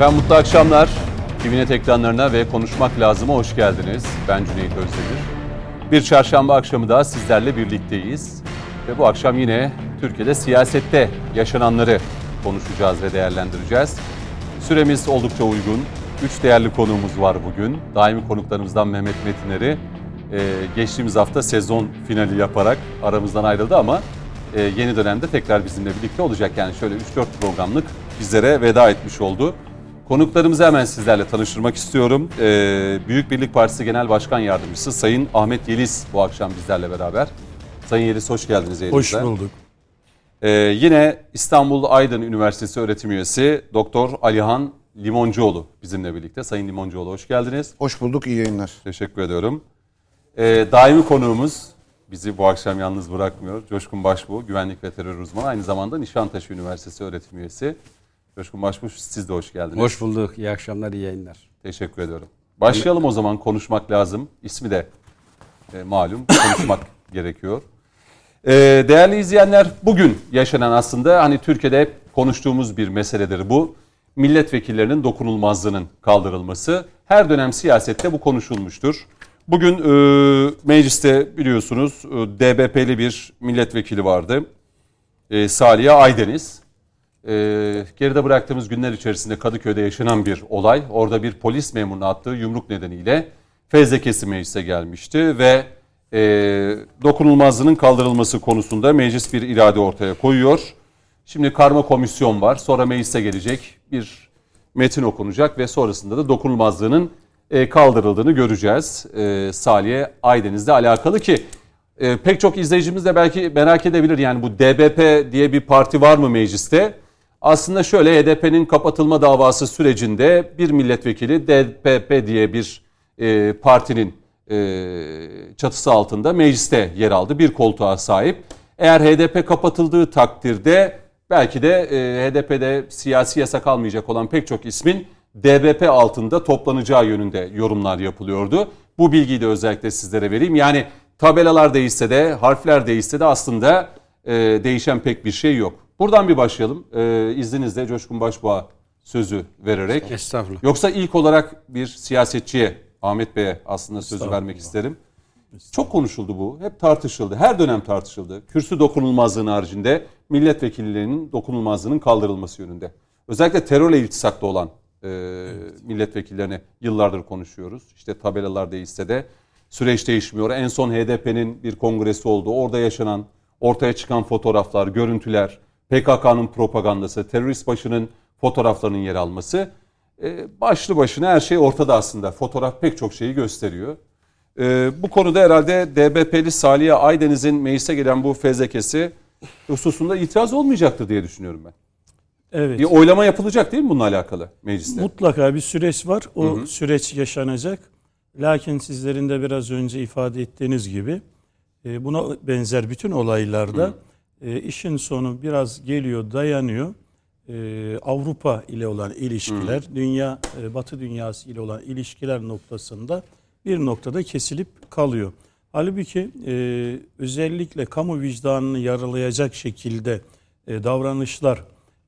Efendim mutlu akşamlar. TVNet ekranlarına ve Konuşmak Lazım'a hoş geldiniz. Ben Cüneyt Özdemir. Bir çarşamba akşamı daha sizlerle birlikteyiz. Ve bu akşam yine Türkiye'de siyasette yaşananları konuşacağız ve değerlendireceğiz. Süremiz oldukça uygun. Üç değerli konuğumuz var bugün. Daimi konuklarımızdan Mehmet Metinleri e, geçtiğimiz hafta sezon finali yaparak aramızdan ayrıldı ama e, yeni dönemde tekrar bizimle birlikte olacak. Yani şöyle 3-4 programlık bizlere veda etmiş oldu. Konuklarımızı hemen sizlerle tanıştırmak istiyorum. Ee, Büyük Birlik Partisi Genel Başkan Yardımcısı Sayın Ahmet Yeliz bu akşam bizlerle beraber. Sayın Yeliz hoş geldiniz yayınımıza. Hoş bulduk. Ee, yine İstanbul Aydın Üniversitesi öğretim üyesi Doktor Alihan Limoncuoğlu bizimle birlikte. Sayın Limoncuoğlu hoş geldiniz. Hoş bulduk, iyi yayınlar. Teşekkür ediyorum. Ee, daimi konuğumuz bizi bu akşam yalnız bırakmıyor. Coşkun Başbuğ, güvenlik ve terör uzmanı. Aynı zamanda Nişantaşı Üniversitesi öğretim üyesi. Coşkun Başbuğ siz de hoş geldiniz. Hoş bulduk. İyi akşamlar, iyi yayınlar. Teşekkür ediyorum. Başlayalım o zaman konuşmak lazım. İsmi de e, malum konuşmak gerekiyor. E, değerli izleyenler bugün yaşanan aslında hani Türkiye'de hep konuştuğumuz bir meseledir bu. Milletvekillerinin dokunulmazlığının kaldırılması. Her dönem siyasette bu konuşulmuştur. Bugün e, mecliste biliyorsunuz e, DBP'li bir milletvekili vardı. E, Saliha Aydeniz. E, geride bıraktığımız günler içerisinde Kadıköy'de yaşanan bir olay. Orada bir polis memuruna attığı yumruk nedeniyle fezlekesi meclise gelmişti ve e, dokunulmazlığının kaldırılması konusunda meclis bir irade ortaya koyuyor. Şimdi karma komisyon var. Sonra meclise gelecek bir metin okunacak ve sonrasında da dokunulmazlığının e, kaldırıldığını göreceğiz. E, Saliye Aydeniz'le alakalı ki e, pek çok izleyicimiz de belki merak edebilir. Yani bu DBP diye bir parti var mı mecliste? Aslında şöyle HDP'nin kapatılma davası sürecinde bir milletvekili DPP diye bir e, partinin e, çatısı altında mecliste yer aldı. Bir koltuğa sahip. Eğer HDP kapatıldığı takdirde belki de e, HDP'de siyasi yasak almayacak olan pek çok ismin DBP altında toplanacağı yönünde yorumlar yapılıyordu. Bu bilgiyi de özellikle sizlere vereyim. Yani tabelalar değişse de, harfler değişse de aslında e, değişen pek bir şey yok. Buradan bir başlayalım. E, izninizle Coşkun Başbuğ'a sözü vererek. Estağfurullah. Yoksa ilk olarak bir siyasetçiye, Ahmet Bey'e aslında sözü vermek isterim. Çok konuşuldu bu. Hep tartışıldı. Her dönem tartışıldı. Kürsü dokunulmazlığının haricinde milletvekillerinin dokunulmazlığının kaldırılması yönünde. Özellikle terörle iltisaklı olan e, evet. milletvekillerini yıllardır konuşuyoruz. İşte tabelalar değişse de süreç değişmiyor. En son HDP'nin bir kongresi oldu. Orada yaşanan, ortaya çıkan fotoğraflar, görüntüler, PKK'nın propagandası, terörist başının fotoğraflarının yer alması e, başlı başına her şey ortada aslında. Fotoğraf pek çok şeyi gösteriyor. E, bu konuda herhalde DBP'li Salih Aydeniz'in meclise gelen bu fezlekesi hususunda itiraz olmayacaktır diye düşünüyorum ben. Evet. Bir oylama yapılacak değil mi bununla alakalı mecliste? Mutlaka bir süreç var. O hı hı. süreç yaşanacak. Lakin sizlerin de biraz önce ifade ettiğiniz gibi e, buna benzer bütün olaylarda hı. E, işin sonu biraz geliyor, dayanıyor. E, Avrupa ile olan ilişkiler, hı. dünya, Batı dünyası ile olan ilişkiler noktasında bir noktada kesilip kalıyor. Halbuki özellikle kamu vicdanını yaralayacak şekilde davranışlar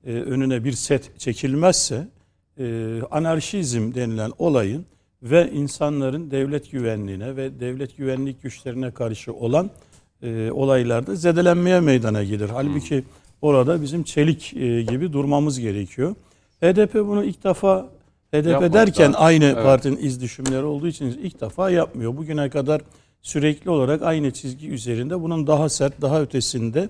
e, önüne bir set çekilmezse e, anarşizm denilen olayın ve insanların devlet güvenliğine ve devlet güvenlik güçlerine karşı olan e, olaylarda zedelenmeye meydana gelir. Halbuki hmm. orada bizim çelik e, gibi durmamız gerekiyor. HDP bunu ilk defa HDP Yapmaz derken da. aynı evet. partinin iz düşümleri olduğu için ilk defa yapmıyor. Bugüne kadar sürekli olarak aynı çizgi üzerinde bunun daha sert, daha ötesinde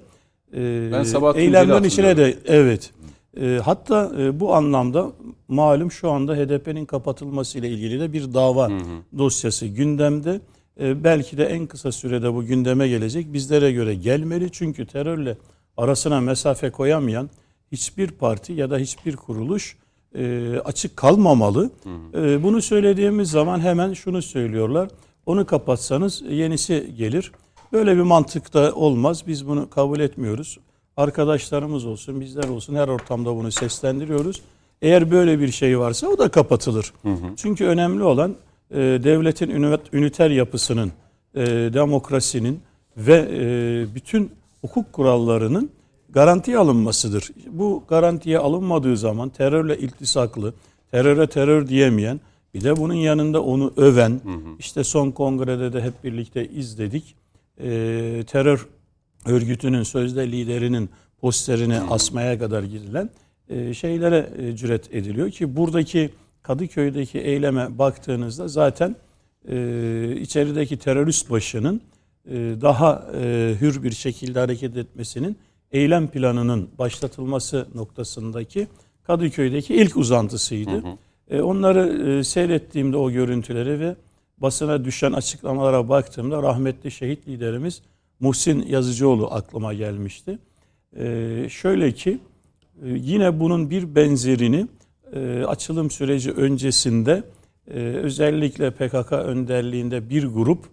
e, ben eylemlerin içine de evet e, hatta e, bu anlamda malum şu anda HDP'nin kapatılması ile ilgili de bir dava hı hı. dosyası gündemde. E, belki de en kısa sürede bu gündeme gelecek. Bizlere göre gelmeli çünkü terörle arasına mesafe koyamayan hiçbir parti ya da hiçbir kuruluş e, açık kalmamalı. Hı hı. E, bunu söylediğimiz zaman hemen şunu söylüyorlar. Onu kapatsanız yenisi gelir. Böyle bir mantık da olmaz. Biz bunu kabul etmiyoruz arkadaşlarımız olsun, bizler olsun her ortamda bunu seslendiriyoruz. Eğer böyle bir şey varsa o da kapatılır. Hı hı. Çünkü önemli olan e, devletin üniter yapısının, e, demokrasinin ve e, bütün hukuk kurallarının garantiye alınmasıdır. Bu garantiye alınmadığı zaman terörle iltisaklı, teröre terör diyemeyen, bir de bunun yanında onu öven, işte son kongrede de hep birlikte izledik. E, terör örgütünün sözde liderinin posterini asmaya kadar gidilen e, şeylere e, cüret ediliyor ki buradaki Kadıköy'deki eyleme baktığınızda zaten e, içerideki terörist başının e, daha e, hür bir şekilde hareket etmesinin eylem planının başlatılması noktasındaki Kadıköy'deki ilk uzantısıydı. E, onları e, seyrettiğimde o görüntüleri ve basına düşen açıklamalara baktığımda rahmetli şehit liderimiz Muhsin Yazıcıoğlu aklıma gelmişti. E, şöyle ki e, yine bunun bir benzerini e, açılım süreci öncesinde e, özellikle PKK önderliğinde bir grup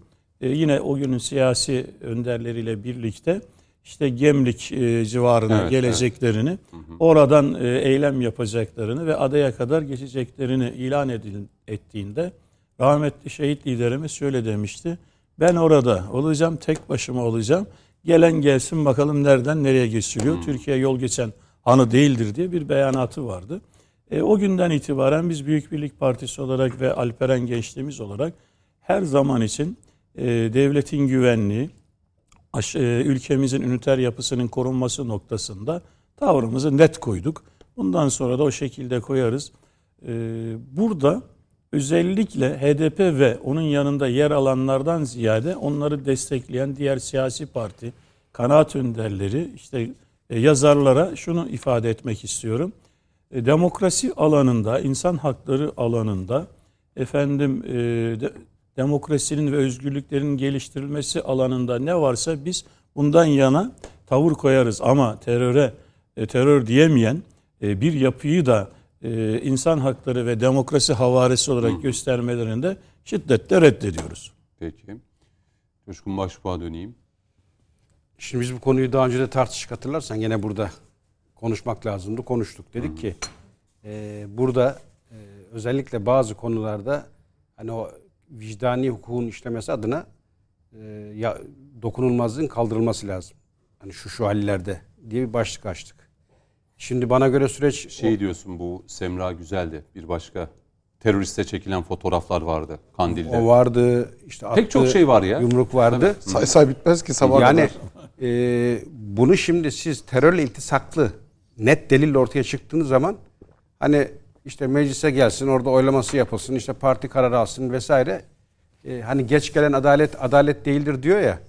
e, yine o günün siyasi önderleriyle birlikte işte Gemlik e, civarına Evet, geleceklerini, oradan e, eylem yapacaklarını ve adaya kadar geçeceklerini ilan edil, ettiğinde rahmetli şehit liderimiz şöyle demişti. Ben orada olacağım, tek başıma olacağım. Gelen gelsin bakalım nereden nereye geçiliyor. Türkiye yol geçen hanı değildir diye bir beyanatı vardı. E, o günden itibaren biz Büyük Birlik Partisi olarak ve Alperen Gençliğimiz olarak her zaman için e, devletin güvenliği, aş- e, ülkemizin üniter yapısının korunması noktasında tavrımızı net koyduk. Bundan sonra da o şekilde koyarız. E, burada özellikle HDP ve onun yanında yer alanlardan ziyade onları destekleyen diğer siyasi parti, kanaat önderleri, işte e, yazarlara şunu ifade etmek istiyorum. E, demokrasi alanında, insan hakları alanında, efendim e, de- demokrasinin ve özgürlüklerin geliştirilmesi alanında ne varsa biz bundan yana tavır koyarız. Ama teröre e, terör diyemeyen e, bir yapıyı da e, insan hakları ve demokrasi havarisi olarak göstermelerini de şiddetle reddediyoruz. Peki. Coşkun Başbuğ'a döneyim. Şimdi biz bu konuyu daha önce de tartıştık hatırlarsan gene burada konuşmak lazımdı. Konuştuk. Dedik ki e, burada e, özellikle bazı konularda hani o vicdani hukukun işlemesi adına e, ya dokunulmazlığın kaldırılması lazım. Hani şu şu hallerde diye bir başlık açtık. Şimdi bana göre süreç Şey diyorsun bu Semra Güzel'di. Bir başka teröriste çekilen fotoğraflar vardı Kandil'de. o vardı. işte Pek çok şey var ya. Yumruk vardı. Say say bitmez ki sabah Yani kadar. e, bunu şimdi siz terörle iltisaklı net delille ortaya çıktığınız zaman hani işte meclise gelsin orada oylaması yapılsın işte parti kararı alsın vesaire E, hani geç gelen adalet adalet değildir diyor ya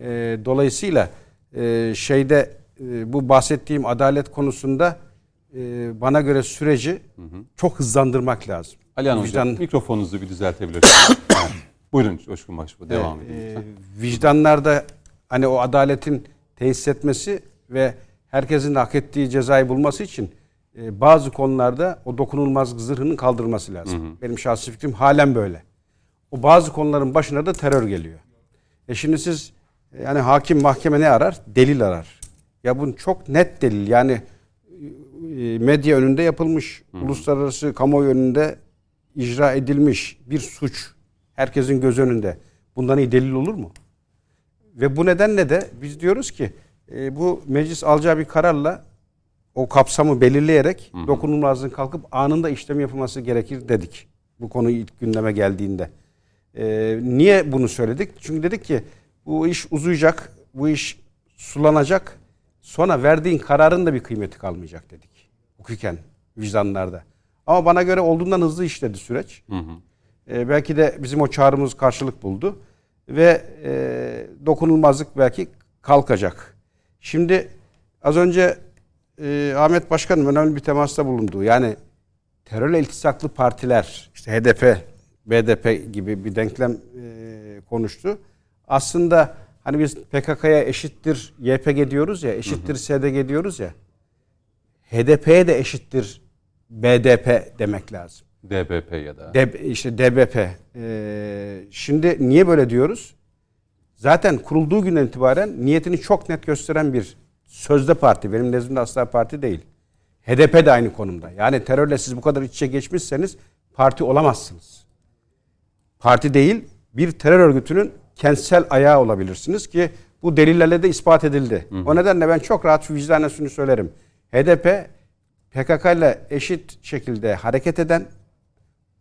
E, dolayısıyla e, şeyde e, bu bahsettiğim adalet konusunda e, bana göre süreci çok hızlandırmak lazım. Alihan Hocam Vicdan- mikrofonunuzu bir düzeltebilirsiniz. Evet. Buyurun Coşkun Başbuğ devam edin e, vicdanlarda hani o adaletin tesis etmesi ve herkesin de hak ettiği cezayı bulması için e, bazı konularda o dokunulmaz zırhının kaldırılması lazım. Benim şahsi fikrim halen böyle. O bazı konuların başına da terör geliyor. E şimdi siz e, yani hakim mahkeme ne arar? Delil arar. Ya bunun çok net delil yani e, medya önünde yapılmış, uluslararası kamuoyu önünde icra edilmiş bir suç herkesin göz önünde. Bundan iyi delil olur mu? Ve bu nedenle de biz diyoruz ki e, bu meclis alacağı bir kararla o kapsamı belirleyerek dokunulmazlığın kalkıp anında işlem yapılması gerekir dedik. Bu konu ilk gündeme geldiğinde. E, niye bunu söyledik? Çünkü dedik ki bu iş uzayacak, bu iş sulanacak. Sonra verdiğin kararın da bir kıymeti kalmayacak dedik. Hukuken, vicdanlarda. Ama bana göre olduğundan hızlı işledi süreç. E, belki de bizim o çağrımız karşılık buldu. Ve e, dokunulmazlık belki kalkacak. Şimdi az önce e, Ahmet Başkanım önemli bir temasta bulundu. Yani terörle iltisaklı partiler, işte HDP, BDP gibi bir denklem e, konuştu. Aslında hani biz PKK'ya eşittir YPG diyoruz ya, eşittir SDG diyoruz ya. HDP'ye de eşittir BDP demek lazım. DBP ya da. D, işte DBP. Ee, şimdi niye böyle diyoruz? Zaten kurulduğu günden itibaren niyetini çok net gösteren bir sözde parti. Benim nezdimde asla parti değil. HDP de aynı konumda. Yani terörle siz bu kadar iç içe geçmişseniz parti olamazsınız. Parti değil, bir terör örgütünün kentsel ayağı olabilirsiniz ki bu delillerle de ispat edildi. O nedenle ben çok rahat vicdanen şunu söylerim. HDP PKK ile eşit şekilde hareket eden,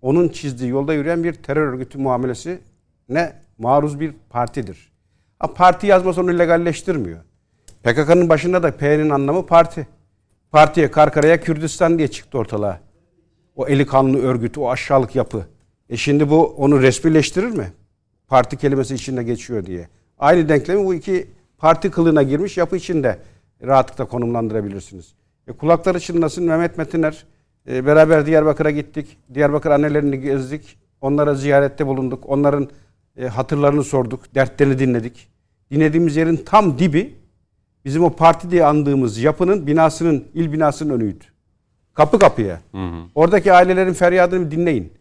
onun çizdiği yolda yürüyen bir terör örgütü muamelesi ne maruz bir partidir. Ha, parti yazması onu legalleştirmiyor. PKK'nın başında da P'nin anlamı parti. Partiye Karkara'ya Kürdistan diye çıktı ortalığa. O eli kanlı örgüt, o aşağılık yapı. E şimdi bu onu resmileştirir mi? Parti kelimesi içinde geçiyor diye. Aynı denklemi bu iki parti kılığına girmiş yapı içinde rahatlıkla konumlandırabilirsiniz. E kulakları çınlasın Mehmet Metiner. E, beraber Diyarbakır'a gittik. Diyarbakır annelerini gezdik. Onlara ziyarette bulunduk. Onların e, hatırlarını sorduk. Dertlerini dinledik. Dinlediğimiz yerin tam dibi bizim o parti diye andığımız yapının binasının, il binasının önüydü. Kapı kapıya. Hı hı. Oradaki ailelerin feryadını dinleyin.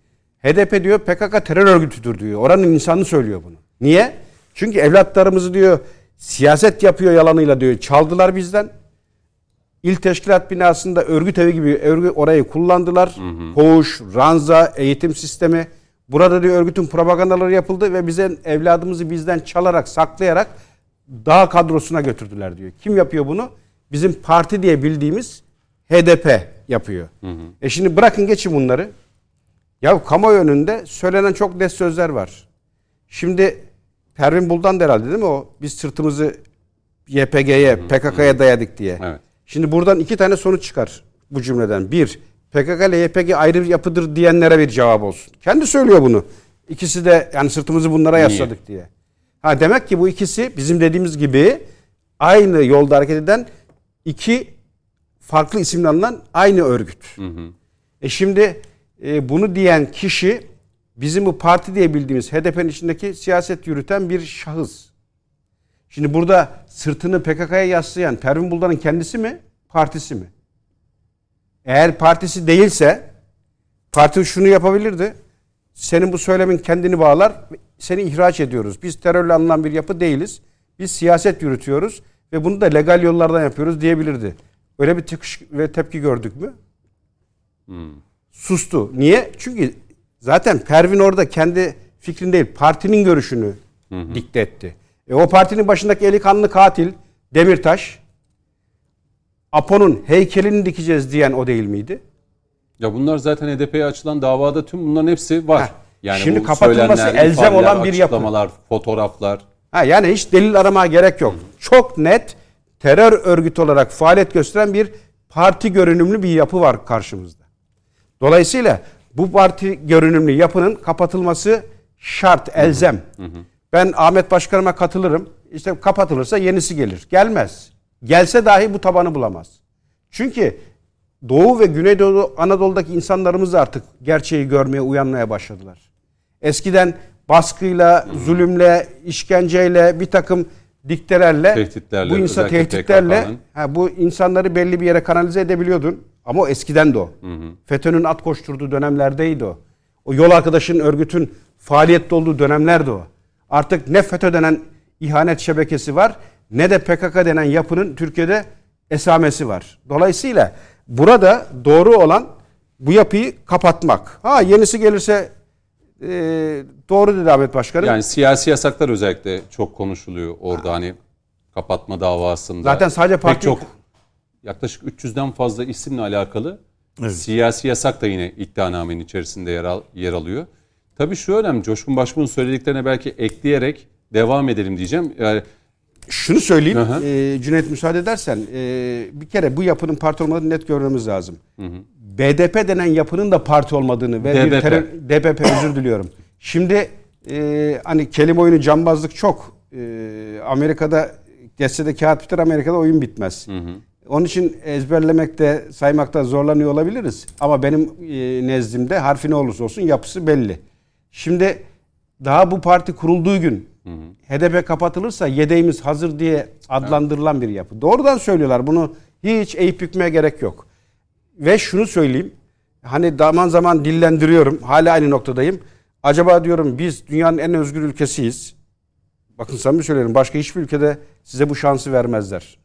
HDP diyor PKK terör örgütüdür diyor. Oranın insanı söylüyor bunu. Niye? Çünkü evlatlarımızı diyor siyaset yapıyor yalanıyla diyor. Çaldılar bizden. İl teşkilat binasında örgüt evi gibi örgü orayı kullandılar. Hı hı. Koğuş, ranza, eğitim sistemi. Burada diyor örgütün propagandaları yapıldı ve bize evladımızı bizden çalarak, saklayarak dağ kadrosuna götürdüler diyor. Kim yapıyor bunu? Bizim parti diye bildiğimiz HDP yapıyor. Hı hı. E şimdi bırakın geçin bunları. Ya kamuoyu önünde söylenen çok net sözler var. Şimdi Pervin Buldan herhalde değil mi o? Biz sırtımızı YPG'ye, PKK'ya dayadık diye. Evet. Şimdi buradan iki tane sonuç çıkar bu cümleden. Bir, PKK ile YPG ayrı bir yapıdır diyenlere bir cevap olsun. Kendi söylüyor bunu. İkisi de yani sırtımızı bunlara yasladık diye. Ha demek ki bu ikisi bizim dediğimiz gibi aynı yolda hareket eden iki farklı isimle anılan aynı örgüt. Hı hı. E şimdi e, bunu diyen kişi bizim bu parti diye bildiğimiz HDP'nin içindeki siyaset yürüten bir şahıs. Şimdi burada sırtını PKK'ya yaslayan Pervin Buldan'ın kendisi mi, partisi mi? Eğer partisi değilse parti şunu yapabilirdi. Senin bu söylemin kendini bağlar, seni ihraç ediyoruz. Biz terörle anılan bir yapı değiliz. Biz siyaset yürütüyoruz ve bunu da legal yollardan yapıyoruz diyebilirdi. Öyle bir çıkış ve tepki gördük mü? Hmm. Sustu. Niye? Çünkü zaten Pervin orada kendi fikrin değil, partinin görüşünü hı hı. dikte etti. E o partinin başındaki eli kanlı katil Demirtaş Apo'nun heykelini dikeceğiz diyen o değil miydi? Ya bunlar zaten HDP'ye açılan davada tüm bunların hepsi var. Ha, yani şimdi kapatılması elzem olan bir yapı. fotoğraflar. Ha, yani hiç delil aramaya gerek yok. Çok net terör örgütü olarak faaliyet gösteren bir parti görünümlü bir yapı var karşımızda. Dolayısıyla bu parti görünümlü yapının kapatılması şart, elzem. Hı hı. Ben Ahmet Başkanıma katılırım. İşte kapatılırsa yenisi gelir. Gelmez. Gelse dahi bu tabanı bulamaz. Çünkü Doğu ve Güneydoğu Anadolu'daki insanlarımız artık gerçeği görmeye, uyanmaya başladılar. Eskiden baskıyla, zulümle, işkenceyle, bir takım diktelerle, tehditlerle, bu insan tehditlerle ha, bu insanları belli bir yere kanalize edebiliyordun. Ama o eskiden de o. Hı hı. FETÖ'nün at koşturduğu dönemlerdeydi o. O yol arkadaşın örgütün faaliyette olduğu dönemlerde o. Artık ne FETÖ denen ihanet şebekesi var ne de PKK denen yapının Türkiye'de esamesi var. Dolayısıyla burada doğru olan bu yapıyı kapatmak. Ha yenisi gelirse e, doğru dedi Ahmet Başkanım. Yani siyasi yasaklar özellikle çok konuşuluyor orada ha. hani kapatma davasında. Zaten sadece parti... Pek çok yaklaşık 300'den fazla isimle alakalı evet. siyasi yasak da yine iddianamenin içerisinde yer, al, yer alıyor. Tabii şu önemli Coşkun Başbuğ'un söylediklerine belki ekleyerek devam edelim diyeceğim. Yani şunu söyleyeyim, e, Cüneyt müsaade edersen, e, bir kere bu yapının parti olmadığını net görmemiz lazım. Hı hı. BDP denen yapının da parti olmadığını ve DBP. bir terör, DBP özür diliyorum. Şimdi e, hani kelime oyunu cambazlık çok. E, Amerika'da geçse de kağıt biter, Amerika'da oyun bitmez. Hı hı. Onun için ezberlemekte, saymakta zorlanıyor olabiliriz. Ama benim e, nezdimde harfi ne olursa olsun yapısı belli. Şimdi daha bu parti kurulduğu gün hı. HDP kapatılırsa yedeğimiz hazır diye adlandırılan bir yapı. Doğrudan söylüyorlar. Bunu hiç eğip bükmeye gerek yok. Ve şunu söyleyeyim. Hani zaman zaman dillendiriyorum. Hala aynı noktadayım. Acaba diyorum biz dünyanın en özgür ülkesiyiz. Bakın samimi söylüyorum. Başka hiçbir ülkede size bu şansı vermezler.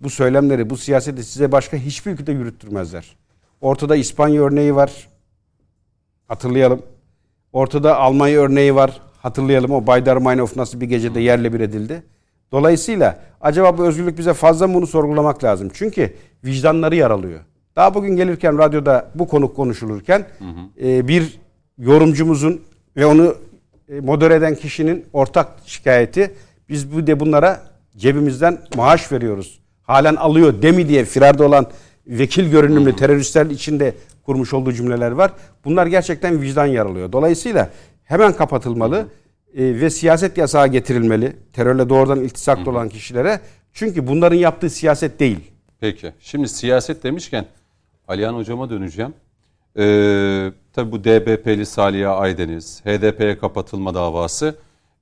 Bu söylemleri, bu siyaseti size başka hiçbir ülkede yürüttürmezler. Ortada İspanya örneği var. Hatırlayalım. Ortada Almanya örneği var. Hatırlayalım o Baydarmeinhof nasıl bir gecede yerle bir edildi. Dolayısıyla acaba bu özgürlük bize fazla mı bunu sorgulamak lazım. Çünkü vicdanları yaralıyor. Daha bugün gelirken radyoda bu konu konuşulurken e, bir yorumcumuzun ve onu e, modere eden kişinin ortak şikayeti biz bu de bunlara cebimizden maaş veriyoruz. Halen alıyor demi diye firarda olan vekil görünümlü teröristler içinde kurmuş olduğu cümleler var. Bunlar gerçekten vicdan yaralıyor. Dolayısıyla hemen kapatılmalı e, ve siyaset yasağı getirilmeli. Terörle doğrudan iltisaklı olan kişilere. Çünkü bunların yaptığı siyaset değil. Peki. Şimdi siyaset demişken Alihan Hocam'a döneceğim. Ee, tabii bu DBP'li Saliha Aydeniz, HDP'ye kapatılma davası.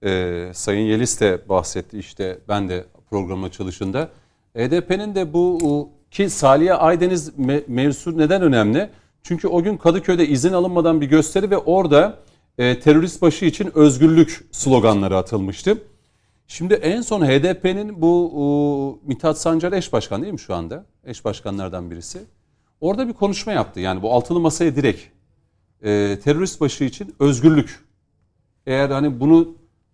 Ee, Sayın Yeliz de bahsetti işte ben de programa çalışında. HDP'nin de bu ki Saliha Aydeniz me- mevzusu neden önemli? Çünkü o gün Kadıköy'de izin alınmadan bir gösteri ve orada e, terörist başı için özgürlük sloganları atılmıştı. Şimdi en son HDP'nin bu o, Mithat Sancar eş başkan değil mi şu anda? Eş başkanlardan birisi. Orada bir konuşma yaptı. Yani bu altılı masaya direkt e, terörist başı için özgürlük. Eğer hani bunu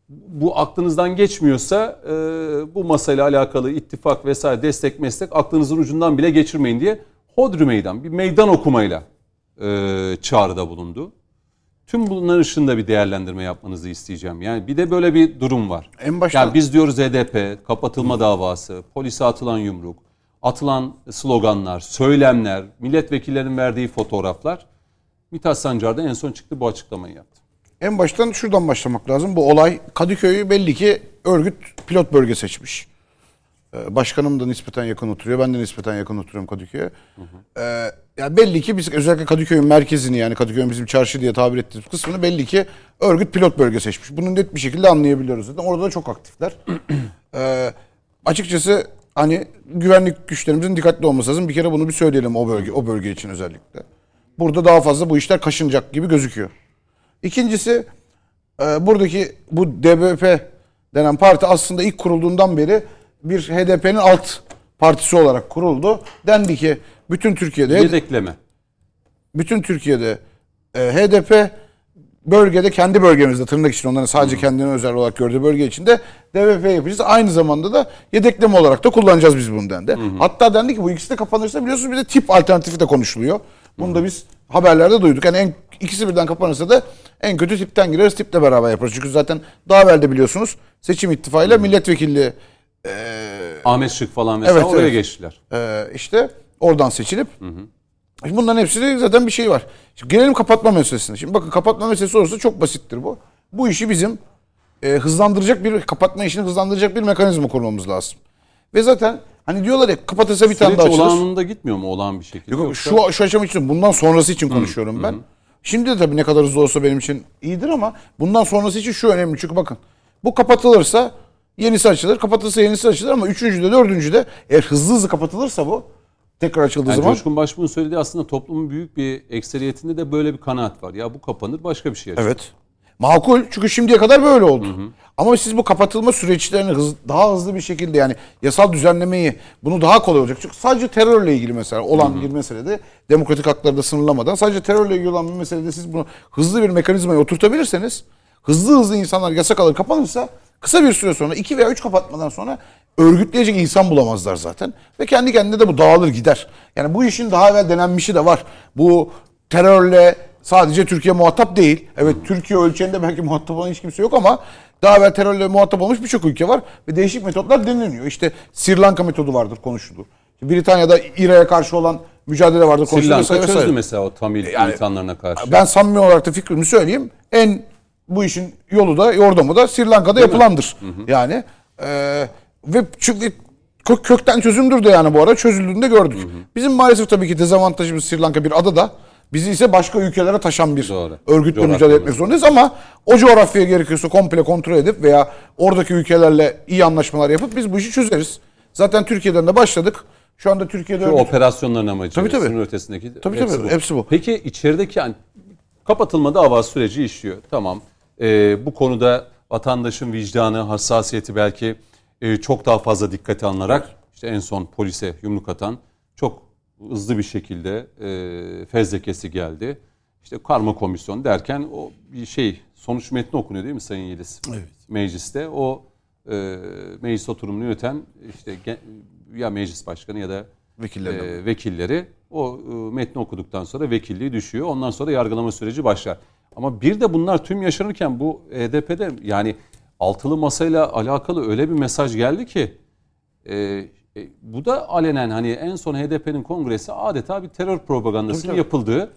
bu aklınızdan geçmiyorsa e, bu masayla alakalı ittifak vesaire destek meslek aklınızın ucundan bile geçirmeyin diye hodri meydan bir meydan okumayla e, çağrıda bulundu. Tüm bunların ışığında bir değerlendirme yapmanızı isteyeceğim. Yani bir de böyle bir durum var. En başta- Yani biz diyoruz HDP, kapatılma davası, polise atılan yumruk, atılan sloganlar, söylemler, milletvekillerinin verdiği fotoğraflar. Mithat Sancar da en son çıktı bu açıklamayı yaptı. En baştan şuradan başlamak lazım. Bu olay Kadıköy'ü belli ki örgüt pilot bölge seçmiş. Ee, Başkanım da nispeten yakın oturuyor. Ben de nispeten yakın oturuyorum Kadıköy'e. Ee, ya belli ki biz özellikle Kadıköy'ün merkezini yani Kadıköy'ün bizim çarşı diye tabir ettiğimiz kısmını belli ki örgüt pilot bölge seçmiş. Bunu net bir şekilde anlayabiliyoruz zaten. Orada da çok aktifler. Ee, açıkçası hani güvenlik güçlerimizin dikkatli olması lazım. Bir kere bunu bir söyleyelim o bölge o bölge için özellikle. Burada daha fazla bu işler kaşınacak gibi gözüküyor. İkincisi e, buradaki bu DBP denen parti aslında ilk kurulduğundan beri bir HDP'nin alt partisi olarak kuruldu. Dendi ki bütün Türkiye'de Yedekleme. bütün Türkiye'de e, HDP bölgede kendi bölgemizde tırnak için onların sadece kendine özel olarak gördüğü bölge içinde DBP yapacağız. Aynı zamanda da yedekleme olarak da kullanacağız biz bunu dendi. Hatta dendi ki bu ikisi de kapanırsa biliyorsunuz bir de tip alternatifi de konuşuluyor. Bunu da biz haberlerde duyduk. Yani en, ikisi birden kapanırsa da en kötü tipten gireriz tiple beraber yaparız. Çünkü zaten daha evvel de biliyorsunuz seçim ittifakıyla milletvekilliği Ahmet Şık falan mesela Evet, oraya evet. geçtiler. Ee, işte oradan seçilip Şimdi bunların hepsinde zaten bir şey var. Şimdi gelelim kapatma meselesine. Şimdi bakın kapatma meselesi olursa çok basittir bu. Bu işi bizim e, hızlandıracak bir kapatma işini hızlandıracak bir mekanizma kurmamız lazım. Ve zaten hani diyorlar ya kapatırsa bir tane Süreç daha açılır. olağanında gitmiyor mu olağan bir şekilde? Yok, Yoksa- şu, şu aşama için bundan sonrası için konuşuyorum ben. Şimdi de tabii ne kadar hızlı olsa benim için iyidir ama bundan sonrası için şu önemli. Çünkü bakın bu kapatılırsa yenisi açılır. Kapatılırsa yenisi açılır ama üçüncüde dördüncüde eğer hızlı hızlı kapatılırsa bu tekrar açıldığı Yani zaman Coşkun Başbuğ'un söylediği aslında toplumun büyük bir ekseriyetinde de böyle bir kanaat var. Ya bu kapanır başka bir şey açılır. Evet. Makul çünkü şimdiye kadar böyle oldu. Ama siz bu kapatılma süreçlerini hız, daha hızlı bir şekilde yani yasal düzenlemeyi bunu daha kolay olacak. Çünkü sadece terörle ilgili mesela olan bir meselede demokratik hakları da sınırlamadan sadece terörle ilgili olan bir meselede siz bunu hızlı bir mekanizmaya oturtabilirseniz hızlı hızlı insanlar yasak alır kapanırsa kısa bir süre sonra iki veya üç kapatmadan sonra örgütleyecek insan bulamazlar zaten. Ve kendi kendine de bu dağılır gider. Yani bu işin daha evvel denenmişi de var. Bu terörle sadece Türkiye muhatap değil. Evet Türkiye ölçeğinde belki muhatap olan hiç kimse yok ama daha evvel terörle muhatap olmuş birçok ülke var ve değişik metotlar deneniyor. İşte Sri Lanka metodu vardır konuşulur. Britanya'da İRA'ya karşı olan mücadele vardır Sri. Lanka çözdü mesela o Tamil Yani- insanlarına karşı. Ben samimi olarak da fikrimi söyleyeyim. En bu işin yolu da yordamı da Sri Lanka'da yapılandır. Yani e, ve çünkü kö- kökten çözümdür de yani bu ara çözüldüğünü de gördük. Bizim maalesef tabii ki dezavantajımız Sri Lanka bir ada da bizi ise başka ülkelere taşan bir Doğru. örgütle Coğrafya mücadele etmek zorundayız ama o coğrafyaya gerekiyorsa komple kontrol edip veya oradaki ülkelerle iyi anlaşmalar yapıp biz bu işi çözeriz. Zaten Türkiye'den de başladık. Şu anda Türkiye'de Şu örgüt- operasyonların amacı, Tabii, tabii. sınır ötesindeki Tabii, tabii, hepsi bu. Peki içerideki yani kapatılma dava süreci işliyor. Tamam. Ee, bu konuda vatandaşın vicdanı, hassasiyeti belki e, çok daha fazla dikkate alınarak işte en son polise yumruk atan çok hızlı bir şekilde e, fezlekesi geldi. İşte karma komisyon derken o bir şey sonuç metni okunuyor değil mi Sayın Yeliz? Evet. Mecliste o e, meclis oturumunu yöneten işte ya meclis başkanı ya da Vekillerine. e, vekilleri o e, metni okuduktan sonra vekilliği düşüyor. Ondan sonra yargılama süreci başlar. Ama bir de bunlar tüm yaşanırken bu HDP'de yani altılı masayla alakalı öyle bir mesaj geldi ki e, e, bu da alenen hani en son HDP'nin kongresi adeta bir terör propagandasının yapıldığı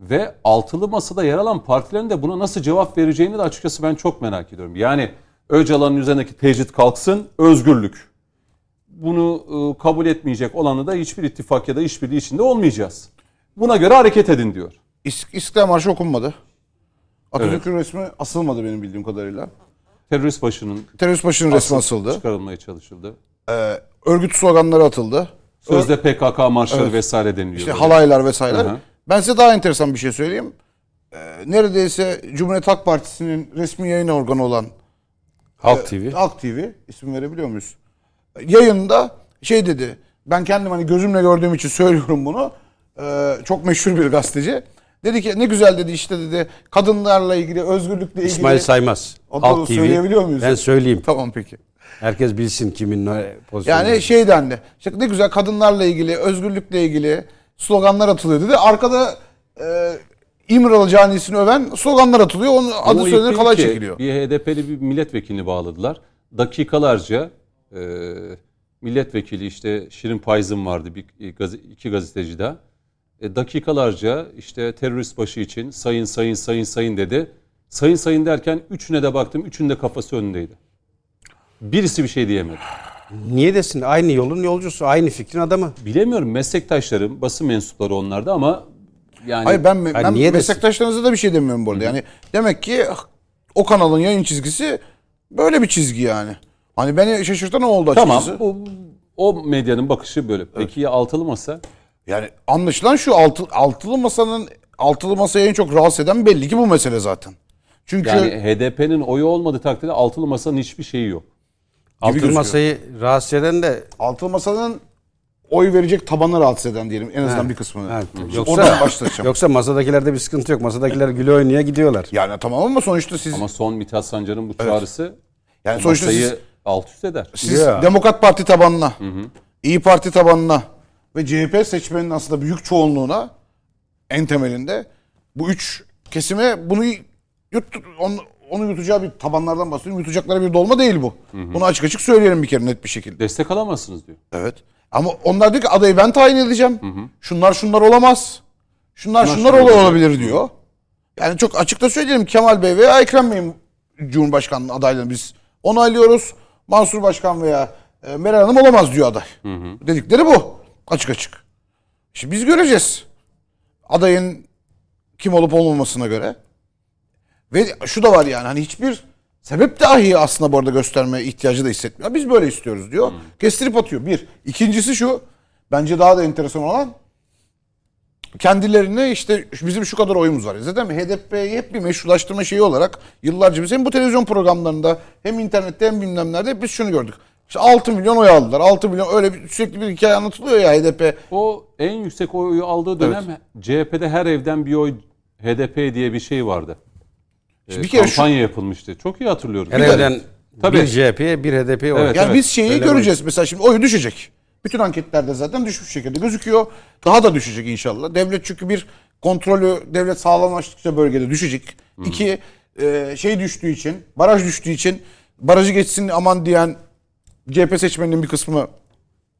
ve altılı masada yer alan partilerin de buna nasıl cevap vereceğini de açıkçası ben çok merak ediyorum. Yani Öcalan'ın üzerindeki tecrit kalksın, özgürlük bunu e, kabul etmeyecek olanı da hiçbir ittifak ya da işbirliği içinde olmayacağız. Buna göre hareket edin diyor. İs- İstiklal Marşı okunmadı. Atatürk'ün resmi asılmadı benim bildiğim kadarıyla. Terörist başının Terörist başının resmi asıldı. çıkarılmaya çalışıldı. Ee, örgüt sloganları atıldı. Sözde PKK marşları vesaire deniliyor. İşte böyle. halaylar vesaire. Hı hı. Ben size daha enteresan bir şey söyleyeyim. Ee, neredeyse Cumhuriyet Halk Partisi'nin resmi yayın organı olan Halk TV. Halk TV isim verebiliyor muyuz? Yayında şey dedi. Ben kendim hani gözümle gördüğüm için söylüyorum bunu. Ee, çok meşhur bir gazeteci. Dedi ki ne güzel dedi işte dedi kadınlarla ilgili özgürlükle ilgili. İsmail Saymaz. Onu Halk TV. söyleyebiliyor muyuz? Ben söyleyeyim. Tamam peki. Herkes bilsin kimin ne pozisyonu. Yani şey dendi. İşte ne güzel kadınlarla ilgili, özgürlükle ilgili sloganlar atılıyor dedi. Arkada e, İmralı canisini öven sloganlar atılıyor. Onun Ama adı söylenir kalay ki çekiliyor. Bir HDP'li bir milletvekilini bağladılar. Dakikalarca e, milletvekili işte Şirin Payzın vardı bir gaz, iki gazeteci daha. E, dakikalarca işte terörist başı için sayın sayın sayın sayın dedi. Sayın sayın derken üçüne de baktım. Üçünün de kafası önündeydi. Birisi bir şey diyemedi. Niye desin? Aynı yolun yolcusu, aynı fikrin adamı. Bilemiyorum meslektaşlarım, basın mensupları onlarda ama yani Hayır ben, ben Hayır, niye meslektaşlarınıza da bir şey demiyorum bu arada. Yani demek ki o kanalın yayın çizgisi böyle bir çizgi yani. Hani beni şaşırtan o oldu tamam açıkçası. bu, o medyanın bakışı böyle. Peki ya altılı masa? Yani anlaşılan şu altı, altılı masanın altılı masayı en çok rahatsız eden belli ki bu mesele zaten. Çünkü Yani HDP'nin oyu olmadığı takdirde altılı masanın hiçbir şeyi yok. Gözüküyor. masayı rahatsız eden de altılı masanın oy verecek tabanı rahatsız eden diyelim en azından bir kısmını. Evet. Yoksa- oradan başlayacağım. yoksa masadakilerde bir sıkıntı yok. Masadakiler güle oynaya gidiyorlar. Yani tamam ama sonuçta siz Ama son Mithat Sancar'ın bu çağrısı yani sonuçta masayı siz, alt üst eder. siz Ya. Demokrat Parti tabanına, İyi Parti tabanına ve CHP seçmeninin aslında büyük çoğunluğuna en temelinde bu üç kesime bunu yut, onu, onu yutacağı bir tabanlardan bahsediyorum. Yutacakları bir dolma değil bu. Bunu açık açık söyleyelim bir kere net bir şekilde. Destek alamazsınız diyor. Evet. Ama onlar diyor ki adayı ben tayin edeceğim. Şunlar şunlar olamaz. Şunlar şunlar, şunlar ol- olabilir. olabilir diyor. Yani çok açıkta söyleyelim Kemal Bey veya Ekrem Bey'in Cumhurbaşkanlığı adaylarını biz onaylıyoruz. Mansur Başkan veya e, Meral Hanım olamaz diyor aday. Dedikleri bu. Açık açık. Şimdi biz göreceğiz. Adayın kim olup olmamasına göre. Ve şu da var yani hani hiçbir sebep dahi aslında bu arada gösterme ihtiyacı da hissetmiyor. Biz böyle istiyoruz diyor. Kestirip atıyor. Bir. İkincisi şu. Bence daha da enteresan olan kendilerine işte bizim şu kadar oyumuz var. Zaten HDP'yi hep bir meşrulaştırma şeyi olarak yıllarca biz hem bu televizyon programlarında hem internette hem bilmem nerede hep biz şunu gördük. İşte 6 milyon oy aldılar. 6 milyon öyle bir, sürekli bir hikaye anlatılıyor ya HDP. O en yüksek oyu aldığı dönem CHP'de her evden bir oy HDP diye bir şey vardı. Ee, bir kere şu- kampanya yapılmıştı. Çok iyi hatırlıyorum. Her evden Tabii. bir CHP'ye bir HDP'ye oy. Evet, Yani evet. biz şeyi Öyle göreceğiz. Mesela şimdi oyu düşecek. Bütün anketlerde zaten düşmüş şekilde gözüküyor. Daha da düşecek inşallah. Devlet çünkü bir kontrolü devlet sağlamlaştıkça bölgede düşecek. İki e, şey düştüğü için, baraj düştüğü için barajı geçsin aman diyen CHP seçmeninin bir kısmı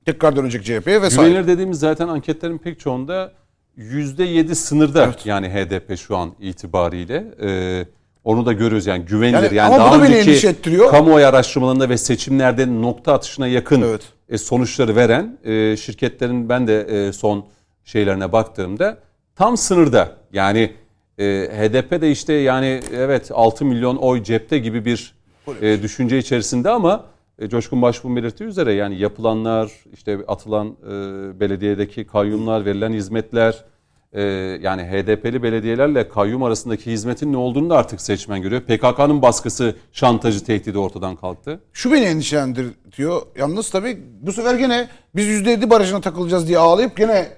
tekrar dönecek CHP'ye vesaire. Güvenilir dediğimiz zaten anketlerin pek çoğunda %7 sınırda yani HDP şu an itibariyle. Ee, onu da görüyoruz yani güvenilir. Yani Yani, daha önceki kamuoyu araştırmalarında ve seçimlerde nokta atışına yakın Evet. e, sonuçları veren e, şirketlerin ben de e, son şeylerine baktığımda tam sınırda. Yani e, HDP de işte yani evet 6 milyon oy cepte gibi bir e, düşünce içerisinde ama e, Coşkun Başbuğ'un belirttiği üzere yani yapılanlar, işte atılan e, belediyedeki kayyumlar, verilen hizmetler, e, yani HDP'li belediyelerle kayyum arasındaki hizmetin ne olduğunu da artık seçmen görüyor. PKK'nın baskısı, şantajı, tehdidi ortadan kalktı. Şu beni endişelendiriyor. Yalnız tabii bu sefer gene biz %7 barajına takılacağız diye ağlayıp gene e,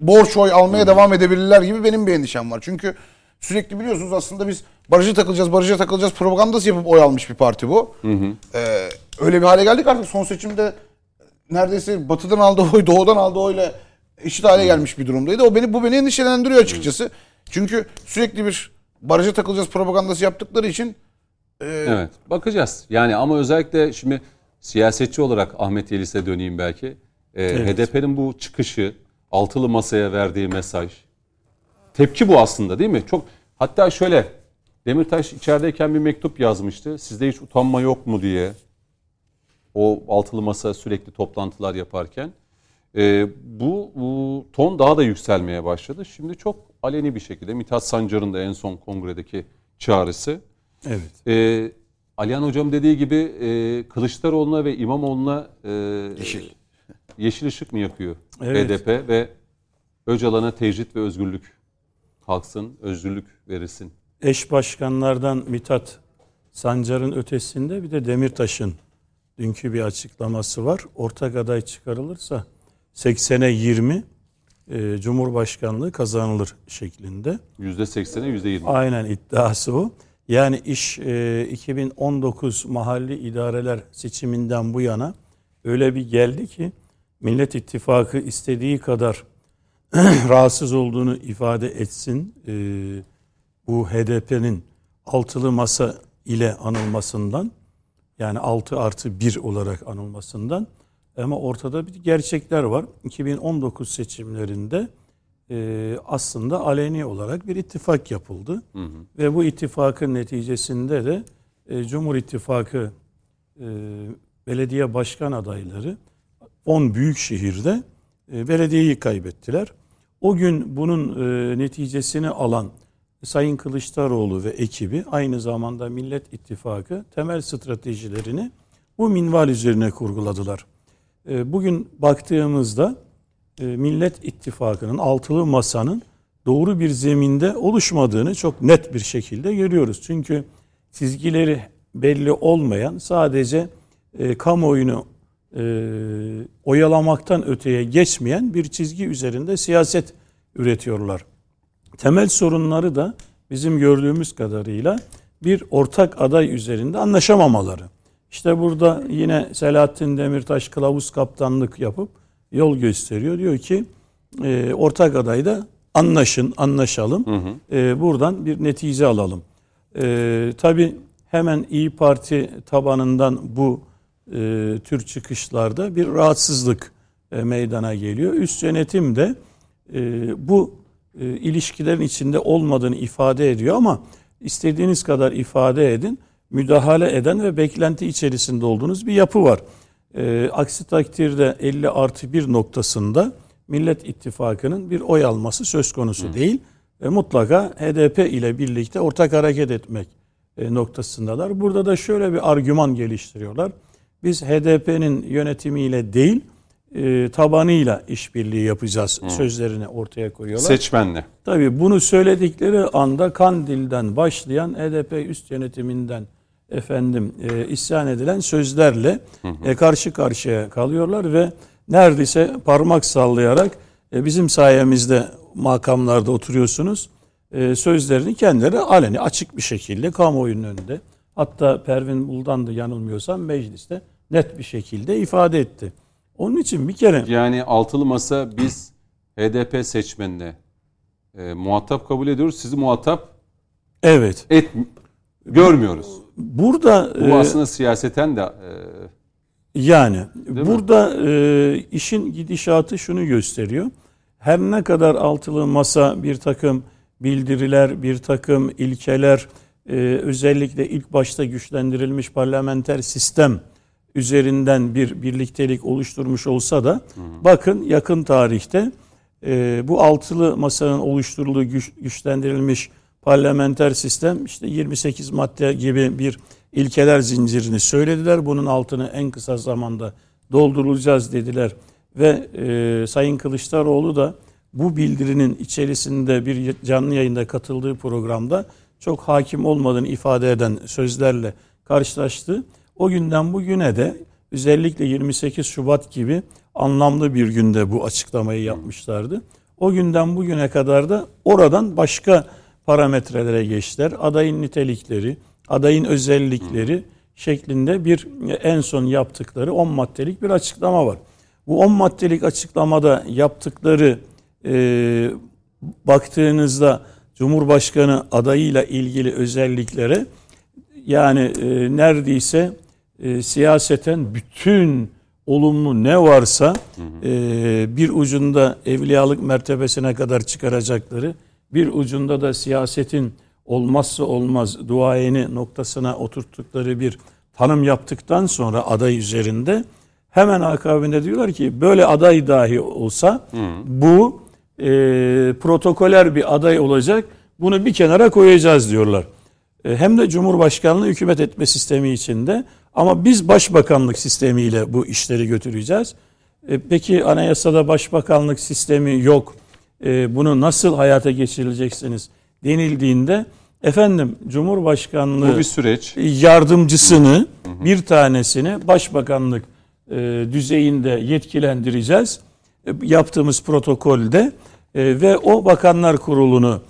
borç oy almaya devam edebilirler gibi benim bir endişem var. Çünkü sürekli biliyorsunuz aslında biz barajı takılacağız, barajı takılacağız propagandası yapıp oy almış bir parti bu. Ee, öyle bir hale geldik artık son seçimde neredeyse batıdan aldığı oy doğudan aldığı oyla eşit hale gelmiş bir durumdaydı. O beni bu beni endişelendiriyor açıkçası. Çünkü sürekli bir baraja takılacağız propagandası yaptıkları için Evet bakacağız. Yani ama özellikle şimdi siyasetçi olarak Ahmet Yelis'e döneyim belki. Ee, Evet. HDP'nin bu çıkışı, altılı masaya verdiği mesaj. Tepki bu aslında değil mi? Çok hatta şöyle Demirtaş içerideyken bir mektup yazmıştı. Sizde hiç utanma yok mu diye. O altılı masa sürekli toplantılar yaparken. Ee, bu, bu ton daha da yükselmeye başladı. Şimdi çok aleni bir şekilde Mithat Sancar'ın da en son kongredeki çağrısı. Evet. Ee, Alihan Hocam dediği gibi e, Kılıçdaroğlu'na ve İmamoğlu'na e, Yeşil. yeşil ışık mı yakıyor Evet. HDP ve Öcalan'a tecrit ve özgürlük kalksın, özgürlük verilsin. Eş başkanlardan Mithat Sancar'ın ötesinde bir de Demirtaş'ın dünkü bir açıklaması var. Ortak aday çıkarılırsa 80'e 20 e, Cumhurbaşkanlığı kazanılır şeklinde. %80'e %20. Aynen iddiası bu. Yani iş e, 2019 mahalli idareler seçiminden bu yana öyle bir geldi ki Millet İttifakı istediği kadar rahatsız olduğunu ifade etsin. E, bu HDP'nin altılı masa ile anılmasından yani 6 artı 1 olarak anılmasından ama ortada bir gerçekler var. 2019 seçimlerinde e, aslında aleni olarak bir ittifak yapıldı. Ve bu ittifakın neticesinde de e, Cumhur İttifakı e, belediye başkan adayları 10 büyük şehirde e, belediyeyi kaybettiler. O gün bunun e, neticesini alan Sayın Kılıçdaroğlu ve ekibi aynı zamanda Millet İttifakı temel stratejilerini bu minval üzerine kurguladılar. E, bugün baktığımızda e, Millet İttifakı'nın altılı masanın doğru bir zeminde oluşmadığını çok net bir şekilde görüyoruz. Çünkü çizgileri belli olmayan sadece e, kamuoyunu e, oyalamaktan öteye geçmeyen bir çizgi üzerinde siyaset üretiyorlar. Temel sorunları da bizim gördüğümüz kadarıyla bir ortak aday üzerinde anlaşamamaları. İşte burada yine Selahattin Demirtaş kılavuz kaptanlık yapıp yol gösteriyor. Diyor ki e, ortak adayda anlaşın, anlaşalım. E, buradan bir netice alalım. E, tabii hemen İyi Parti tabanından bu e, tür çıkışlarda bir rahatsızlık e, meydana geliyor. Üst yönetim de e, bu e, ilişkilerin içinde olmadığını ifade ediyor ama istediğiniz kadar ifade edin. Müdahale eden ve beklenti içerisinde olduğunuz bir yapı var. E, aksi takdirde 50 artı 1 noktasında Millet İttifakı'nın bir oy alması söz konusu değil. Ve mutlaka HDP ile birlikte ortak hareket etmek e, noktasındalar. Burada da şöyle bir argüman geliştiriyorlar. Biz HDP'nin yönetimiyle değil, e, tabanıyla işbirliği yapacağız sözlerini ortaya koyuyorlar. Seçmenle. Tabii bunu söyledikleri anda Kandil'den başlayan HDP üst yönetiminden efendim e, isyan edilen sözlerle e, karşı karşıya kalıyorlar ve neredeyse parmak sallayarak e, bizim sayemizde makamlarda oturuyorsunuz e, sözlerini kendileri aleni açık bir şekilde kamuoyunun önünde hatta Pervin Buldan da yanılmıyorsam mecliste net bir şekilde ifade etti. Onun için bir kere Yani altılı masa biz HDP seçmenine e, muhatap kabul ediyoruz. Sizi muhatap evet et görmüyoruz. burada Bu e, aslında siyaseten de e, Yani burada e, işin gidişatı şunu gösteriyor. Her ne kadar altılı masa bir takım bildiriler, bir takım ilkeler, e, özellikle ilk başta güçlendirilmiş parlamenter sistem üzerinden bir birliktelik oluşturmuş olsa da bakın yakın tarihte e, bu altılı masanın oluşturulduğu güç- güçlendirilmiş parlamenter sistem işte 28 madde gibi bir ilkeler zincirini söylediler. Bunun altını en kısa zamanda doldurulacağız dediler. Ve e, Sayın Kılıçdaroğlu da bu bildirinin içerisinde bir canlı yayında katıldığı programda çok hakim olmadığını ifade eden sözlerle karşılaştı. O günden bugüne de özellikle 28 Şubat gibi anlamlı bir günde bu açıklamayı yapmışlardı. O günden bugüne kadar da oradan başka parametrelere geçtiler. Adayın nitelikleri, adayın özellikleri şeklinde bir en son yaptıkları 10 maddelik bir açıklama var. Bu 10 maddelik açıklamada yaptıkları e, baktığınızda Cumhurbaşkanı adayıyla ilgili özelliklere yani e, neredeyse e, siyaseten bütün olumlu ne varsa e, bir ucunda evliyalık mertebesine kadar çıkaracakları, bir ucunda da siyasetin olmazsa olmaz duayeni noktasına oturttukları bir tanım yaptıktan sonra aday üzerinde hemen akabinde diyorlar ki böyle aday dahi olsa bu e, protokoler bir aday olacak. Bunu bir kenara koyacağız diyorlar. E, hem de Cumhurbaşkanlığı hükümet etme sistemi içinde ama biz başbakanlık sistemiyle bu işleri götüreceğiz. E, peki anayasada başbakanlık sistemi yok. E, bunu nasıl hayata geçireceksiniz denildiğinde efendim Cumhurbaşkanlığı Bu bir süreç. yardımcısını bir tanesini başbakanlık düzeyinde yetkilendireceğiz. Yaptığımız protokolde ve o bakanlar kurulunu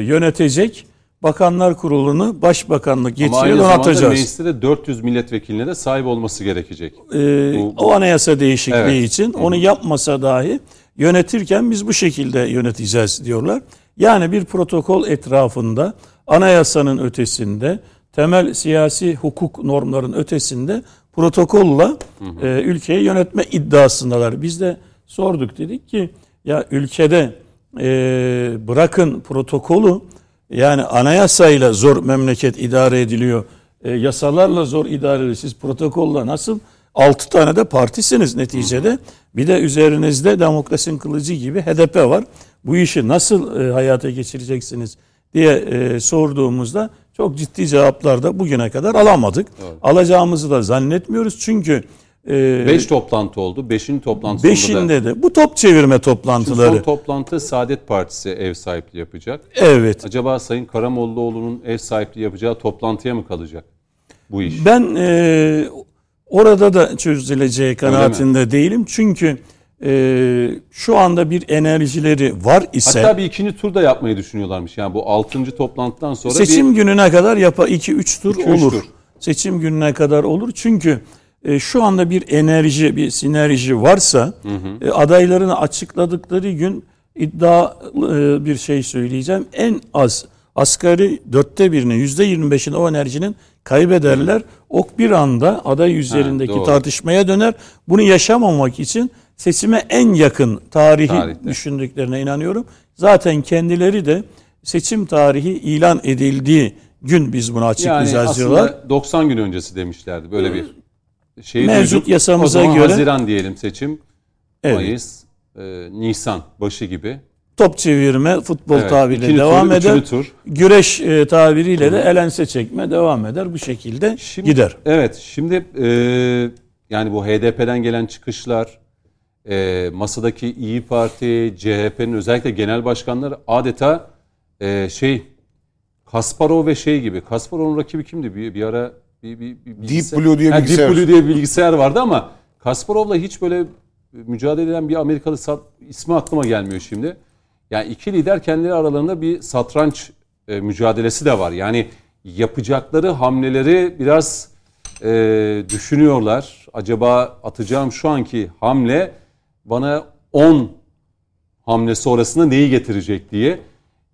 yönetecek. Bakanlar kurulunu başbakanlık yetkiyle donatacağız. mecliste de 400 milletvekiline de sahip olması gerekecek. E, Bu- o anayasa değişikliği Evet. için onu yapmasa dahi yönetirken biz bu şekilde yöneteceğiz diyorlar. Yani bir protokol etrafında anayasanın ötesinde temel siyasi hukuk normların ötesinde protokolla e, ülkeyi yönetme iddiasındalar. Biz de sorduk dedik ki ya ülkede e, bırakın protokolü yani anayasayla zor memleket idare ediliyor. E, yasalarla zor idare ediliyor. Siz protokolla nasıl? 6 tane de partisiniz neticede. Bir de üzerinizde demokrasinin kılıcı gibi HDP var. Bu işi nasıl e, hayata geçireceksiniz diye e, sorduğumuzda çok ciddi cevaplar da bugüne kadar alamadık. Alacağımızı da zannetmiyoruz. Çünkü e, 5 toplantı oldu. 5. toplantı sonunda da beşinde de bu top çevirme Şimdi toplantıları. son toplantı Saadet Partisi ev sahipliği yapacak. evet. Acaba Sayın Karamollaoğlu'nun ev sahipliği yapacağı toplantıya mı kalacak bu iş? Ben e, orada da çözüleceği kanaatinde değilim. Çünkü e, şu anda bir enerjileri var ise Hatta bir ikinci tur da yapmayı düşünüyorlarmış. Yani bu 6. toplantıdan sonra seçim bir gününe kadar yapa 2 3 tur İki, üç olur. tur. Seçim gününe kadar olur. Çünkü e, şu anda bir enerji, bir sinerji varsa e, adaylarını açıkladıkları gün iddialı e, bir şey söyleyeceğim. En az asgari dörtte birini, yüzde yirmi beşini o enerjinin kaybederler. Ok bir anda aday üzerindeki doğru. tartışmaya döner. Bunu yaşamamak için seçime en yakın tarihi Tarihte. düşündüklerine inanıyorum. Zaten kendileri de seçim tarihi ilan edildiği gün biz bunu yani açıklayacağız aslında diyorlar. 90 gün öncesi demişlerdi. Böyle bir şey Mevcut duyduk. yasamıza o zaman göre- Haziran diyelim seçim. Evet. Mayıs, e, Nisan başı gibi. Top çevirme futbol Evet, tabiriyle tur, devam üçüncü eder. tur. Güreş e, tabiriyle de elense çekme devam eder. Bu şekilde Şimdi, gider. Evet şimdi e, yani bu HDP'den gelen çıkışlar e, masadaki İyi Parti, CHP'nin özellikle genel başkanları adeta e, şey Kasparov ve şey gibi. Kasparov'un rakibi kimdi? Bir, bir ara bir, bir, bir bilgisayar- Blue diye Ha, bilgisayar. Deep Blue diye bir bilgisayar vardı ama Kasparov'la hiç böyle mücadele eden bir Amerikalı sat, ismi aklıma gelmiyor şimdi. Yani iki lider kendileri aralarında bir satranç e, mücadelesi de var. Yani yapacakları hamleleri biraz e, düşünüyorlar. Acaba atacağım şu anki hamle bana 10 hamle sonrasında neyi getirecek diye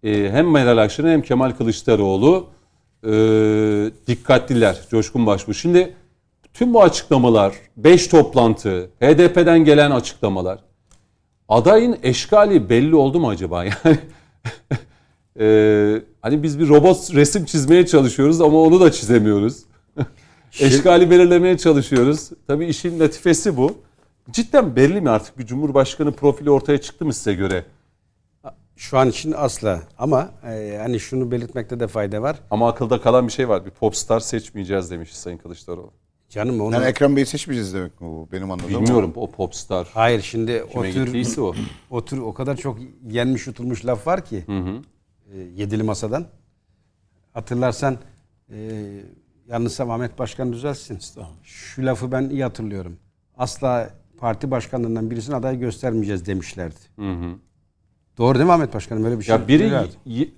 e, hem Meral Akşener hem Kemal Kılıçdaroğlu e, dikkatliler. Coşkun Başbuğ. Şimdi tüm bu açıklamalar, 5 toplantı, HDP'den gelen açıklamalar adayın eşkali belli oldu mu acaba? Yani e, hani biz bir robot resim çizmeye çalışıyoruz ama onu da çizemiyoruz. eşkali belirlemeye çalışıyoruz. Tabii işin latifesi bu. Cidden belli mi artık bir cumhurbaşkanı profili ortaya çıktı mı size göre? Şu an için asla. Ama e, hani şunu belirtmekte de fayda var. Ama akılda kalan bir şey var. Bir popstar seçmeyeceğiz demiş Sayın Kılıçdaroğlu. Canım onu... Yani Ekrem Bey'i seçmeyeceğiz demek mi bu? Benim anladığım. Bilmiyorum o popstar Hayır şimdi o tür, o. o tür o kadar çok yenmiş yutulmuş laf var ki. E, yedili masadan. Hatırlarsan e, yanlışsam Ahmet Başkan düzelsin. Şu lafı ben iyi hatırlıyorum. Asla parti başkanlarından birisine aday göstermeyeceğiz demişlerdi. Doğru değil mi Ahmet Başkanım? Böyle bir şey. Ya biri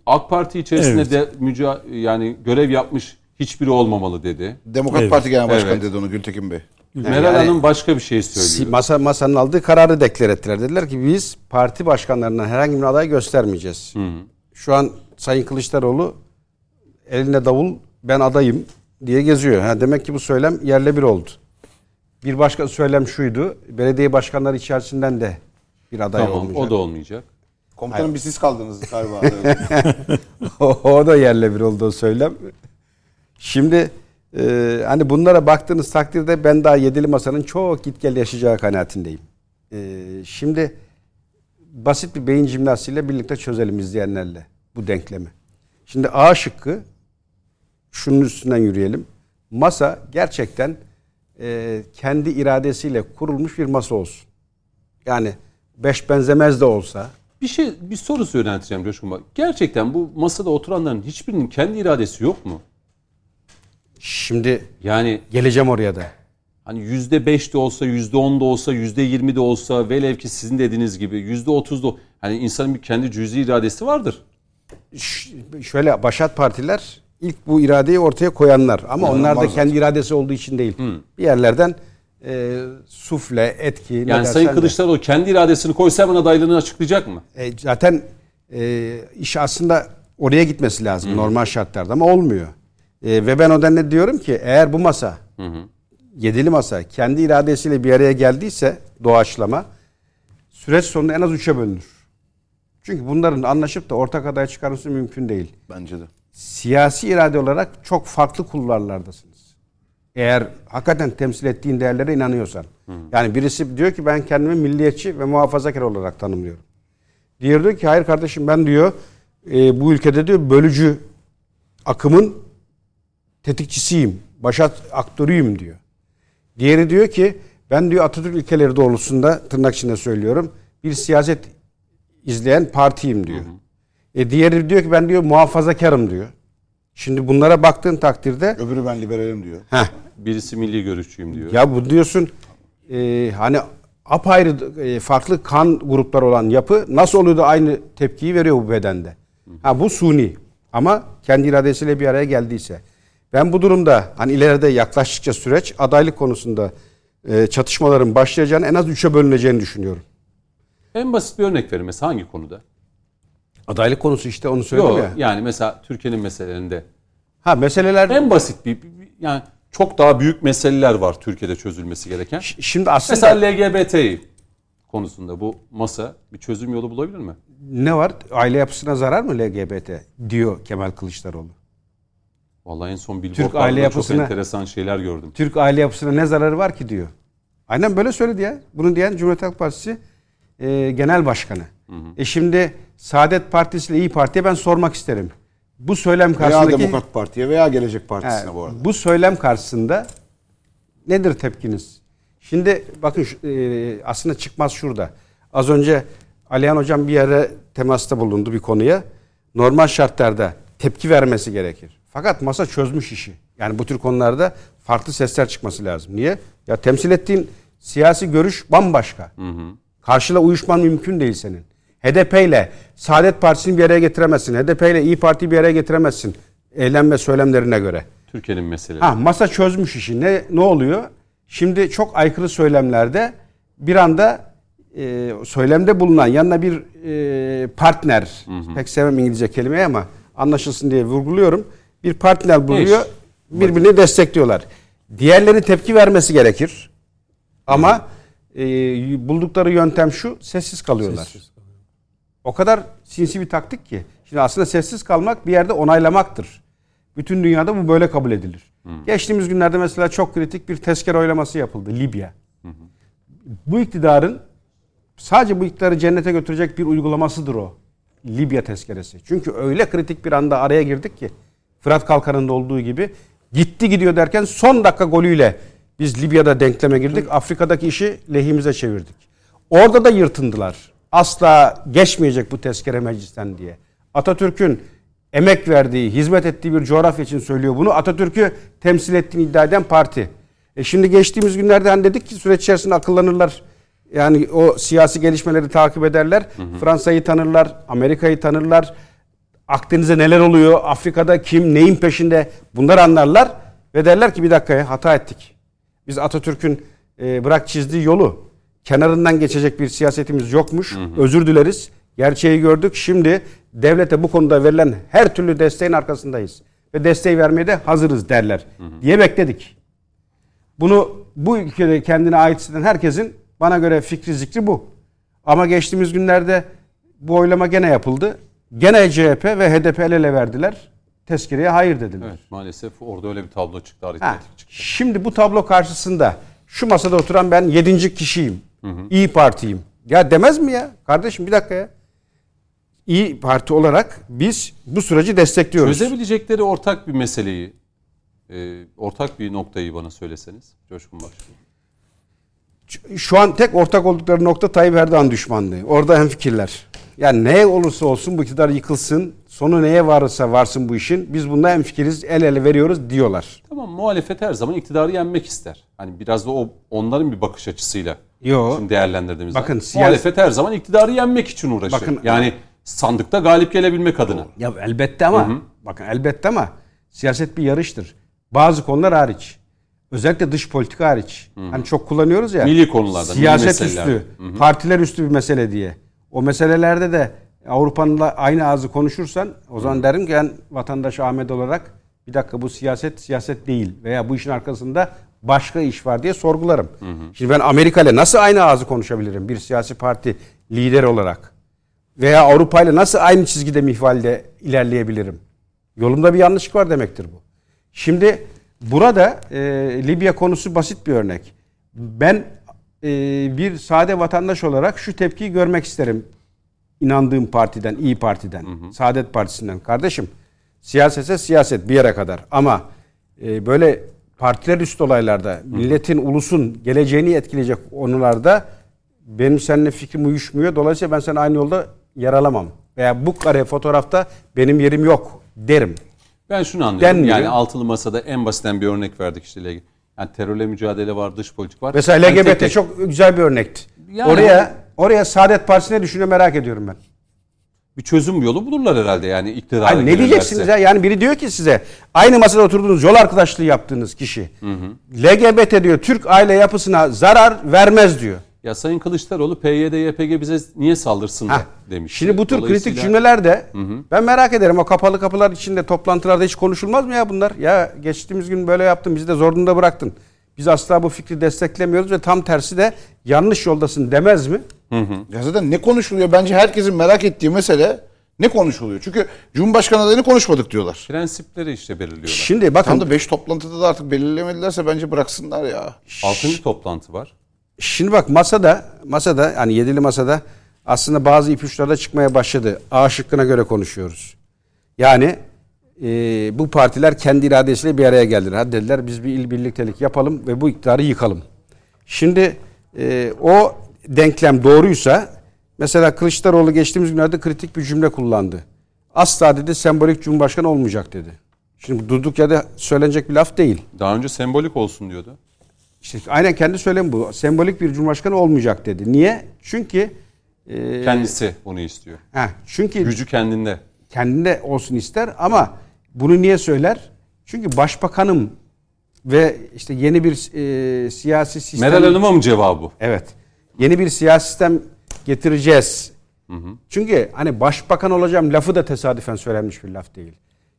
AK Parti içerisinde Evet. de müca yani görev yapmış hiçbiri olmamalı dedi. Demokrat Evet. Parti Genel Başkanı Evet. dedi onu Gültekin Bey. Meral Yani- Hanım başka bir şey söylüyor. Masa, masanın aldığı kararı deklar ettiler. Dediler ki biz parti başkanlarından herhangi bir aday göstermeyeceğiz. Şu an Sayın Kılıçdaroğlu elinde davul ben adayım diye geziyor. Ha, demek ki bu söylem yerle bir oldu. Bir başka söylem şuydu. Belediye başkanları içerisinden de bir aday Tamam olmayacak. o da olmayacak. Komutanım bir siz kaldınız galiba. o da yerle bir oldu o söylem. Şimdi e, hani bunlara baktığınız takdirde ben daha yedili masanın çok git gel yaşayacağı kanaatindeyim. E, şimdi basit bir beyin jimnastiğiyle birlikte çözelim izleyenlerle bu denklemi. Şimdi A şıkkı şunun üstünden yürüyelim. Masa gerçekten e, kendi iradesiyle kurulmuş bir masa olsun. Yani beş benzemez de olsa Bir şey bir soru yönelteceğim Coşkun Bey. Gerçekten bu masada oturanların hiçbirinin kendi iradesi yok mu? şimdi Yani geleceğim oraya da. hani yüzde beş de olsa, yüzde on da olsa, yüzde yirmi de olsa, velev ki sizin dediğiniz gibi yüzde otuz da hani insanın bir kendi cüzi iradesi vardır. Ş- şöyle başat partiler ilk bu iradeyi ortaya koyanlar ama onlar da kendi iradesi olduğu için değil. Bir yerlerden e, sufle, etki Yani Sayın de. Kılıçdaroğlu kendi iradesini koysa hemen adaylığını açıklayacak mı? E, zaten e, iş aslında oraya gitmesi lazım normal şartlarda ama olmuyor. E, ve ben o nedenle diyorum ki eğer bu masa yedili masa kendi iradesiyle bir araya geldiyse doğaçlama süreç sonunda en az üçe bölünür. Çünkü bunların anlaşıp da ortak aday çıkarması mümkün değil. Bence de. siyasi irade olarak çok farklı kulvarlardasınız. Eğer hakikaten temsil ettiğin değerlere inanıyorsan. Yani birisi diyor ki ben kendimi milliyetçi ve muhafazakar olarak tanımlıyorum. Diğeri diyor ki hayır kardeşim ben diyor e, bu ülkede diyor bölücü akımın tetikçisiyim, başat aktörüyüm diyor. Diğeri diyor ki ben diyor Atatürk ilkeleri doğrultusunda tırnak içinde söylüyorum bir siyaset izleyen partiyim diyor. E diğeri diyor ki ben diyor muhafazakarım diyor. Şimdi bunlara baktığın takdirde Öbürü ben liberalim diyor. heh, Birisi milli görüşçüyüm diyor. ya bu diyorsun e, hani apayrı e, farklı kan grupları olan yapı nasıl oluyor da aynı tepkiyi veriyor bu bedende. Ha bu suni ama kendi iradesiyle bir araya geldiyse. Ben bu durumda hani ileride yaklaştıkça süreç adaylık konusunda e, çatışmaların başlayacağını en az üçe bölüneceğini düşünüyorum. En basit bir örnek verin mesela hangi konuda? Adaylık konusu işte onu söyledim Yok ya. yani mesela Türkiye'nin meselelerinde Ha meseleler en basit bir, bir- bir- yani çok daha büyük meseleler var Türkiye'de çözülmesi gereken. Ş- şimdi aslında Mesela LGBT konusunda bu masa bir çözüm yolu bulabilir mi? ne var? Aile yapısına zarar mı LGBT diyor Kemal Kılıçdaroğlu. Vallahi en son aile billboardlarda çok yapısına- enteresan şeyler gördüm. Türk aile yapısına ne zararı var ki diyor. Aynen böyle söyledi ya. Bunu diyen Cumhuriyet Halk Partisi e, Genel Başkanı. E şimdi Saadet Partisi ile İyi Parti'ye ben sormak isterim. Bu söylem Veya karşısındaki Demokrat Parti'ye veya Gelecek Partisi'ne He, bu arada. bu söylem karşısında nedir tepkiniz? Şimdi bakın e, aslında çıkmaz şurada. Az önce Alihan Hocam bir yere temasta bulundu bir konuya. Normal şartlarda tepki vermesi gerekir. Fakat masa çözmüş işi. Yani bu tür konularda farklı sesler çıkması lazım. Niye? Ya temsil ettiğin siyasi görüş bambaşka. Karşıla uyuşman mümkün değil senin. HDP ile Saadet Partisi'ni bir araya getiremezsin. HDP ile İyi Parti'yi bir araya getiremezsin. Eylem ve söylemlerine göre. Türkiye'nin meseleleri. Ha masa çözmüş işi. Ne ne oluyor? Şimdi çok aykırı söylemlerde bir anda e, söylemde bulunan yanına bir e, partner, pek sevmem İngilizce kelimeyi ama anlaşılsın diye vurguluyorum. Bir partner buluyor, Eş. birbirini destekliyorlar. Diğerleri tepki vermesi gerekir. Ama e, buldukları yöntem şu, sessiz kalıyorlar. O kadar sinsi bir taktik ki. Şimdi aslında sessiz kalmak bir yerde onaylamaktır. Bütün dünyada bu böyle kabul edilir. Geçtiğimiz günlerde mesela çok kritik bir tezkere oylaması yapıldı Libya. Bu iktidarın sadece bu iktidarı cennete götürecek bir uygulamasıdır o. Libya tezkeresi. Çünkü öyle kritik bir anda araya girdik ki Fırat Kalkanı'nda olduğu gibi gitti gidiyor derken son dakika golüyle biz Libya'da denkleme girdik. Afrika'daki işi lehimize çevirdik. Orada da yırtındılar. Asla geçmeyecek bu tezkere meclisten diye. Atatürk'ün emek verdiği, hizmet ettiği bir coğrafya için söylüyor bunu. Atatürk'ü temsil ettiğini iddia eden parti. E şimdi geçtiğimiz günlerde hani dedik ki süreç içerisinde akıllanırlar. Yani o siyasi gelişmeleri takip ederler. Fransa'yı tanırlar, Amerika'yı tanırlar. Akdeniz'de neler oluyor, Afrika'da kim, neyin peşinde bunları anlarlar. Ve derler ki bir dakika ya, hata ettik. Biz Atatürk'ün e, bırak çizdiği yolu kenarından geçecek bir siyasetimiz yokmuş. Özür dileriz. Gerçeği gördük. Şimdi devlete bu konuda verilen her türlü desteğin arkasındayız. Ve desteği vermeye de hazırız derler diye bekledik. Bunu bu ülkede kendine ait hisseden herkesin bana göre fikri zikri bu. Ama geçtiğimiz günlerde bu oylama gene yapıldı. Gene CHP ve HDP el ele verdiler. Tezkereye hayır dediler. Evet, maalesef orada öyle bir tablo çıktı, Ha, çıktı. şimdi bu tablo karşısında şu masada oturan ben yedinci kişiyim. İyi Parti'yim. Ya demez mi ya? Kardeşim bir dakika ya. İyi Parti olarak biz bu süreci destekliyoruz. Çözebilecekleri ortak bir meseleyi, e, ortak bir noktayı bana söyleseniz. Coşkun Başbuğ. Şu an tek ortak oldukları nokta Tayyip Erdoğan düşmanlığı. Orada hemfikirler. Yani ne olursa olsun bu iktidar yıkılsın, sonu neye varırsa varsın bu işin. Biz bunda hemfikiriz, el ele veriyoruz diyorlar. Tamam muhalefet her zaman iktidarı yenmek ister. Hani biraz da o onların bir bakış açısıyla Yo. şimdi değerlendirdiğimiz Bakın, zaman. siyasi- muhalefet her zaman iktidarı yenmek için uğraşır. Bakın- yani sandıkta galip gelebilmek adına. Ya elbette ama bakın elbette ama siyaset bir yarıştır. Bazı konular hariç. Özellikle dış politika hariç. Hani çok kullanıyoruz ya. Milli konularda, milli Siyaset meselelerde. üstü, partiler üstü bir mesele diye. O meselelerde de Avrupa'nınla aynı ağzı konuşursan o zaman derim ki ben vatandaş Ahmet olarak bir dakika bu siyaset siyaset değil veya bu işin arkasında başka iş var diye sorgularım. Şimdi ben Amerika ile nasıl aynı ağzı konuşabilirim bir siyasi parti lideri olarak? Veya Avrupa ile nasıl aynı çizgide mihvalde ilerleyebilirim? Yolumda bir yanlışlık var demektir bu. Şimdi burada e, Libya konusu basit bir örnek. Ben e, bir sade vatandaş olarak şu tepkiyi görmek isterim. İnandığım partiden, İyi Parti'den, Saadet Partisi'nden. Kardeşim siyasetse siyaset bir yere kadar. Ama e, böyle partiler üst olaylarda, milletin, ulusun geleceğini etkileyecek konularda benim seninle fikrim uyuşmuyor. Dolayısıyla ben seni aynı yolda yer alamam. Veya bu kare fotoğrafta benim yerim yok derim. Ben şunu anlıyorum. Denmiyor. Yani altılı masada en basitten bir örnek verdik işte. Yani terörle mücadele var, dış politik var. Mesela Yani tek LGBT tek- çok güzel bir örnekti. Yani- oraya oraya Saadet Partisi ne düşünüyor merak ediyorum ben. Bir çözüm yolu bulurlar herhalde yani iktidara Ay ne diyeceksiniz ya? Yani biri diyor ki size aynı masada oturduğunuz yol arkadaşlığı yaptığınız kişi LGBT diyor Türk aile yapısına zarar vermez diyor. Ya Sayın Kılıçdaroğlu PYD, YPG bize niye saldırsın Hah. demiş. Şimdi bu tür Dolayısıyla- kritik cümlelerde ben merak ederim o kapalı kapılar içinde toplantılarda hiç konuşulmaz mı ya bunlar? Ya geçtiğimiz gün böyle yaptın bizi de zor durumda bıraktın. Biz asla bu fikri desteklemiyoruz ve tam tersi de yanlış yoldasın demez mi? Ya zaten ne konuşuluyor? Bence herkesin merak ettiği mesele ne konuşuluyor? Çünkü Cumhurbaşkanı adayını konuşmadık diyorlar. Prensipleri işte belirliyorlar. Şimdi bakın Tam da 5 toplantıda da artık belirlemedilerse bence bıraksınlar ya. Altıncı toplantı var. Şimdi bak masada, masada yani yedili masada aslında bazı ipuçları da çıkmaya başladı. A şıkkına göre konuşuyoruz. Yani e, bu partiler kendi iradesiyle bir araya geldiler. Hadi dediler biz bir il birliktelik yapalım ve bu iktidarı yıkalım. Şimdi e, o denklem doğruysa mesela Kılıçdaroğlu geçtiğimiz günlerde kritik bir cümle kullandı. Asla dedi sembolik cumhurbaşkanı olmayacak dedi. Şimdi durduk ya da söylenecek bir laf değil. Daha önce sembolik olsun diyordu. İşte aynen kendi söylemi bu. Sembolik bir cumhurbaşkanı olmayacak dedi. Niye? Çünkü e, Kendisi bunu istiyor. heh, çünkü Gücü kendinde. kendinde olsun ister ama bunu niye söyler? Çünkü başbakanım ve işte yeni bir e, siyasi sistem Meral Hanım'a mı cevabı? Evet. Yeni bir siyasi sistem getireceğiz. Çünkü hani başbakan olacağım lafı da tesadüfen söylenmiş bir laf değil.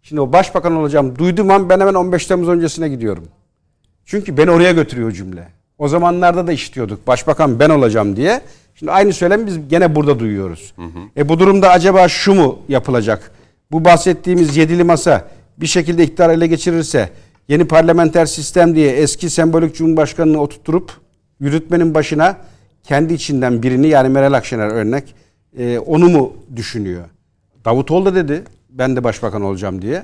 Şimdi o başbakan olacağım duyduğum an ben hemen 15 Temmuz öncesine gidiyorum. Çünkü beni oraya götürüyor cümle. O zamanlarda da işitiyorduk. Başbakan ben olacağım diye. Şimdi aynı söylemi biz gene burada duyuyoruz. E bu durumda acaba şu mu yapılacak? Bu bahsettiğimiz yedili masa bir şekilde iktidar ele geçirirse yeni parlamenter sistem diye eski sembolik cumhurbaşkanını oturtturup yürütmenin başına kendi içinden birini yani Meral Akşener örnek e, onu mu düşünüyor? Davutoğlu da dedi ben de başbakan olacağım diye.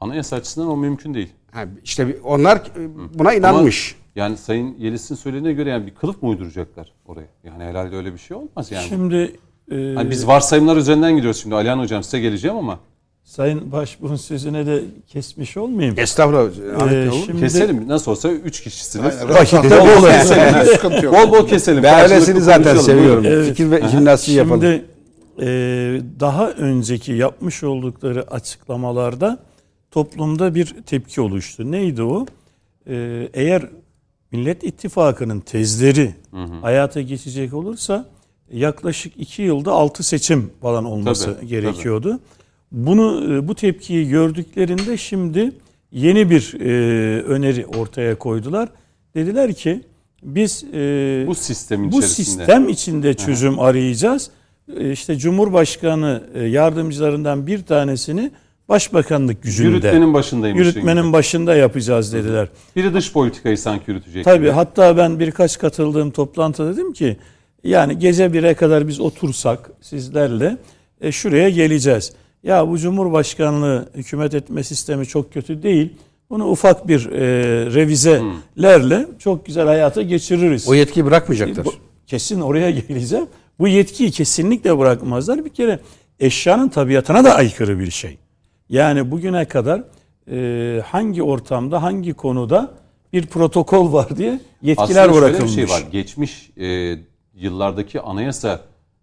Anayasa açısından o mümkün değil. Ha, işte onlar e, buna inanmış. Ama yani Sayın Yeliz'in söylediğine göre yani bir kılıf mı uyduracaklar oraya? Yani herhalde öyle bir şey olmaz yani. Şimdi e, Hani biz varsayımlar üzerinden gidiyoruz şimdi. Alihan Hocam size geleceğim ama Sayın Başbuğ'un sözüne de kesmiş olmayayım. Estağfurullah. Ahmet Ee, Bey, şimdi- keselim. Nasıl olsa 3 kişisiniz. Bak, şimdi bol sıkıntı yok. bol bol keselim. Ben Karşılıklı öylesini zaten konuşalım. seviyorum. Buyurun. Evet. Fikir ve jimnastiği yapalım. Şimdi e, daha önceki yapmış oldukları açıklamalarda toplumda bir tepki oluştu. Neydi o? E, eğer Millet İttifakı'nın tezleri hayata geçecek olursa yaklaşık iki yılda altı seçim falan olması Tabii, gerekiyordu. Bunu e, bu tepkiyi gördüklerinde şimdi yeni bir e, öneri ortaya koydular. Dediler ki biz e, Bu sistemin bu içerisinde. sistem içinde çözüm arayacağız. E, İşte Cumhurbaşkanı e, yardımcılarından bir tanesini başbakanlık gücünde Yürütmenin başındaymış. yürütmenin başında yapacağız dediler. Biri dış politikayı sanki yürütecek. Tabii gibi. hatta ben birkaç katıldığım toplantıda dedim ki yani gece 1'e kadar biz otursak sizlerle e, şuraya geleceğiz. Ya bu Cumhurbaşkanlığı hükümet etme sistemi çok kötü değil. Bunu ufak bir e, revizelerle çok güzel hayata geçiririz. O yetkiyi bırakmayacaklar. Bu- Kesin oraya geleceğim. Bu yetkiyi kesinlikle bırakmazlar. Bir kere eşyanın tabiatına da aykırı bir şey. Yani bugüne kadar e, hangi ortamda, hangi konuda bir protokol var diye yetkiler Aslında şöyle bırakılmış. bir şey var. Geçmiş e, yıllardaki anayasa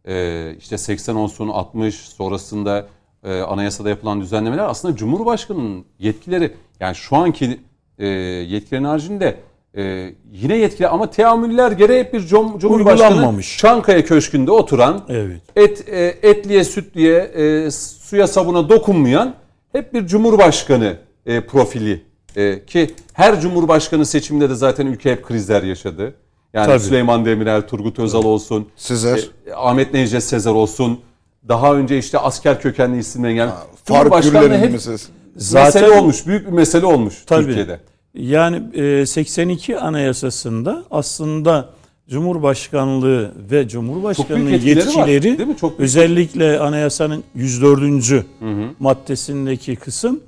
e, işte 80 olsun 60 sonrasında e, anayasada yapılan düzenlemeler aslında Cumhurbaşkanı'nın yetkileri yani şu anki e, yetkilerin haricinde e, yine yetkili ama teamüller gereği hep bir cum, Cumhurbaşkanı. Çankaya Köşkü'nde oturan Evet. et e, etliye sütliye e, suya sabuna dokunmayan hep bir cumhurbaşkanı e, profili E, ki her cumhurbaşkanı seçiminde de zaten ülke hep krizler yaşadı. Yani Tabii. Süleyman Demirel, Turgut Özal olsun, Sezer. e, Ahmet Necdet Sezer olsun. Daha önce işte asker kökenli isimden gelen Faruk Cumhurbaşkanlığı Gürler'in hep meselesi. Zaten- mesele olmuş, büyük bir mesele olmuş Tabii. Türkiye'de. Yani e, 82 Anayasası'nda aslında Cumhurbaşkanlığı ve Cumhurbaşkanı'nın yetkileri var, yetkileri değil mi? Çok özellikle anayasanın 104. maddesindeki kısım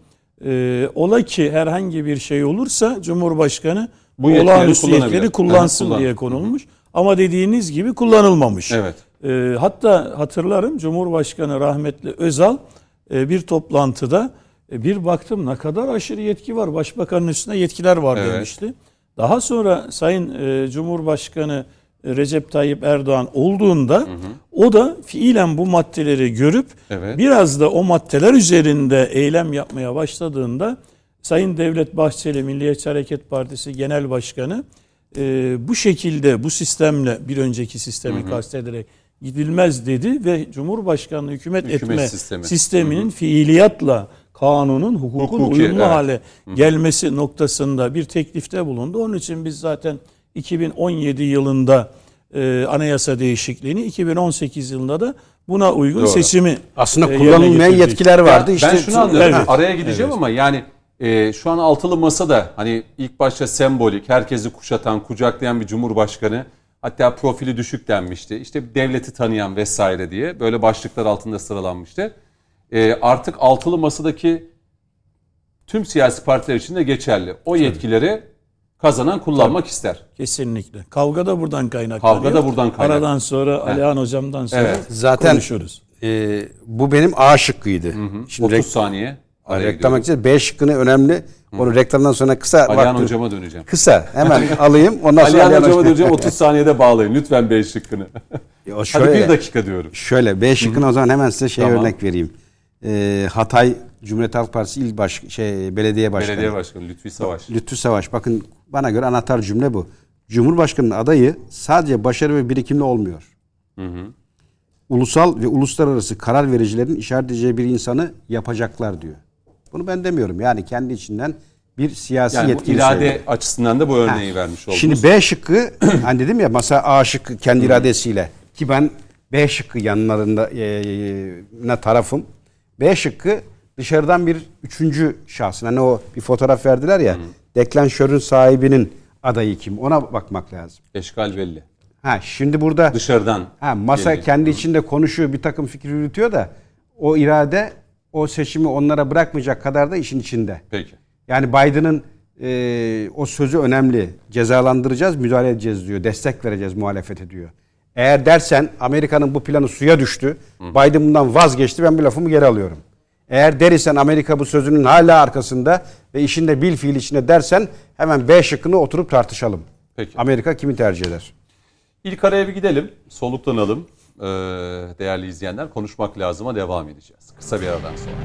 e, ola ki herhangi bir şey olursa Cumhurbaşkanı Bu olağanüstü yetkileri kullansın Evet, kullan. diye konulmuş. Ama dediğiniz gibi kullanılmamış. Evet. E, hatta hatırlarım Cumhurbaşkanı rahmetli Özal e, bir toplantıda e, bir baktım ne kadar aşırı yetki var. Başbakanın üstünde yetkiler var Evet. demişti. Daha sonra Sayın e, Cumhurbaşkanı e, Recep Tayyip Erdoğan olduğunda o da fiilen bu maddeleri görüp Evet. biraz da o maddeler üzerinde eylem yapmaya başladığında Sayın Devlet Bahçeli Milliyetçi Hareket Partisi Genel Başkanı e, bu şekilde bu sistemle bir önceki sistemi kastederek gidilmez dedi ve Cumhurbaşkanlığı hükümet, Hükümet etme sistemi. sisteminin fiiliyatla kanunun, hukukun Hukuki, uyumlu evet. hale gelmesi noktasında bir teklifte bulundu. Onun için biz zaten 2017 yılında e, anayasa değişikliğini 2018 yılında da buna uygun Doğru. seçimi Aslında e, kullanılmayan yetkiler vardı. Ya işte ben şunu anlıyorum. Evet. Araya gideceğim ama yani e, şu an altılı masada hani ilk başta sembolik, herkesi kuşatan, kucaklayan bir cumhurbaşkanı hatta profili düşük denmişti. İşte devleti tanıyan vesaire diye böyle başlıklar altında sıralanmıştı. E, artık altılı masadaki tüm siyasi partiler için de geçerli. O yetkileri kazanan kullanmak ister. Kesinlikle. Kavga da buradan kaynaklanıyor. Kavga da buradan kaynaklanıyor. Aradan sonra Alihan hocamdan sonra Evet. Zaten konuşuruz. e, bu benim A şıkkıydı. Şimdi 30 rek- saniye. Araya reklam gidiyorum. edeceğiz. B şıkkını önemli. Onu reklamdan sonra kısa Alihan vaktim- hocama döneceğim. Kısa hemen alayım. Ondan sonra Alihan Alihan hocama Hoca- döneceğim 30 saniyede bağlayın. Lütfen B şıkkını. Hadi şöyle, bir dakika diyorum. Şöyle B şıkkını o zaman hemen size şey Tamam. örnek vereyim. Ee, Hatay Cumhuriyet Halk Partisi il baş şey belediye başkanı. Belediye Başkanı Lütfi Savaş. Lütfü Savaş. Bakın bana göre anahtar cümle bu. Cumhurbaşkanının adayı sadece başarı ve birikimli olmuyor. Ulusal ve uluslararası karar vericilerin işaret edeceği bir insanı yapacaklar diyor. Bunu ben demiyorum. Yani kendi içinden bir siyasi Yani yetkili irade söylüyor. açısından da bu örneği vermiş oldunuz. Şimdi B şıkkı hani dedim ya masa A şıkkı kendi iradesiyle ki ben B şıkkı yanlarında e, e, ne tarafım. B şıkkı dışarıdan bir üçüncü şahsın. Hani o bir fotoğraf verdiler ya. Deklanşörün sahibinin adayı kim? Ona bakmak lazım. Eşkal belli. Ha şimdi burada Dışarıdan. ha, masa gelecek. kendi içinde konuşuyor bir takım fikir yürütüyor da o irade o seçimi onlara bırakmayacak kadar da işin içinde. Peki. Yani Biden'ın e, o sözü önemli. Cezalandıracağız, müdahale edeceğiz diyor. Destek vereceğiz muhalefete diyor. Eğer dersen Amerika'nın bu planı suya düştü. Biden bundan vazgeçti. Ben bu lafımı geri alıyorum. Eğer derisen Amerika bu sözünün hala arkasında ve işinde bil fiil içinde dersen hemen B şıkkını oturup tartışalım. Peki. Amerika kimi tercih eder? İlk araya bir gidelim. Soluklanalım. Ee, değerli izleyenler konuşmak lazıma devam edeceğiz. Kısa bir aradan sonra.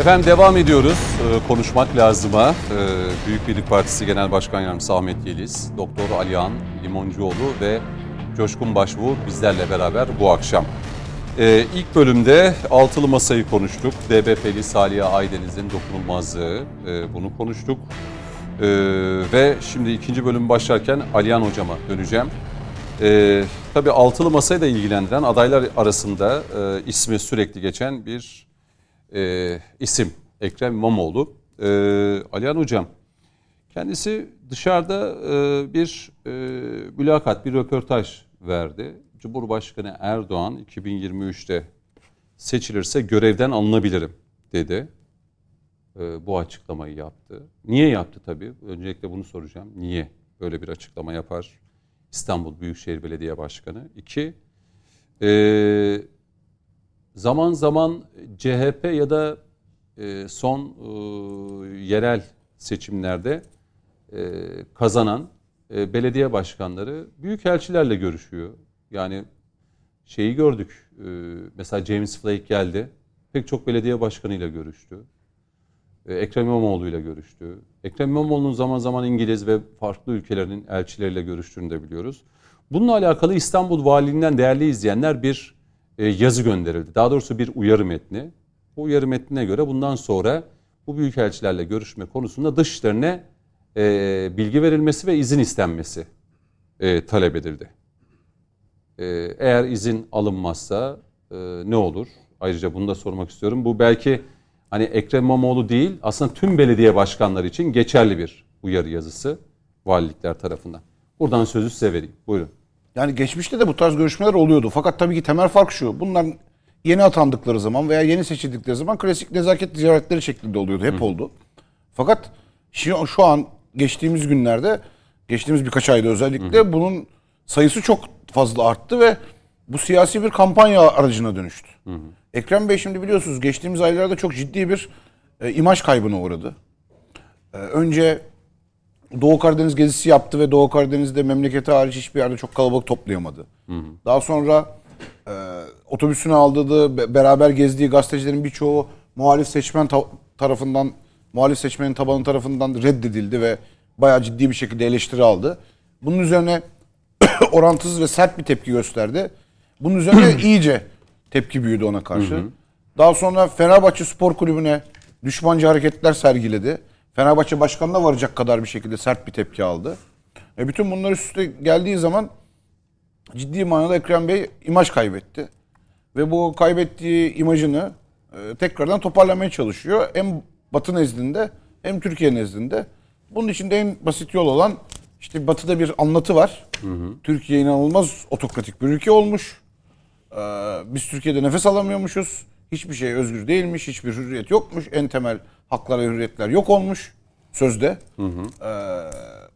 Efendim devam ediyoruz. Ee, konuşmak lazıma. Ee, Büyük Birlik Partisi Genel Başkan Yardımcısı Ahmet Yeliz, Doktor Alihan Limoncuoğlu ve Coşkun Başbuğ bizlerle beraber bu akşam. Ee, ilk bölümde altılı masayı konuştuk. DBP'li Salih Aydeniz'in dokunulmazlığı e, bunu konuştuk. Ee, ve şimdi ikinci bölüm başlarken Alihan Hocam'a döneceğim. Ee, tabii altılı masayı da ilgilendiren adaylar arasında e, ismi sürekli geçen bir e, isim Ekrem İmamoğlu. E, Alihan Hocam kendisi dışarıda e, bir e, mülakat, bir röportaj verdi. Cumhurbaşkanı Erdoğan 2023'te seçilirse görevden alınabilirim dedi. E, bu açıklamayı yaptı. Niye yaptı tabii? Öncelikle bunu soracağım. Niye böyle bir açıklama yapar İstanbul Büyükşehir Belediye Başkanı? İki, e, zaman zaman CHP ya da e, son e, yerel seçimlerde e, kazanan e, belediye başkanları büyükelçilerle görüşüyor. Yani şeyi gördük. e, mesela James Flake geldi. Pek çok belediye başkanıyla görüştü. E, Ekrem İmamoğlu ile görüştü. Ekrem İmamoğlu'nun zaman zaman İngiliz ve farklı ülkelerin elçileriyle görüştüğünü de biliyoruz. Bununla alakalı İstanbul Valiliğinden değerli izleyenler bir e, yazı gönderildi. Daha doğrusu bir uyarı metni. Bu uyarı metnine göre bundan sonra bu büyükelçilerle görüşme konusunda dışişlerine e, bilgi verilmesi ve izin istenmesi e, talep edildi. E, eğer izin alınmazsa ne olur? Ayrıca bunu da sormak istiyorum. Bu belki hani Ekrem İmamoğlu değil aslında tüm belediye başkanları için geçerli bir uyarı yazısı valilikler tarafından. Buradan sözü size vereyim. Buyurun. Yani geçmişte de bu tarz görüşmeler oluyordu. Fakat tabii ki temel fark şu. Bunlar yeni atandıkları zaman veya yeni seçildikleri zaman klasik nezaket ziyaretleri şeklinde oluyordu. Hep oldu. Fakat şu, şu an geçtiğimiz günlerde, geçtiğimiz birkaç ayda özellikle bunun sayısı çok fazla arttı ve bu siyasi bir kampanya aracına dönüştü. Ekrem Bey şimdi biliyorsunuz geçtiğimiz aylarda çok ciddi bir e, imaj kaybına uğradı. E, önce Doğu Karadeniz gezisi yaptı ve Doğu Karadeniz'de memleketi hariç hiçbir yerde çok kalabalık toplayamadı. Daha sonra e, otobüsünü aldığı, be- beraber gezdiği gazetecilerin birçoğu muhalif seçmen ta- tarafından, muhalif seçmenin tabanı tarafından reddedildi ve bayağı ciddi bir şekilde eleştiri aldı. Bunun üzerine orantısız ve sert bir tepki gösterdi. Bunun üzerine iyice tepki büyüdü ona karşı. Daha sonra Fenerbahçe Spor Kulübü'ne düşmanca hareketler sergiledi. Fenerbahçe başkanına varacak kadar bir şekilde sert bir tepki aldı. E bütün bunlar üst üste geldiği zaman ciddi manada Ekrem Bey imaj kaybetti. Ve bu kaybettiği imajını e, tekrardan toparlamaya çalışıyor. Hem Batı nezdinde hem Türkiye nezdinde. Bunun için de en basit yol olan işte Batı'da bir anlatı var. Türkiye inanılmaz otokratik bir ülke olmuş. Ee, biz Türkiye'de nefes alamıyormuşuz. Hiçbir şey özgür değilmiş, hiçbir hürriyet yokmuş. En temel haklar ve hürriyetler yok olmuş sözde. Ee,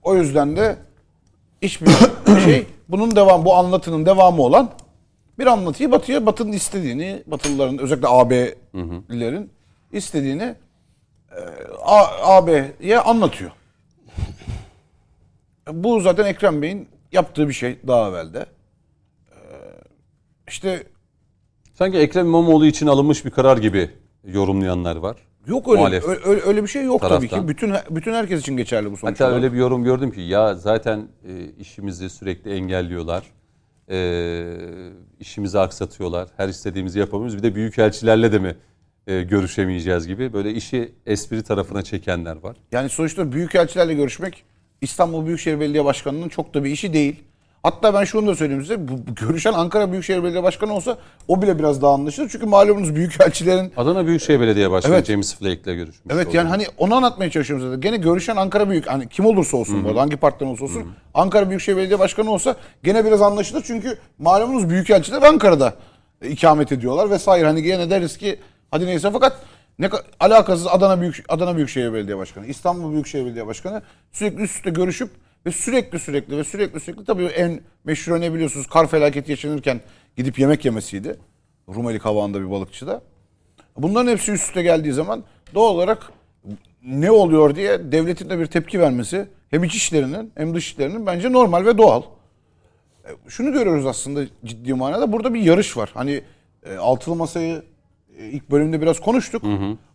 o yüzden de hiçbir şey bunun devam bu anlatının devamı olan bir anlatıyı Batı'ya Batı'nın istediğini, Batılıların özellikle AB'lilerin istediğini e, AB'ye anlatıyor. Bu zaten Ekrem Bey'in yaptığı bir şey daha evvelde. İşte Sanki Ekrem İmamoğlu için alınmış bir karar gibi yorumlayanlar var. yok öyle Muhalef öyle, öyle bir şey yok tabii taraftan. ki. Bütün bütün herkes için geçerli bu sonuç. Hatta öyle bir yorum gördüm ki ya zaten e, işimizi sürekli engelliyorlar. E, işimizi aksatıyorlar. Her istediğimizi yapamıyoruz. Bir de büyükelçilerle de mi e, görüşemeyeceğiz gibi böyle işi espri tarafına çekenler var. Yani sonuçta büyükelçilerle görüşmek İstanbul Büyükşehir Belediye Başkanı'nın çok da bir işi değil. Hatta ben şunu da söyleyeyim size. Bu, görüşen Ankara Büyükşehir Belediye Başkanı olsa o bile biraz daha anlaşılır. Çünkü malumunuz büyükelçilerin Adana Büyükşehir Belediye Başkanı Evet. James Flake ile görüşmüş. Evet oldu. yani hani onu anlatmaya çalışıyorum zaten. Gene görüşen Ankara Büyük hani kim olursa olsun bu arada hangi partiden olursa olsun Ankara Büyükşehir Belediye Başkanı olsa gene biraz anlaşılır çünkü malumunuz büyükelçiler Ankara'da e, ikamet ediyorlar vesaire. Hani gene deriz ki hadi neyse fakat ne ka- alakasız Adana Büyük Adana Büyükşehir Belediye Başkanı, İstanbul Büyükşehir Belediye Başkanı sürekli üst üste görüşüp ve sürekli sürekli ve sürekli sürekli tabii en meşhur ne biliyorsunuz kar felaketi yaşanırken gidip yemek yemesiydi. Rumeli Kavağı'nda bir balıkçıda. Bunların hepsi üst üste geldiği zaman doğal olarak ne oluyor diye devletin de bir tepki vermesi hem iç işlerinin hem dış işlerinin bence normal ve doğal. E, Şunu görüyoruz aslında ciddi manada burada bir yarış var. Hani e, altılı masayı e, ilk bölümde biraz konuştuk.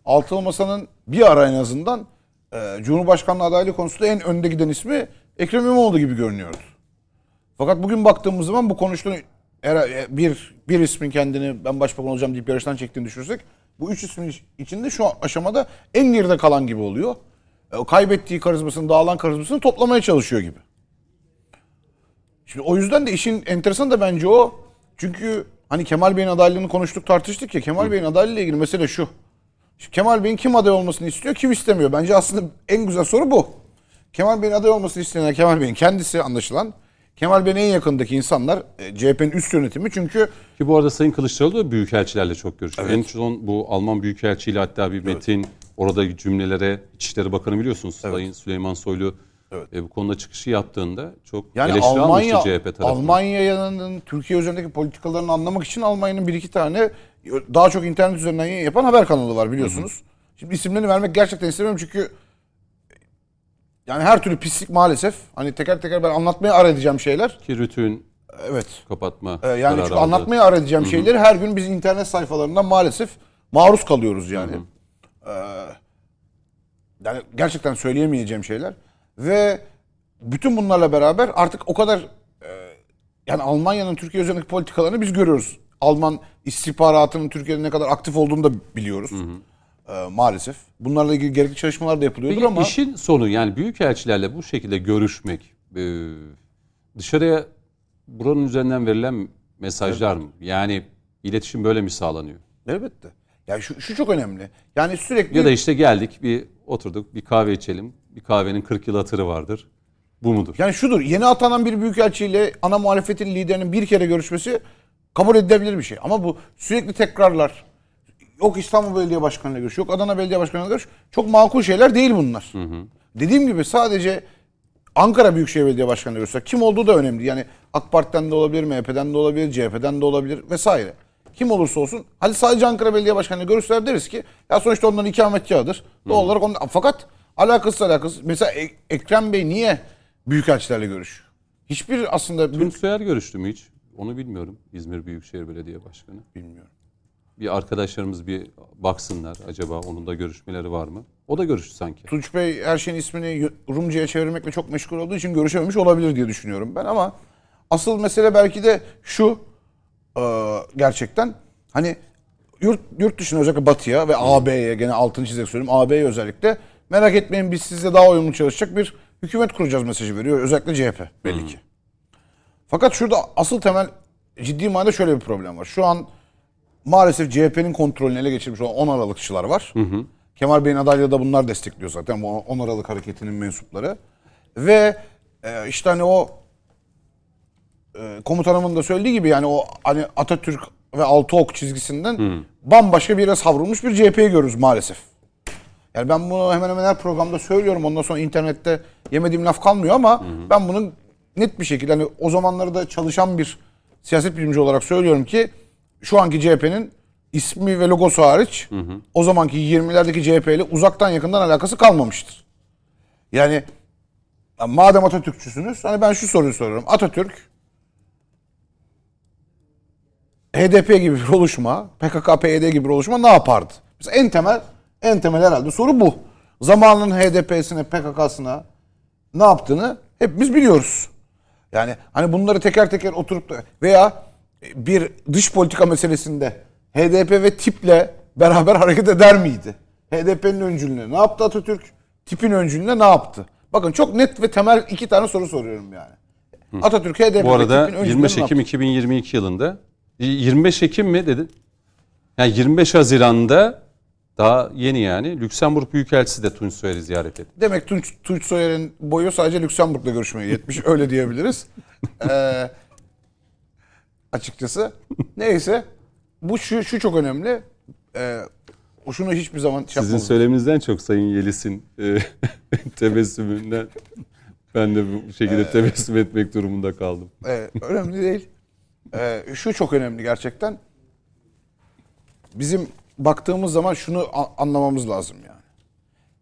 Altılı Masa'nın bir ara en azından Cumhurbaşkanlığı adaylığı konusunda en önde giden ismi Ekrem İmamoğlu gibi görünüyordu. Fakat bugün baktığımız zaman bu konuştuğun era- bir bir ismin kendini ben başbakan olacağım deyip yarıştan çektiğini düşünürsek bu üç ismin iç- içinde şu aşamada en geride kalan gibi oluyor. E, kaybettiği karizmasını, dağılan karizmasını toplamaya çalışıyor gibi. Şimdi o yüzden de işin enteresan da bence o. Çünkü hani Kemal Bey'in adaylığını konuştuk tartıştık ya. Kemal Bey'in adaylığıyla ilgili mesele şu. Şimdi Kemal Bey'in kim aday olmasını istiyor, kim istemiyor? Bence aslında en güzel soru bu. Kemal Bey'in aday olmasını isteyen Kemal Bey'in kendisi anlaşılan. Kemal Bey'in en yakındaki insanlar e, CHP'nin üst yönetimi. Çünkü Ki bu arada Sayın Kılıçdaroğlu da büyükelçilerle çok görüşüyor. En son bu Alman büyükelçiyle hatta bir metin orada cümlelere İçişleri Bakanı biliyorsunuz Sayın Süleyman Soylu e, bu konuda çıkışı yaptığında çok yani eleştiri Almanya, almıştı CHP tarafından. Almanya'nın Türkiye üzerindeki politikalarını anlamak için Almanya'nın bir iki tane daha çok internet üzerinden yapan haber kanalı var biliyorsunuz. Şimdi isimlerini vermek gerçekten istemiyorum çünkü yani her türlü pislik maalesef hani teker teker ben anlatmaya ara edeceğim şeyler. Ki Rütü'nün Evet. kapatma Ee, yani çünkü aldı. anlatmaya ara edeceğim şeyleri her gün biz internet sayfalarından maalesef maruz kalıyoruz yani. Ee, yani gerçekten söyleyemeyeceğim şeyler ve bütün bunlarla beraber artık o kadar e, yani Almanya'nın Türkiye üzerindeki politikalarını biz görüyoruz. Alman istihbaratının Türkiye'de ne kadar aktif olduğunu da biliyoruz. Ee, maalesef. Bunlarla ilgili gerekli çalışmalar da yapılıyordur Peki ama işin sonu yani büyükelçilerle bu şekilde görüşmek e, dışarıya buranın üzerinden verilen mesajlar mı? Yani iletişim böyle mi sağlanıyor? elbette. Yani şu, şu çok önemli. Yani sürekli Ya da işte geldik bir oturduk bir kahve içelim. Bir kahvenin 40 yıl hatırı vardır. Bu mudur? Yani şudur, yeni atanan bir büyükelçiyle ana muhalefetin liderinin bir kere görüşmesi kabul edilebilir bir şey. Ama bu sürekli tekrarlar. Yok İstanbul Belediye Başkanı'yla görüş, yok Adana Belediye Başkanı'yla görüş. Çok makul şeyler değil bunlar. Dediğim gibi sadece Ankara Büyükşehir Belediye Başkanı'yla görüşsek kim olduğu da önemli. Yani AK Parti'den de olabilir, MHP'den de olabilir, CHP'den de olabilir vesaire. Kim olursa olsun. Hadi sadece Ankara Belediye Başkanı'yla görüşler deriz ki ya sonuçta onların ikametgahıdır. Doğal olarak onlar, fakat alakası alakası. Mesela Ek- Ekrem Bey niye büyükelçilerle görüşüyor? Hiçbir aslında Tunç Soyer görüştü mü hiç? Onu bilmiyorum. İzmir Büyükşehir Belediye Başkanı. bilmiyorum. Bir arkadaşlarımız bir baksınlar acaba onun da görüşmeleri var mı? O da görüştü sanki. Tunç Bey her şeyin ismini Rumca'ya çevirmekle çok meşgul olduğu için görüşememiş olabilir diye düşünüyorum ben ama asıl mesele belki de şu e, gerçekten hani yurt, yurt dışına özellikle Batı'ya ve AB'ye gene altını çizerek söyleyeyim AB'ye özellikle merak etmeyin biz sizle daha uyumlu çalışacak bir hükümet kuracağız mesajı veriyor özellikle CHP belli ki. Fakat şurada asıl temel ciddi manada şöyle bir problem var. Şu an maalesef CHP'nin kontrolünü ele geçirmiş olan 10 Aralıkçılar var. Kemal Bey'in adaylığı da bunlar destekliyor zaten. Bu 10 Aralık hareketinin mensupları. Ve e, işte hani o e, komutanımın da söylediği gibi yani o hani Atatürk ve altı ok çizgisinden bambaşka bir yere savrulmuş bir CHP'yi görürüz maalesef. Yani ben bunu hemen hemen her programda söylüyorum. Ondan sonra internette yemediğim laf kalmıyor ama ben bunu net bir şekilde hani o zamanları da çalışan bir siyaset bilimci olarak söylüyorum ki şu anki CHP'nin ismi ve logosu hariç o zamanki 20'lerdeki CHP ile uzaktan yakından alakası kalmamıştır. Yani madem Atatürkçüsünüz hani ben şu soruyu soruyorum. Atatürk HDP gibi bir oluşma, PKK, PYD gibi bir oluşma ne yapardı? Mesela en temel en temel herhalde soru bu. Zamanın HDP'sine, PKK'sına ne yaptığını hepimiz biliyoruz. Yani hani bunları teker teker oturup da veya bir dış politika meselesinde HDP ve tiple beraber hareket eder miydi? HDP'nin öncülüğüne ne yaptı Atatürk? Tipin öncülüğüne ne yaptı? Bakın çok net ve temel iki tane soru soruyorum yani. Atatürk HDP Bu arada tipin öncülüğüne 25 ne Ekim yaptı? 2022 yılında 25 Ekim mi dedin? Yani 25 Haziran'da daha yeni yani Lüksemburg Büyükelçisi de Tunç Soyer'i ziyaret etti. Demek Tunç, Tunç Soyer'in boyu sadece Lüksemburg'la görüşmeye yetmiş. öyle diyebiliriz. Ee, açıkçası. Neyse. Bu şu, şu çok önemli. Ee, şunu hiçbir zaman şey Sizin söyleminizden çok Sayın Yeliz'in e, tebessümünden ben de bu şekilde tebessüm etmek durumunda kaldım. Ee, önemli değil. Ee, şu çok önemli gerçekten. Bizim baktığımız zaman şunu anlamamız lazım yani.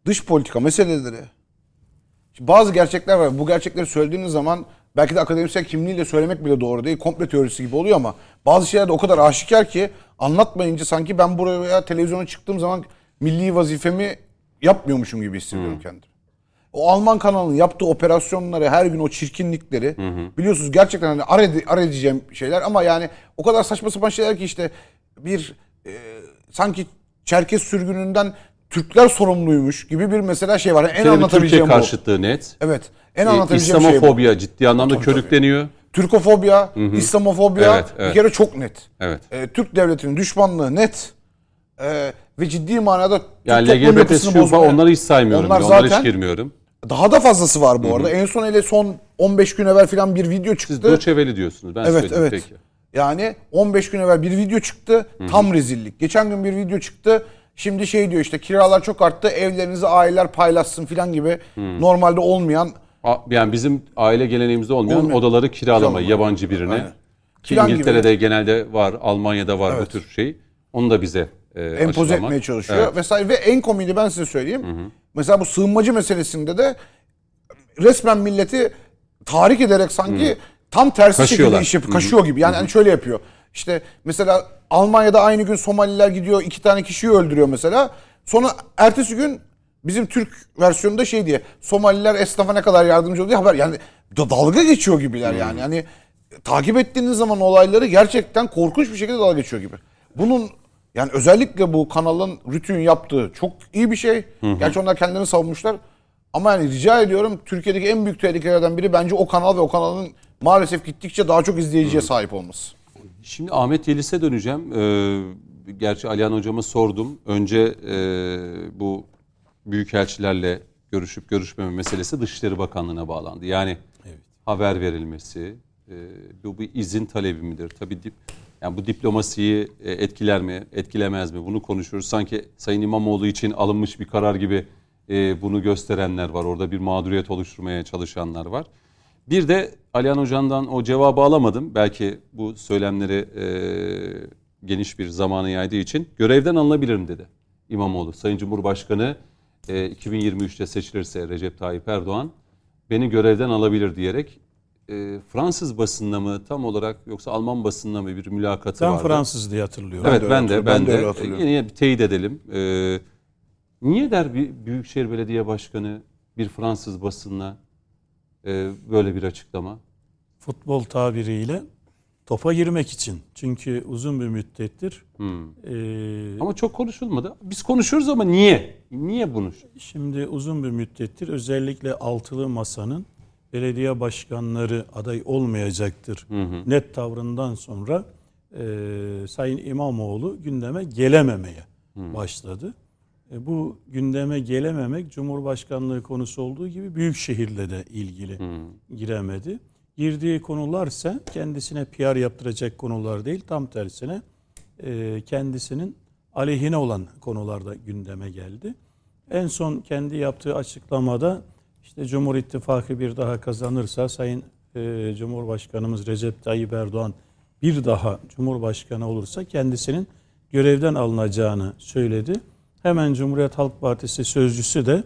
Dış politika meseleleri. Bazı gerçekler var. Bu gerçekleri söylediğiniz zaman belki de akademisyen kimliğiyle söylemek bile doğru değil. Komple teorisi gibi oluyor ama bazı şeyler de o kadar aşikar ki anlatmayınca sanki ben buraya televizyona çıktığım zaman milli vazifemi yapmıyormuşum gibi hissediyorum kendimi. O Alman kanalının yaptığı operasyonları, her gün o çirkinlikleri biliyorsunuz gerçekten hani ar, ar edeceğim şeyler ama yani o kadar saçma sapan şeyler ki işte bir e, sanki Çerkes sürgününden Türkler sorumluymuş gibi bir mesela şey var. En Şöyle bir Türkiye anlatabileceğim bu. karşıtlığı net. Evet. En E, anlatabileceğim şey bu. İslamofobya ciddi anlamda körükleniyor. Türkofobya, İslamofobya Evet, evet. bir kere çok net. Evet. Ee, Türk devletinin düşmanlığı net. Ee, ve ciddi manada Türk Yani toplum LGBT yapısını bozmaya- onları hiç saymıyorum. Onlar Onlara hiç zaten girmiyorum. daha da fazlası var bu arada. En son hele son 15 gün evvel falan bir video Siz çıktı. Doçeveli diyorsunuz. Ben Evet evet. peki. Yani 15 gün evvel bir video çıktı. Tam rezillik. Geçen gün bir video çıktı. Şimdi şey diyor işte kiralar çok arttı. Evlerinizi aileler paylaşsın falan gibi. Normalde olmayan A- Yani bizim aile geleneğimizde olmayan Olmayan. odaları kiralamayı Kiralama. yabancı birine. Aynen. Ki Filan İngiltere'de genelde var, Almanya'da var Evet. bu tür şey. Onu da bize e, empoze aşılamak. etmeye çalışıyor Evet. vesaire ve en komiğini ben size söyleyeyim. Mesela bu sığınmacı meselesinde de resmen milleti tahrik ederek sanki tam tersi Kaşıyorlar. şekilde iş yapıyor. Kaşıyor gibi. Yani hani şöyle yapıyor. İşte mesela Almanya'da aynı gün Somaliler gidiyor iki tane kişiyi öldürüyor mesela. Sonra ertesi gün bizim Türk versiyonunda şey diye Somaliler esnafa ne kadar yardımcı oluyor haber yani da- dalga geçiyor gibiler yani. Yani takip ettiğiniz zaman olayları gerçekten korkunç bir şekilde dalga geçiyor gibi. Bunun yani özellikle bu kanalın Rütü'nün yaptığı çok iyi bir şey. Gerçi onlar kendilerini savunmuşlar. Ama yani rica ediyorum Türkiye'deki en büyük tehlikelerden biri bence o kanal ve o kanalın maalesef gittikçe daha çok izleyiciye sahip olması. Şimdi Ahmet Yelis'e döneceğim. Ee, gerçi Alihan hocama sordum. Önce e, bu büyükelçilerle görüşüp görüşmeme meselesi Dışişleri Bakanlığı'na bağlandı. Yani haber verilmesi, e, bu bir izin talebi midir? Tabii dip, yani bu diplomasiyi e, etkiler mi, etkilemez mi? Bunu konuşuyoruz. Sanki Sayın İmamoğlu için alınmış bir karar gibi e, bunu gösterenler var. Orada bir mağduriyet oluşturmaya çalışanlar var. Bir de Alihan Hoca'ndan o cevabı alamadım. Belki bu söylemleri e, geniş bir zamanı yaydığı için görevden alınabilirim dedi İmamoğlu. Sayın Cumhurbaşkanı e, 2023'te seçilirse Recep Tayyip Erdoğan beni görevden alabilir diyerek e, Fransız basınına mı tam olarak yoksa Alman basınına mı bir mülakatı Ben vardı. Fransız diye hatırlıyorum. Evet de ben de ben hatırlıyorum. Ben de de, öyle hatırlıyorum. yine bir teyit edelim. Ee, niye der bir Büyükşehir Belediye Başkanı bir Fransız basınına e, böyle bir açıklama? Futbol tabiriyle topa girmek için. Çünkü uzun bir müddettir. Hmm. e, Ama çok konuşulmadı. Biz konuşuyoruz ama niye? Niye bunu? Şimdi uzun bir müddettir özellikle altılı masanın belediye başkanları aday olmayacaktır net tavrından sonra e, Sayın İmamoğlu gündeme gelememeye başladı. E, bu gündeme gelememek Cumhurbaşkanlığı konusu olduğu gibi büyük şehirle de ilgili giremedi. Girdiği konularsa kendisine PR yaptıracak konular değil tam tersine e, kendisinin aleyhine olan konularda gündeme geldi. En son kendi yaptığı açıklamada işte Cumhur İttifakı bir daha kazanırsa Sayın e, Cumhurbaşkanımız Recep Tayyip Erdoğan bir daha Cumhurbaşkanı olursa kendisinin görevden alınacağını söyledi. Hemen Cumhuriyet Halk Partisi sözcüsü de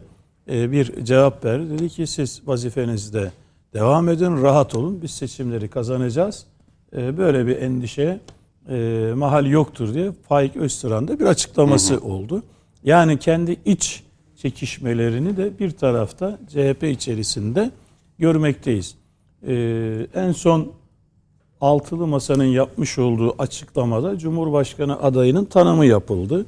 e, bir cevap verdi. Dedi ki siz vazifenizde devam edin, rahat olun. Biz seçimleri kazanacağız. E, böyle bir endişeye e, mahal yoktur diye Faik Öztürk'ün de bir açıklaması oldu. Yani kendi iç çekişmelerini de bir tarafta CHP içerisinde görmekteyiz. En son Altılı Masa'nın yapmış olduğu açıklamada Cumhurbaşkanı adayının tanımı yapıldı.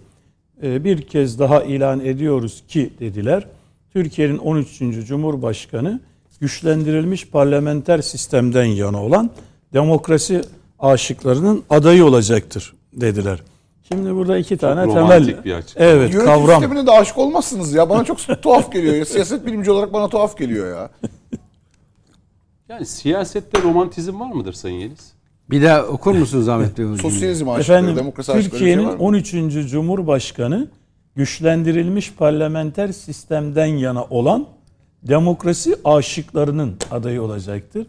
E, bir kez daha ilan ediyoruz ki dediler. Türkiye'nin 13. Cumhurbaşkanı güçlendirilmiş parlamenter sistemden yana olan demokrasi aşıklarının adayı olacaktır dediler. Şimdi burada iki tane romantik temel bir açıklama. evet Yönetim kavram sistemine de aşık olmazsınız ya. Bana çok tuhaf geliyor. Ya. Siyaset bilimci olarak bana tuhaf geliyor ya. Yani siyasette romantizm var mıdır Sayın Yeliz? Bir daha okur musunuz Ahmet Bey? Sosyalizm aşıkları, Efendim demokrasi aşıkları şey Türkiye'nin mı? 13. Cumhurbaşkanı güçlendirilmiş parlamenter sistemden yana olan demokrasi aşıklarının adayı olacaktır.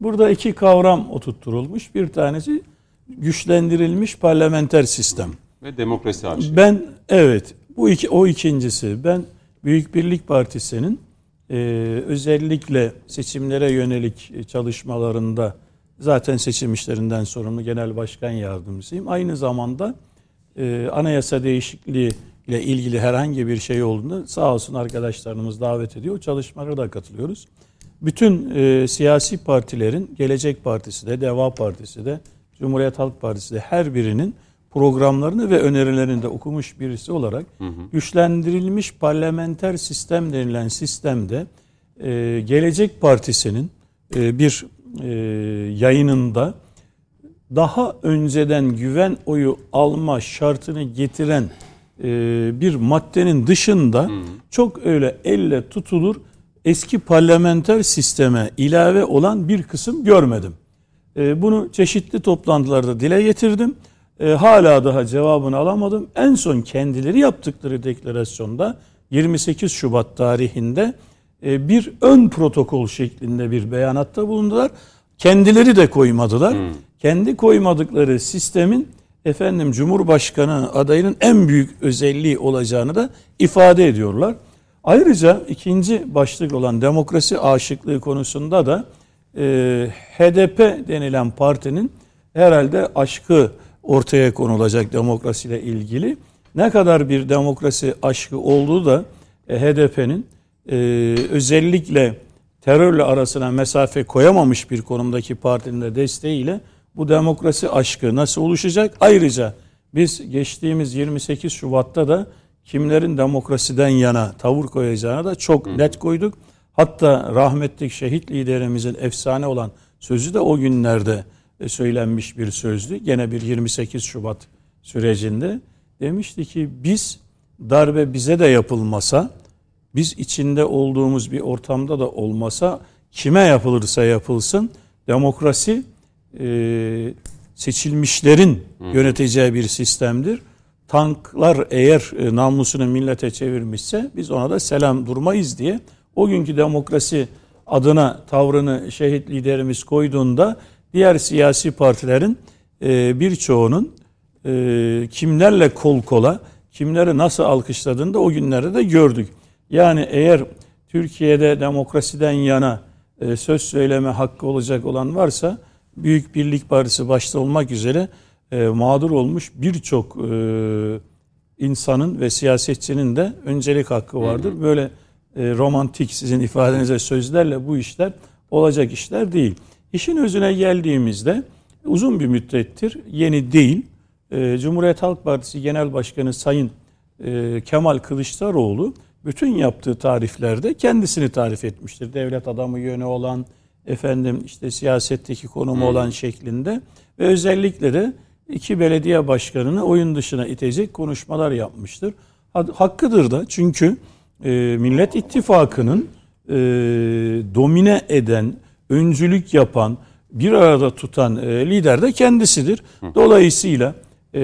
Burada iki kavram oturtturulmuş. Bir tanesi güçlendirilmiş parlamenter sistem. Ve demokrasi aşığı. Ben evet bu iki o ikincisi. Ben Büyük Birlik Partisi'nin e, özellikle seçimlere yönelik çalışmalarında zaten seçim işlerinden sorumlu genel başkan yardımcısıyım. Aynı zamanda e, anayasa değişikliği ile ilgili herhangi bir şey olduğunda sağ olsun arkadaşlarımız davet ediyor. O çalışmalara da katılıyoruz. Bütün e, siyasi partilerin, Gelecek Partisi de, Deva Partisi de, Cumhuriyet Halk Partisi de her birinin programlarını ve önerilerini de okumuş birisi olarak güçlendirilmiş parlamenter sistem denilen sistemde e, Gelecek Partisi'nin e, bir e, yayınında daha önceden güven oyu alma şartını getiren e, bir maddenin dışında çok öyle elle tutulur eski parlamenter sisteme ilave olan bir kısım görmedim. E, bunu çeşitli toplantılarda dile getirdim. E, hala daha cevabını alamadım. En son kendileri yaptıkları deklarasyonda 28 Şubat tarihinde bir ön protokol şeklinde bir beyanatta bulundular. Kendileri de koymadılar. Kendi koymadıkları sistemin efendim Cumhurbaşkanı adayının en büyük özelliği olacağını da ifade ediyorlar. Ayrıca ikinci başlık olan demokrasi aşıklığı konusunda da e, HDP denilen partinin herhalde aşkı ortaya konulacak demokrasiyle ilgili. Ne kadar bir demokrasi aşkı olduğu da e, HDP'nin e, özellikle terörle arasına mesafe koyamamış bir konumdaki partinin de desteğiyle bu demokrasi aşkı nasıl oluşacak? Ayrıca biz geçtiğimiz 28 Şubat'ta da kimlerin demokrasiden yana tavır koyacağını da çok net koyduk. Hatta rahmetlik şehit liderimizin efsane olan sözü de o günlerde e, söylenmiş bir sözdü. Gene bir 28 Şubat sürecinde demişti ki biz darbe bize de yapılmasa biz içinde olduğumuz bir ortamda da olmasa kime yapılırsa yapılsın demokrasi e, seçilmişlerin yöneteceği bir sistemdir. Tanklar eğer e, namusunu millete çevirmişse biz ona da selam durmayız diye o günkü demokrasi adına tavrını şehit liderimiz koyduğunda diğer siyasi partilerin e, birçoğunun e, kimlerle kol kola, kimleri nasıl alkışladığını da o günlerde de gördük. Yani eğer Türkiye'de demokrasiden yana e, söz söyleme hakkı olacak olan varsa Büyük Birlik Partisi başta olmak üzere e, mağdur olmuş birçok e, insanın ve siyasetçinin de öncelik hakkı vardır. Böyle e, romantik sizin ifadenize sözlerle bu işler olacak işler değil. İşin özüne geldiğimizde uzun bir müddettir, yeni değil. E, Cumhuriyet Halk Partisi Genel Başkanı Sayın e, Kemal Kılıçdaroğlu bütün yaptığı tariflerde kendisini tarif etmiştir. Devlet adamı yönü olan, efendim işte siyasetteki konumu olan şeklinde ve özellikle de iki belediye başkanını oyun dışına itecek konuşmalar yapmıştır. Ha- Hakkıdır da çünkü e, Millet İttifakı'nın e, domine eden, öncülük yapan, bir arada tutan e, lider de kendisidir. Dolayısıyla e,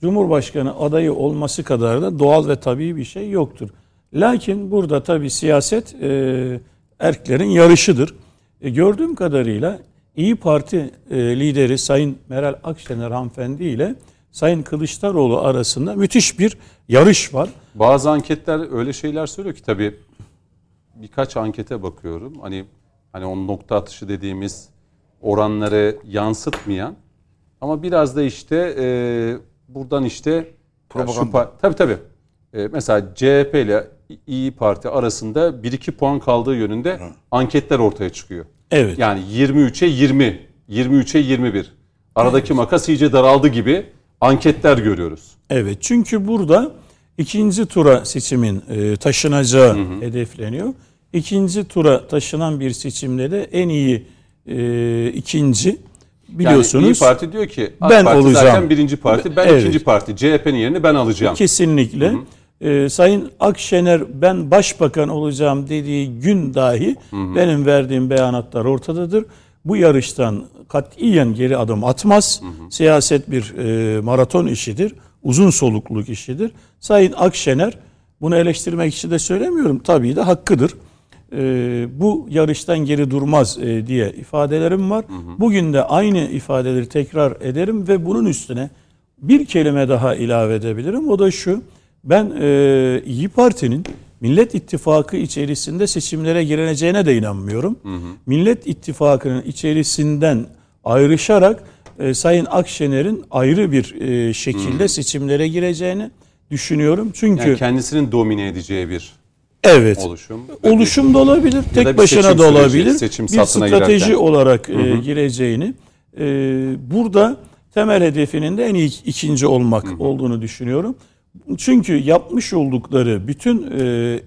Cumhurbaşkanı adayı olması kadar da doğal ve tabii bir şey yoktur. Lakin burada tabii siyaset e, erklerin yarışıdır. E, gördüğüm kadarıyla İyi Parti e, lideri Sayın Meral Akşener hanımefendi ile Sayın Kılıçdaroğlu arasında müthiş bir yarış var. Bazı anketler öyle şeyler söylüyor ki tabii birkaç ankete bakıyorum. Hani hani o nokta atışı dediğimiz oranları yansıtmayan ama biraz da işte e, buradan işte Propaganda. Şu, tabii tabii. E, mesela CHP ile İyi Parti arasında 1-2 puan kaldığı yönünde anketler ortaya çıkıyor. Evet. Yani 23'e 20, 23'e 21. Aradaki makas iyice daraldı gibi anketler görüyoruz. Evet çünkü burada ikinci tura seçimin e, taşınacağı hedefleniyor. İkinci tura taşınan bir seçimde de en iyi e, ikinci biliyorsunuz. Yani İyi Parti diyor ki AK ben Parti olacağım. zaten birinci parti, ben Evet. ikinci parti. CHP'nin yerini ben alacağım. Kesinlikle. Ee, Sayın Akşener ben başbakan olacağım dediği gün dahi benim verdiğim beyanatlar ortadadır. Bu yarıştan katiyen geri adım atmaz. Siyaset bir e, maraton işidir. Uzun solukluk işidir. Sayın Akşener bunu eleştirmek için de söylemiyorum. Tabii de hakkıdır. Ee, bu yarıştan geri durmaz e, diye ifadelerim var. Bugün de aynı ifadeleri tekrar ederim ve bunun üstüne bir kelime daha ilave edebilirim. O da şu. Ben e, İyi Parti'nin Millet İttifakı içerisinde seçimlere girileceğine de inanmıyorum. Millet İttifakı'nın içerisinden ayrışarak e, Sayın Akşener'in ayrı bir e, şekilde seçimlere gireceğini düşünüyorum. Çünkü Yani kendisinin domine edeceği bir evet oluşum. oluşum da olabilir, tek başına seçim da süreci, olabilir. seçim bir strateji girerken. olarak e, gireceğini, e, burada temel hedefinin de en iyi ikinci olmak olduğunu düşünüyorum. Çünkü yapmış oldukları bütün e,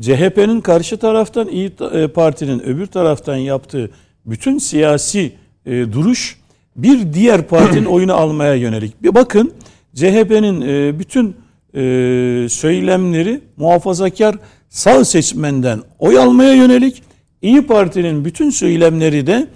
CHP'nin karşı taraftan, İyi e, Parti'nin öbür taraftan yaptığı bütün siyasi e, duruş bir diğer partinin oyunu almaya yönelik. Bir bakın CHP'nin e, bütün e, söylemleri muhafazakar sağ seçmenden oy almaya yönelik. İyi Parti'nin bütün söylemleri de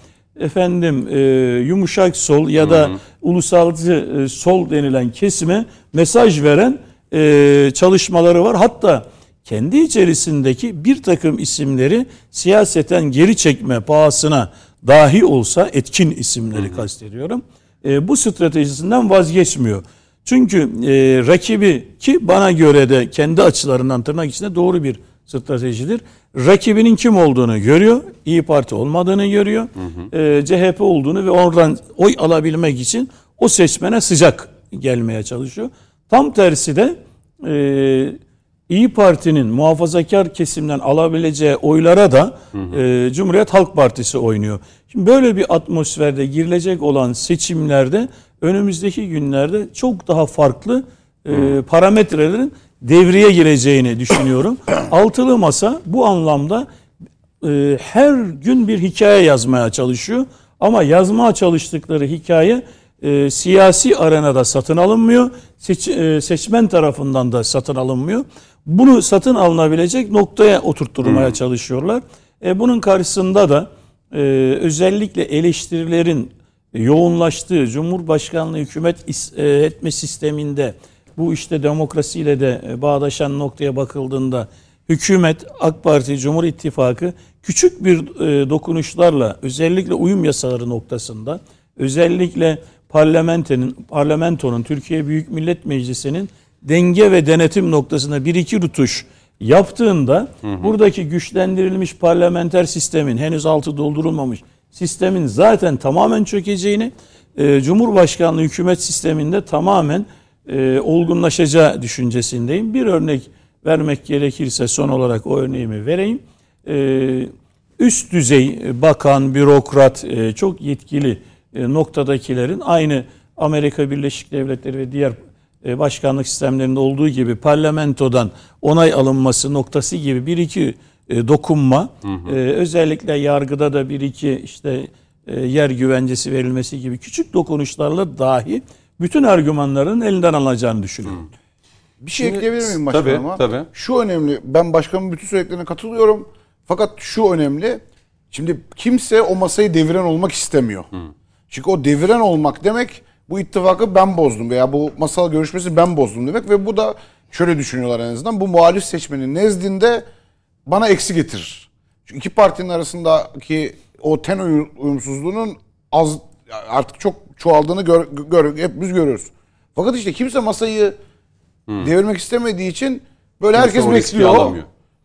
efendim e, yumuşak sol ya da ulusalcı e, sol denilen kesime mesaj veren e, çalışmaları var. Hatta kendi içerisindeki bir takım isimleri siyaseten geri çekme pahasına dahi olsa etkin isimleri kastediyorum. E, bu stratejisinden vazgeçmiyor. Çünkü e, rakibi ki bana göre de kendi açılarından tırnak içinde doğru bir stratejidir. Rakibinin kim olduğunu görüyor. İyi Parti olmadığını görüyor. E, CHP olduğunu ve oradan oy alabilmek için o seçmene sıcak gelmeye çalışıyor. Tam tersi de e, İyi Parti'nin muhafazakar kesimden alabileceği oylara da e, Cumhuriyet Halk Partisi oynuyor. Şimdi böyle bir atmosferde girilecek olan seçimlerde önümüzdeki günlerde çok daha farklı e, parametrelerin devreye gireceğini düşünüyorum. Altılı Masa bu anlamda e, her gün bir hikaye yazmaya çalışıyor. Ama yazmaya çalıştıkları hikaye e, siyasi arenada satın alınmıyor. Seç, e, seçmen tarafından da satın alınmıyor. Bunu satın alınabilecek noktaya oturtturmaya çalışıyorlar. E, bunun karşısında da e, özellikle eleştirilerin yoğunlaştığı Cumhurbaşkanlığı hükümet e, etme sisteminde bu işte demokrasiyle de e, bağdaşan noktaya bakıldığında hükümet, AK Parti, Cumhur İttifakı küçük bir e, dokunuşlarla özellikle uyum yasaları noktasında özellikle parlamentonun, parlamentonun Türkiye Büyük Millet Meclisi'nin denge ve denetim noktasında bir iki rutuş yaptığında buradaki güçlendirilmiş parlamenter sistemin henüz altı doldurulmamış sistemin zaten tamamen çökeceğini e, Cumhurbaşkanlığı hükümet sisteminde tamamen e, olgunlaşacağı düşüncesindeyim. Bir örnek vermek gerekirse son olarak o örneğimi vereyim. E, üst düzey bakan, bürokrat, e, çok yetkili e, noktadakilerin aynı Amerika Birleşik Devletleri ve diğer e, başkanlık sistemlerinde olduğu gibi parlamentodan onay alınması noktası gibi bir iki e, dokunma, e, özellikle yargıda da bir iki işte e, yer güvencesi verilmesi gibi küçük dokunuşlarla dahi bütün argümanların elinden alınacağını düşünüyorum. Bir şey ekleyebilir miyim başkanıma? Tabii, tabii. Şu önemli. Ben başkanın bütün söylediklerine katılıyorum. Fakat şu önemli. Şimdi kimse o masayı deviren olmak istemiyor. Çünkü o deviren olmak demek bu ittifakı ben bozdum veya bu masal görüşmesi ben bozdum demek ve bu da şöyle düşünüyorlar en azından bu muhalif seçmenin nezdinde bana eksi getirir. Çünkü iki partinin arasındaki o ten uyum- uyumsuzluğunun az artık çok çoğaldığını gör, gör, hepimiz görüyoruz. Fakat işte kimse masayı devirmek istemediği için böyle Kimse herkes bekliyor.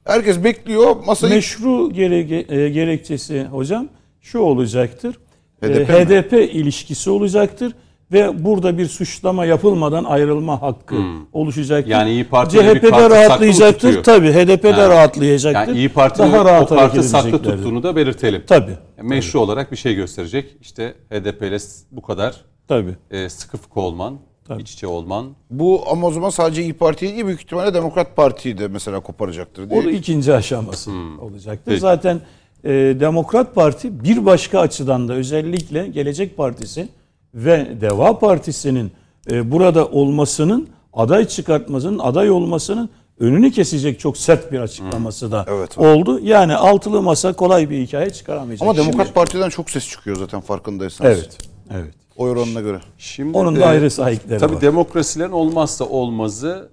Herkes bekliyor masayı Meşru gerege- e, gerekçesi hocam şu olacaktır. E, HDP mi? HDP ilişkisi olacaktır ve burada bir suçlama yapılmadan ayrılma hakkı oluşacaktır. Hmm. Yani İYİ kartı saklı mı rahatlayacaktır. Tabii HDP'de Ha. rahatlayacaktır. Yani İyi Parti'nin Daha o rahat hareket kartı saklı tuttuğunu da belirtelim. Tabii. Meşru olarak bir şey gösterecek. İşte HDP ile bu kadar Tabii. e, sıkı fıkı olman, Tabii. iç içe olman. bu ama o zaman sadece İyi Parti'yi değil büyük ihtimalle Demokrat Parti'yi de mesela koparacaktır diye. O da ikinci aşaması olacaktır. Peki. Zaten e, Demokrat Parti bir başka açıdan da özellikle Gelecek Partisi ve Deva Partisi'nin e, burada olmasının aday çıkartmasının, aday olmasının önünü kesecek çok sert bir açıklaması da Evet. oldu. Yani altılı masa kolay bir hikaye çıkaramayacak. Ama Demokrat Şimdi- Parti'den çok ses çıkıyor zaten farkındaysanız. Evet. Evet. Oy oranına göre. Şimdi Onun da ayrı sahipleri Tabii var. demokrasilerin olmazsa olmazı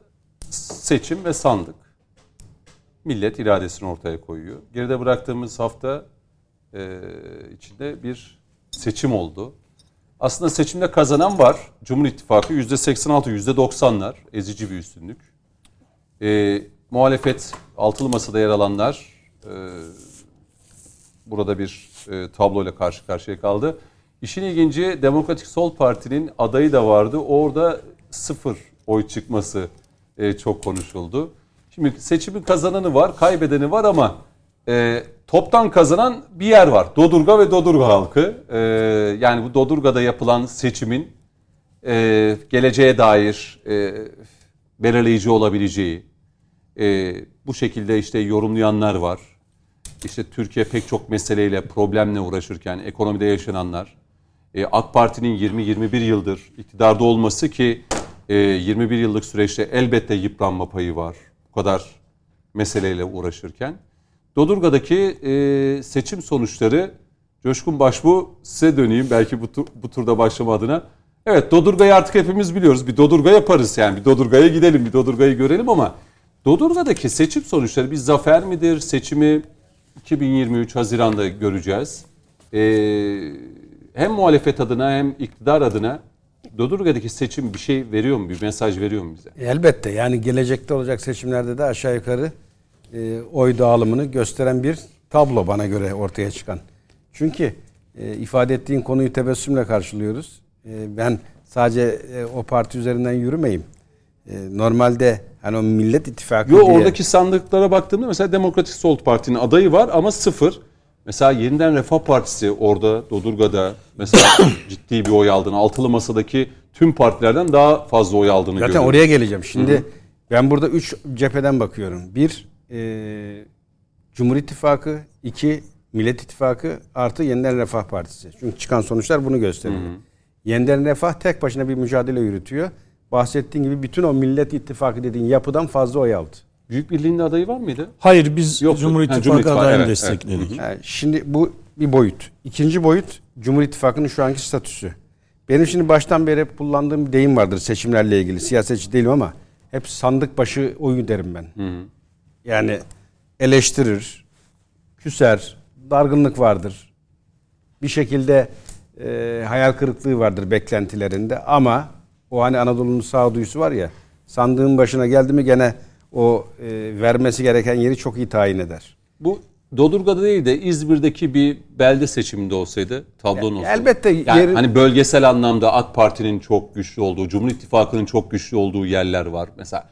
seçim ve sandık. Millet iradesini ortaya koyuyor. Geride bıraktığımız hafta e, içinde bir seçim oldu. Aslında seçimde kazanan var. Cumhur İttifakı %86, %90'lar ezici bir üstünlük. E, muhalefet altılı masada yer alanlar e, burada bir e, tabloyla karşı karşıya kaldı. İşin ilginci Demokratik Sol Parti'nin adayı da vardı. Orada sıfır oy çıkması e, çok konuşuldu. Şimdi seçimin kazananı var, kaybedeni var ama e, toptan kazanan bir yer var. Dodurga ve Dodurga halkı. E, yani bu Dodurga'da yapılan seçimin e, geleceğe dair e, belirleyici olabileceği, e, bu şekilde işte yorumlayanlar var. İşte Türkiye pek çok meseleyle, problemle uğraşırken, ekonomide yaşananlar, e, AK Parti'nin 20-21 yıldır iktidarda olması ki e, 21 yıllık süreçte elbette yıpranma payı var. Bu kadar meseleyle uğraşırken. Dodurga'daki e, seçim sonuçları, Coşkun Başbu size döneyim belki bu, tur, bu turda başlama adına. Evet Dodurga'yı artık hepimiz biliyoruz. Bir Dodurga yaparız yani. Bir Dodurga'ya gidelim, bir Dodurga'yı görelim ama Dodurga'daki seçim sonuçları bir zafer midir? Seçimi 2023 Haziran'da göreceğiz. Ee, hem muhalefet adına hem iktidar adına Dodurga'daki seçim bir şey veriyor mu? Bir mesaj veriyor mu bize? Elbette yani gelecekte olacak seçimlerde de aşağı yukarı e, oy dağılımını gösteren bir tablo bana göre ortaya çıkan. Çünkü e, ifade ettiğin konuyu tebessümle karşılıyoruz. E, ben sadece e, o parti üzerinden yürümeyim. E, normalde hani o Millet İttifakı Yo diye... oradaki sandıklara baktığımda mesela Demokratik Sol Parti'nin adayı var ama sıfır. Mesela Yeniden Refah Partisi orada Dodurga'da mesela ciddi bir oy aldığını, altılı masadaki tüm partilerden daha fazla oy aldığını Zaten görüyoruz. oraya geleceğim. Şimdi ben burada üç cepheden bakıyorum. Bir, e, Cumhur İttifakı. iki Millet İttifakı. Artı Yeniden Refah Partisi. Çünkü çıkan sonuçlar bunu gösteriyor. Yeniden Refah tek başına bir mücadele yürütüyor. Bahsettiğin gibi bütün o Millet İttifakı dediğin yapıdan fazla oy aldı. Büyük Birliği'nin adayı var mıydı? Hayır biz Yoktu. Cumhur Ha, İttifakı Cumhur İttifakı, adayını evet, destekledik. Yani şimdi bu bir boyut. İkinci boyut Cumhur İttifakı'nın şu anki statüsü. Benim şimdi baştan beri hep kullandığım bir deyim vardır seçimlerle ilgili. Siyasetçi değilim ama hep sandık başı oyu derim ben. Yani eleştirir, küser, dargınlık vardır. Bir şekilde e, hayal kırıklığı vardır beklentilerinde ama o hani Anadolu'nun sağduyusu var ya sandığın başına geldi mi gene o e, vermesi gereken yeri çok iyi tayin eder. Bu Dodurga'da değil de İzmir'deki bir belde seçiminde olsaydı tablon olsaydı. elbette Yani yerin- hani bölgesel anlamda AK Parti'nin çok güçlü olduğu, Cumhur İttifakı'nın çok güçlü olduğu yerler var. Mesela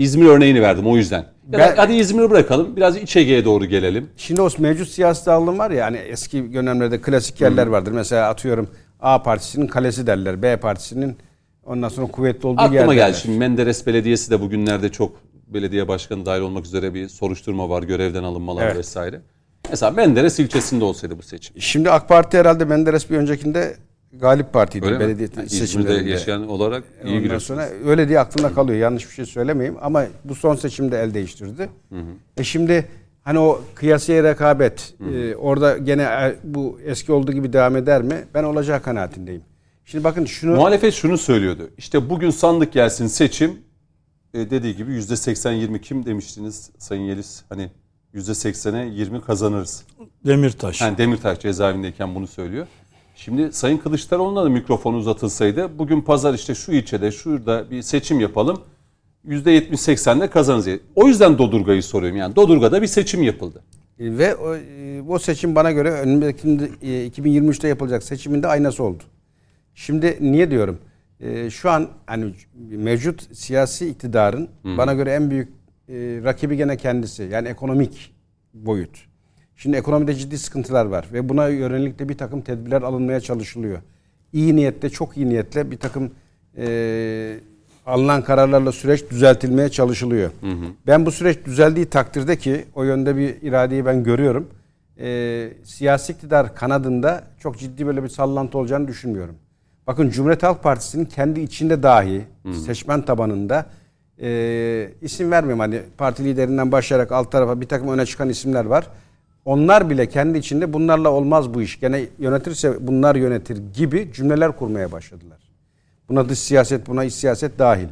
İzmir örneğini verdim o yüzden. Ya Ben- hadi İzmir'i bırakalım. Biraz İç Ege'ye doğru gelelim. Şimdi o mevcut siyasi dağılım var ya hani eski dönemlerde klasik yerler vardır. Mesela atıyorum A partisinin kalesi derler. B partisinin ondan sonra kuvvetli olduğu yer Aklıma geldi şimdi Menderes Belediyesi de bugünlerde çok belediye başkanı dahil olmak üzere bir soruşturma var. Görevden alınmalar Evet. vesaire. Mesela Menderes ilçesinde olsaydı bu seçim. Şimdi AK Parti herhalde Menderes bir öncekinde galip partiydi Öyle belediye mi? Ha, İzmir'de seçimlerinde. yaşayan olarak iyi Ondan biliyorsunuz. sonra öyle diye aklımda kalıyor. Yanlış bir şey söylemeyeyim ama bu son seçimde el değiştirdi. E şimdi hani o kıyasıya rekabet e, orada gene e, bu eski olduğu gibi devam eder mi? Ben olacağı kanaatindeyim. Şimdi bakın şunu Muhalefet şunu söylüyordu. İşte bugün sandık gelsin seçim e, dediği gibi %80-20 kim demiştiniz Sayın Yeliz? Hani %80'e 20 kazanırız. Demirtaş. Yani Demirtaş cezaevindeyken bunu söylüyor. Şimdi Sayın Kılıçdaroğlu'na da mikrofon uzatılsaydı bugün pazar işte şu ilçede şurada bir seçim yapalım. %70-80'de kazanırız diye. O yüzden Dodurga'yı soruyorum. Yani Dodurga'da bir seçim yapıldı. Ve o, e, o seçim bana göre önümüzdeki e, 2023'te yapılacak seçimin de aynası oldu. Şimdi niye diyorum? E, şu an hani mevcut siyasi iktidarın bana göre en büyük e, rakibi gene kendisi. Yani ekonomik boyut. Şimdi ekonomide ciddi sıkıntılar var ve buna yönelik de bir takım tedbirler alınmaya çalışılıyor. İyi niyetle, çok iyi niyetle bir takım e, alınan kararlarla süreç düzeltilmeye çalışılıyor. Ben bu süreç düzeldiği takdirde ki o yönde bir iradeyi ben görüyorum. E, siyasi iktidar kanadında çok ciddi böyle bir sallantı olacağını düşünmüyorum. Bakın Cumhuriyet Halk Partisi'nin kendi içinde dahi seçmen tabanında e, isim vermiyorum hani parti liderinden başlayarak alt tarafa bir takım öne çıkan isimler var. Onlar bile kendi içinde bunlarla olmaz bu iş. Gene yönetirse bunlar yönetir gibi cümleler kurmaya başladılar. Buna dış siyaset, buna iç siyaset dahil.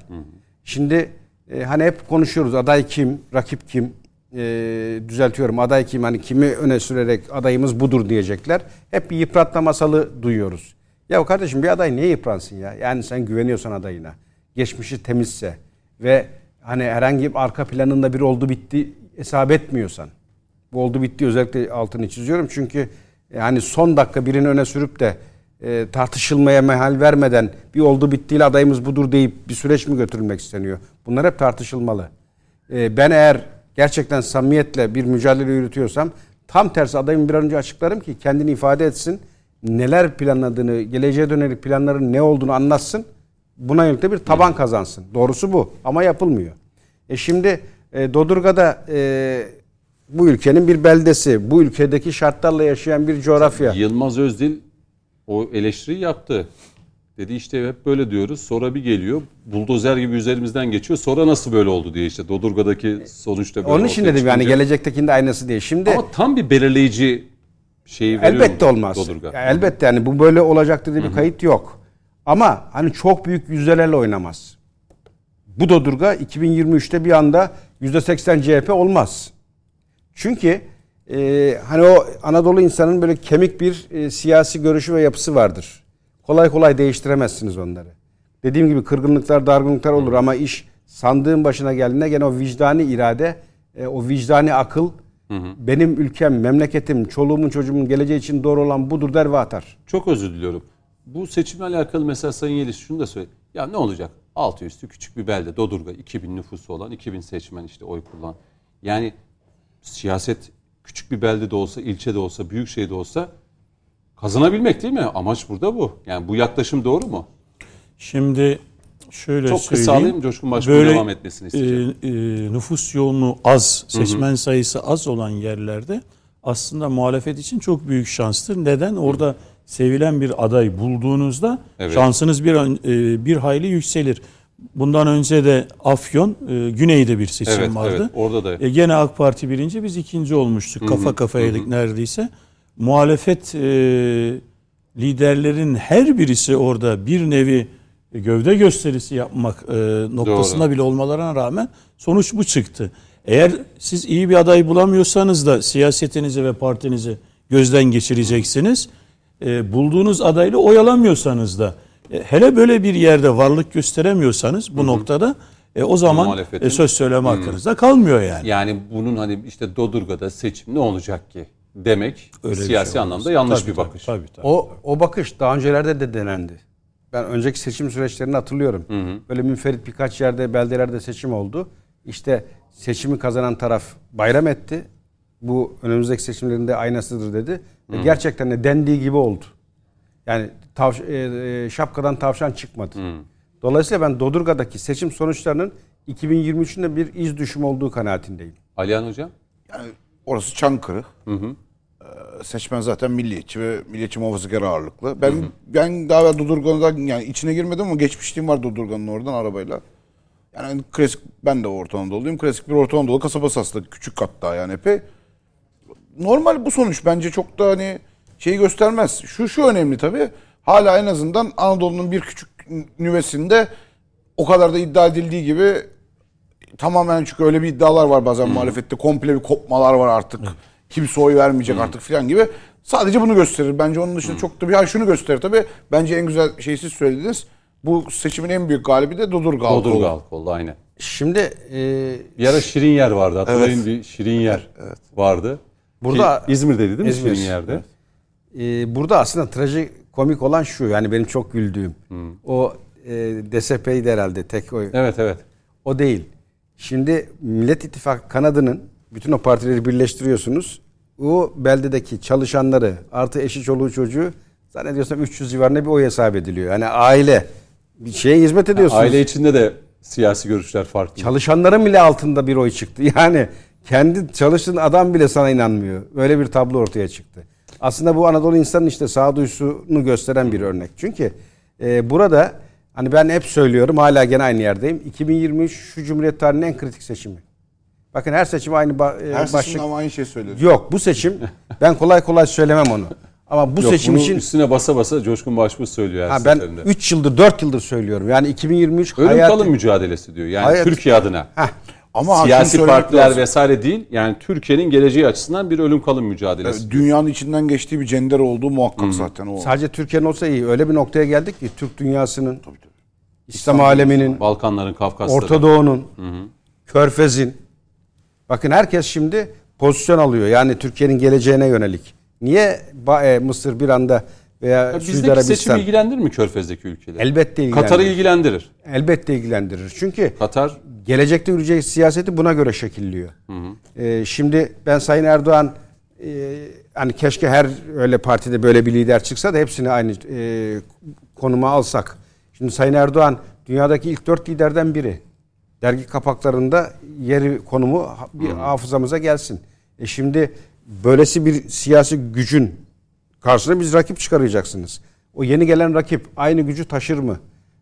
Şimdi e, hani hep konuşuyoruz aday kim, rakip kim? E, düzeltiyorum aday kim? Hani kimi öne sürerek adayımız budur diyecekler. Hep bir yıpratma masalı duyuyoruz. Ya kardeşim bir aday niye yıpransın ya? Yani sen güveniyorsan adayına. Geçmişi temizse ve hani herhangi bir arka planında bir oldu bitti hesap etmiyorsan. Bu oldu bitti özellikle altını çiziyorum. Çünkü yani son dakika birini öne sürüp de e, tartışılmaya mehal vermeden bir oldu bittiyle adayımız budur deyip bir süreç mi götürülmek isteniyor? Bunlar hep tartışılmalı. E, ben eğer gerçekten samimiyetle bir mücadele yürütüyorsam tam tersi adayımı bir an önce açıklarım ki kendini ifade etsin. Neler planladığını, geleceğe dönelik planların ne olduğunu anlatsın. Buna yönelik de bir taban kazansın. Doğrusu bu ama yapılmıyor. E şimdi e, Dodurga'da e, bu ülkenin bir beldesi, bu ülkedeki şartlarla yaşayan bir coğrafya. Yılmaz Özdil o eleştiriyi yaptı. Dedi işte hep böyle diyoruz. Sonra bir geliyor. Buldozer gibi üzerimizden geçiyor. Sonra nasıl böyle oldu diye işte. Dodurga'daki sonuçta böyle Onun için dedim yani çıkınca. gelecektekinde aynası değil. Şimdi Ama tam bir belirleyici şeyi veriyor elbette mu olmaz. Dodurga. Ya elbette yani bu böyle olacaktır diye bir kayıt yok. Ama hani çok büyük yüzdelerle oynamaz. Bu Dodurga 2023'te bir anda %80 CHP olmaz. Çünkü e, hani o Anadolu insanın böyle kemik bir e, siyasi görüşü ve yapısı vardır. Kolay kolay değiştiremezsiniz onları. Dediğim gibi kırgınlıklar, dargınlıklar olur ama iş sandığın başına geldiğinde gene o vicdani irade, e, o vicdani akıl benim ülkem, memleketim, çoluğumun çocuğumun geleceği için doğru olan budur der ve atar. Çok özür diliyorum. Bu seçimle alakalı mesela Sayın Yeliz şunu da söyle. Ya ne olacak? Altı üstü küçük bir belde Dodurga 2000 nüfusu olan 2000 seçmen işte oy kullan. Yani siyaset küçük bir belde de olsa, ilçe de olsa, büyük şehirde olsa kazanabilmek değil mi? Amaç burada bu. Yani bu yaklaşım doğru mu? Şimdi şöyle Çok söyleyeyim. kısa alayım Coşkun Başbuğ'un devam etmesini isteyeceğim. e, e, nüfus yoğunluğu az, seçmen sayısı az olan yerlerde aslında muhalefet için çok büyük şanstır. Neden? Orada sevilen bir aday bulduğunuzda Evet. şansınız bir e, bir hayli yükselir. Bundan önce de Afyon, e, Güney'de bir seçim Evet, vardı. evet, orada da. E, gene AK Parti birinci, biz ikinci olmuştuk. Kafa kafayaydık neredeyse. Muhalefet e, liderlerin her birisi orada bir nevi gövde gösterisi yapmak e, noktasında Doğru. bile olmalarına rağmen sonuç bu çıktı. Eğer siz iyi bir aday bulamıyorsanız da siyasetinizi ve partinizi gözden geçireceksiniz. E, bulduğunuz adayla oyalamıyorsanız da e, hele böyle bir yerde varlık gösteremiyorsanız bu noktada e, o zaman Muhalefetin- e, söz söyleme hakkınız da kalmıyor yani. Yani bunun hani işte Dodurga'da seçim ne olacak ki demek Öyle bir siyasi şey olmaz. anlamda yanlış Tabii, bir bakış. Tabii, tabii. O o bakış daha öncelerde de denendi. Ben önceki seçim süreçlerini hatırlıyorum. Böyle münferit birkaç yerde beldelerde seçim oldu. İşte seçimi kazanan taraf bayram etti. Bu önümüzdeki seçimlerinde aynasıdır dedi. Ve gerçekten de dendiği gibi oldu. Yani tavş- e, e, şapkadan tavşan çıkmadı. Dolayısıyla ben Dodurga'daki seçim sonuçlarının 2023'ünde de bir iz düşümü olduğu kanaatindeyim. Alihan Hocam? Yani orası Çankırı. Ee, seçmen zaten milliyetçi ve milliyetçi muhafazakar ağırlıklı. Ben ben daha evvel Dodurga'dan yani içine girmedim ama geçmişliğim var Dodurga'nın oradan arabayla. Yani klasik ben de Orta Anadolu'luyum. Klasik bir Orta Anadolu kasabası aslında. Küçük hatta yani epey. Normal bu sonuç bence çok da hani şeyi göstermez. Şu şu önemli tabii. Hala en azından Anadolu'nun bir küçük nüvesinde o kadar da iddia edildiği gibi tamamen çünkü öyle bir iddialar var bazen muhalefette. Komple bir kopmalar var artık. Kimse oy vermeyecek artık filan gibi. Sadece bunu gösterir. Bence onun dışında çok da bir ha şunu gösterir tabii. Bence en güzel şeyi siz söylediniz. Bu seçimin en büyük galibi de Dodurga oldu. halkı oldu aynen. Şimdi e, Bir ara Şirin Yer vardı. Hatırlayın bir Şirin Yer vardı. Burada- Ki İzmir'deydi değil mi İzmir. Şirin Yer'de? Ee, burada aslında trajikomik olan şu yani benim çok güldüğüm. O e, DSP'ydi herhalde tek oy. Evet evet. O değil. Şimdi Millet İttifakı kanadının bütün o partileri birleştiriyorsunuz. O beldedeki çalışanları artı eşi çoluğu çocuğu zannediyorsam 300 civarında bir oy hesap ediliyor. Yani aile bir şeye hizmet ediyorsunuz. Aile içinde de siyasi görüşler farklı. Çalışanların bile altında bir oy çıktı. Yani kendi çalıştığın adam bile sana inanmıyor. Böyle bir tablo ortaya çıktı. Aslında bu Anadolu insanın işte sağduyusunu gösteren bir örnek. Çünkü e, burada hani ben hep söylüyorum hala gene aynı yerdeyim. 2023 şu Cumhuriyet tarihinin en kritik seçimi. Bakın her seçim aynı ba- e, Her başlık. seçimde ama aynı şey söyledi. Yok bu seçim ben kolay kolay söylemem onu. Ama bu Yok, seçim bunu için üstüne basa basa Coşkun Başbuğ söylüyor her ha, ben seferinde. 3 yıldır 4 yıldır söylüyorum. Yani 2023 Ölüm hayatı- kalım mücadelesi diyor. Yani Hayat- Türkiye adına. Heh, Ama Siyasi partiler lazım. vesaire değil. Yani Türkiye'nin geleceği açısından bir ölüm kalım mücadelesi. Dünyanın içinden geçtiği bir cender olduğu muhakkak zaten o. Sadece Türkiye'nin olsa iyi. Öyle bir noktaya geldik ki Türk dünyasının İslam aleminin, Balkanların, Kafkasların. Orta Doğu'nun, Körfez'in. Bakın herkes şimdi pozisyon alıyor. Yani Türkiye'nin geleceğine yönelik. Niye e, Mısır bir anda veya Ya Suudi bizdeki seçim Arabistan ilgilendirir mi Körfez'deki ülkeleri? elbette ilgilendirir. Katar'ı ilgilendirir. elbette ilgilendirir. Çünkü Katar gelecekte yürüyecek siyaseti buna göre şekilliyor. Ee, şimdi ben Sayın Erdoğan e, hani keşke her öyle partide böyle bir lider çıksa da hepsini aynı e, konuma alsak. Şimdi Sayın Erdoğan dünyadaki ilk dört liderden biri. Dergi kapaklarında yeri konumu bir hafızamıza gelsin. E şimdi böylesi bir siyasi gücün karşısına biz rakip çıkaracaksınız. O yeni gelen rakip aynı gücü taşır mı?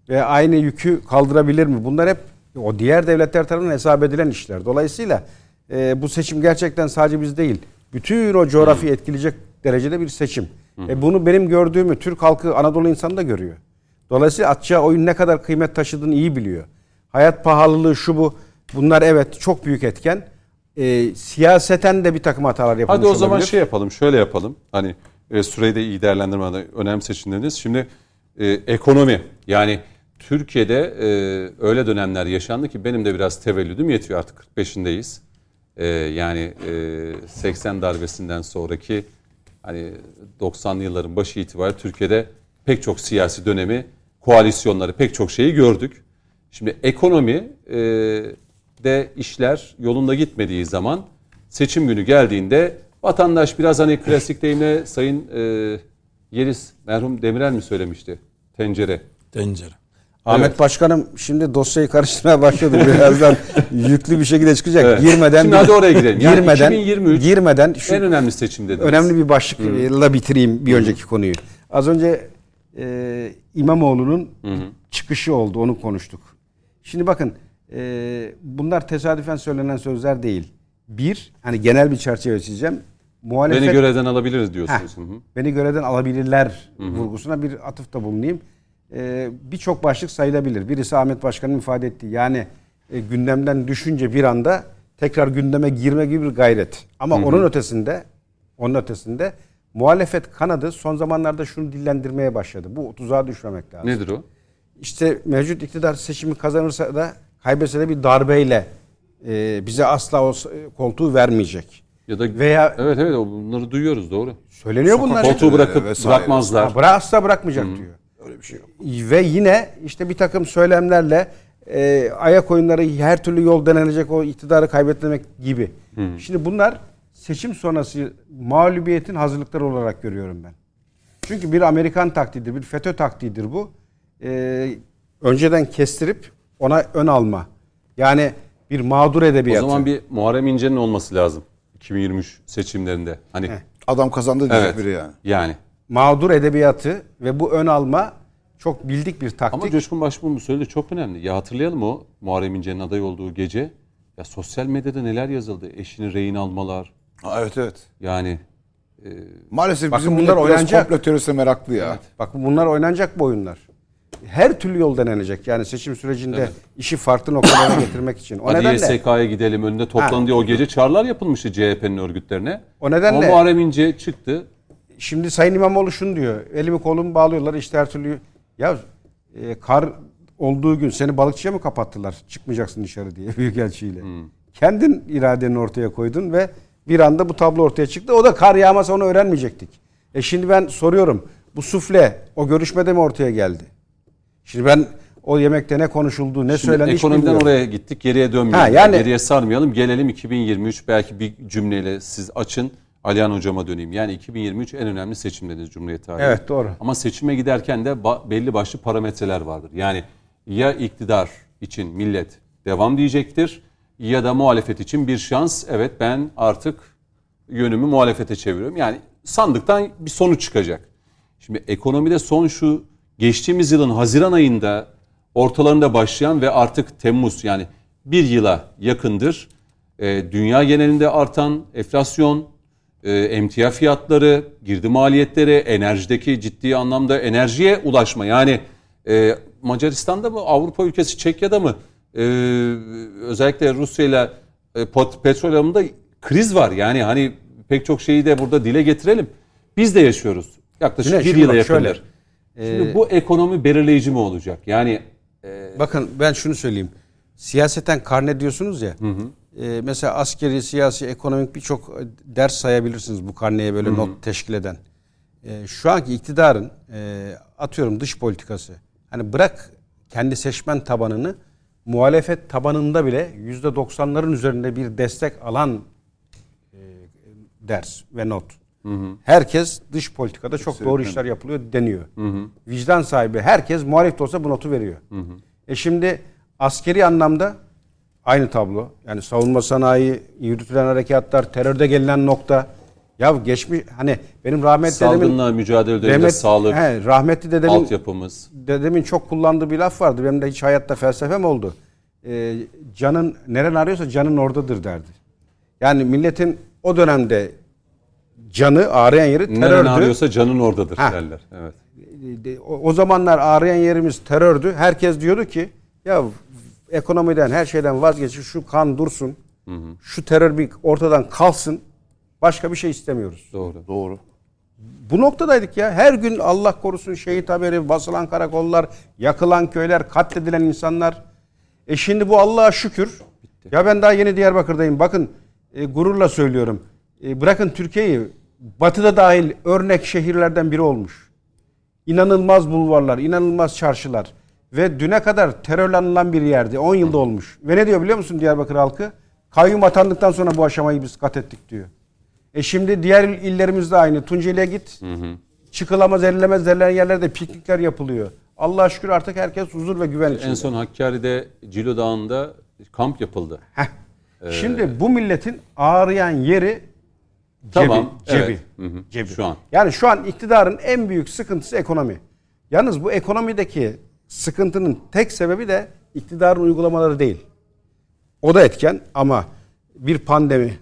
Ve aynı yükü kaldırabilir mi? Bunlar hep o diğer devletler tarafından hesap edilen işler. Dolayısıyla e, bu seçim gerçekten sadece biz değil, bütün o coğrafyayı etkileyecek derecede bir seçim. E, bunu benim gördüğümü Türk halkı, Anadolu insanı da görüyor. Dolayısıyla atacağı oyun ne kadar kıymet taşıdığını iyi biliyor. Hayat pahalılığı şu bu. Bunlar evet çok büyük etken. E, siyaseten de bir takım hatalar yapılmış Hadi o zaman olabilir. şey yapalım, şöyle yapalım. Hani e, süreyi de iyi değerlendirmeden önemli seçimleriniz. Şimdi e, ekonomi yani Türkiye'de e, öyle dönemler yaşandı ki benim de biraz tevellüdüm yetiyor artık 45'indeyiz. E, yani e, 80 darbesinden sonraki hani 90'lı yılların başı itibariyle Türkiye'de pek çok siyasi dönemi, koalisyonları, pek çok şeyi gördük. Şimdi ekonomi e, de işler yolunda gitmediği zaman seçim günü geldiğinde vatandaş biraz hani klasik deyimle Sayın e, Yeliz merhum Demirel mi söylemişti? Tencere. Tencere. Ahmet Evet. Başkanım şimdi dosyayı karıştırmaya başladı. Birazdan yüklü bir şekilde çıkacak. Evet. Girmeden Şimdi hadi oraya gidelim. Yani girmeden 2023 girmeden şu En önemli seçim dediniz. önemli bir başlıkla bitireyim bir önceki konuyu. Az önce e, İmamoğlu'nun çıkışı oldu. Onu konuştuk. Şimdi bakın e, bunlar tesadüfen söylenen sözler değil. Bir, hani genel bir çerçeve çizeceğim. Muhalefet, Beni görevden alabiliriz diyorsunuz. Heh, Hı hı. beni görevden alabilirler vurgusuna bir atıfta bulunayım. Ee, Birçok başlık sayılabilir. Birisi Ahmet Başkan'ın ifade ettiği. Yani e, gündemden düşünce bir anda tekrar gündeme girme gibi bir gayret. Ama onun ötesinde onun ötesinde muhalefet kanadı son zamanlarda şunu dillendirmeye başladı. Bu tuzağa düşmemek lazım. Nedir o? İşte mevcut iktidar seçimi kazanırsa da kaybetse de bir darbeyle e, bize asla o koltuğu vermeyecek. Ya da Veya- Evet evet bunları duyuyoruz doğru. Söyleniyor bunlar. Koltuğu bırakıp vesaire. bırakmazlar. Ha, bıra asla bırakmayacak diyor. Öyle bir şey yok. Ve yine işte bir takım söylemlerle e, ayak oyunları her türlü yol denenecek o iktidarı kaybetmemek gibi. Şimdi bunlar seçim sonrası mağlubiyetin hazırlıkları olarak görüyorum ben. Çünkü bir Amerikan taktiğidir, bir FETÖ taktiğidir bu. E, önceden kestirip ona ön alma. Yani bir mağdur O edebiyatı. zaman bir Muharrem İnce'nin olması lazım 2023 seçimlerinde. Hani Adam kazandı diyecek evet. biri yani. Yani. mağdur edebiyatı ve bu ön alma çok bildik bir taktik. Ama Coşkun Başbuğ'un bu söylediği çok önemli. Ya hatırlayalım o Muharrem İnce'nin aday olduğu gece. Ya sosyal medyada neler yazıldı? Eşini rehin almalar. Ha, evet evet. Yani Maalesef Bakın bizim bunlar oynanacak. komplo teorisine meraklı ya. Bak bunlar oynanacak bu oyunlar. Her türlü yol denenecek. Yani seçim sürecinde işi farklı noktalara getirmek için. O hadi nedenle YSK'ya gidelim önünde toplan diye o gece çağrılar yapılmıştı CHP'nin örgütlerine. O nedenle- Ama Muharrem İnce çıktı. şimdi Sayın İmamoğlu şunu diyor. Elimi kolumu bağlıyorlar işte her türlü. Ya e, kar olduğu gün seni balıkçıya mı kapattılar? Çıkmayacaksın dışarı diye büyükelçiyle. Kendin iradeni ortaya koydun ve bir anda bu tablo ortaya çıktı. O da kar yağmasa onu öğrenmeyecektik. E şimdi ben soruyorum. Bu sufle o görüşmede mi ortaya geldi? Şimdi ben o yemekte ne konuşuldu, ne Şimdi söylendi hiç ekonomiden bilmiyorum. oraya gittik. Geriye dönmeyelim. Ha, yani- Geriye sarmayalım. Gelelim 2023 belki bir cümleyle siz açın. Alihan hocama döneyim. Yani 2023 en önemli seçim dediniz Cumhuriyet tarihinde. Evet, doğru. Ama seçime giderken de belli başlı parametreler vardır. Yani ya iktidar için millet devam diyecektir ya da muhalefet için bir şans. Evet ben artık yönümü muhalefete çeviriyorum. Yani sandıktan bir sonuç çıkacak. Şimdi ekonomide son şu geçtiğimiz yılın Haziran ayında ortalarında başlayan ve artık Temmuz yani bir yıla yakındır e, dünya genelinde artan enflasyon, e, emtia fiyatları, girdi maliyetleri, enerjideki ciddi anlamda enerjiye ulaşma. Yani e, Macaristan'da mı, Avrupa ülkesi Çekya'da mı, e, özellikle Rusya ile e, petrol alanında kriz var. Yani hani pek çok şeyi de burada dile getirelim. Biz de yaşıyoruz. Yaklaşık Yine bir yıla bak şöyle, Şimdi bu ekonomi belirleyici mi olacak? Yani Bakın ben şunu söyleyeyim. Siyaseten karne diyorsunuz ya. e, mesela askeri, siyasi, ekonomik birçok e, ders sayabilirsiniz bu karneye böyle not teşkil eden. E, şu anki iktidarın e, atıyorum dış politikası. Hani bırak kendi seçmen tabanını muhalefet tabanında bile yüzde doksanların üzerinde bir destek alan e, ders ve not. Herkes dış politikada çok doğru işler yapılıyor deniyor. Vicdan sahibi herkes muhalif de olsa bu notu veriyor. E şimdi askeri anlamda aynı tablo. Yani savunma sanayi, yürütülen harekatlar, terörde gelinen nokta. Ya geçmiş hani benim rahmetli dedemin Salgınla mücadele döneminde Rahmet- sağlık, he, rahmetli dedemin altyapımız. dedemin çok kullandığı bir laf vardı. Benim de hiç hayatta felsefem oldu. Ee, canın neren arıyorsa canın oradadır derdi. Yani milletin o dönemde canı ağrıyan yeri Neren terördü. arıyorsa canın oradadır Ha. derler. Evet. De- O, o zamanlar ağrıyan yerimiz terördü. Herkes diyordu ki ya ekonomiden her şeyden vazgeçin şu kan dursun. Şu terör bir ortadan kalsın. Başka bir şey istemiyoruz. Doğru. Doğru. Bu noktadaydık ya. Her gün Allah korusun şehit haberi, basılan karakollar, yakılan köyler, katledilen insanlar. E şimdi bu Allah'a şükür. Ya ben daha yeni Diyarbakır'dayım. Bakın e, gururla söylüyorum. E, bırakın Türkiye'yi batıda dahil örnek şehirlerden biri olmuş. İnanılmaz bulvarlar, inanılmaz çarşılar. Ve düne kadar terörle anılan bir yerdi. 10 yılda olmuş. Ve ne diyor biliyor musun Diyarbakır halkı? Kayyum atandıktan sonra bu aşamayı biz kat ettik diyor. E şimdi diğer illerimizde aynı. Tunceli'ye git. Çıkılamaz, erilemez denilen yerlerde piknikler yapılıyor. Allah'a şükür artık herkes huzur ve güven içinde. En son Hakkari'de Cilo Dağı'nda kamp yapıldı. Heh. Şimdi bu milletin ağrıyan yeri. Tamam, Cebi. evet. Hı hı. cebi. Şu an. Yani şu an iktidarın en büyük sıkıntısı ekonomi. Yalnız bu ekonomideki sıkıntının tek sebebi de iktidarın uygulamaları değil. O da etken ama bir pandemi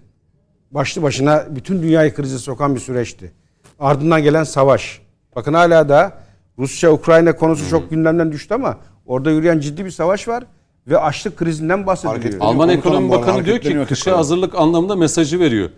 başlı başına bütün dünyayı krize sokan bir süreçti. Ardından gelen savaş. Bakın hala da Rusya-Ukrayna konusu çok gündemden düştü ama orada yürüyen ciddi bir savaş var ve açlık krizinden bahsediliyor. Alman Ekonomi Bakanı diyor ki kışa hazırlık anlamında mesajı veriyor.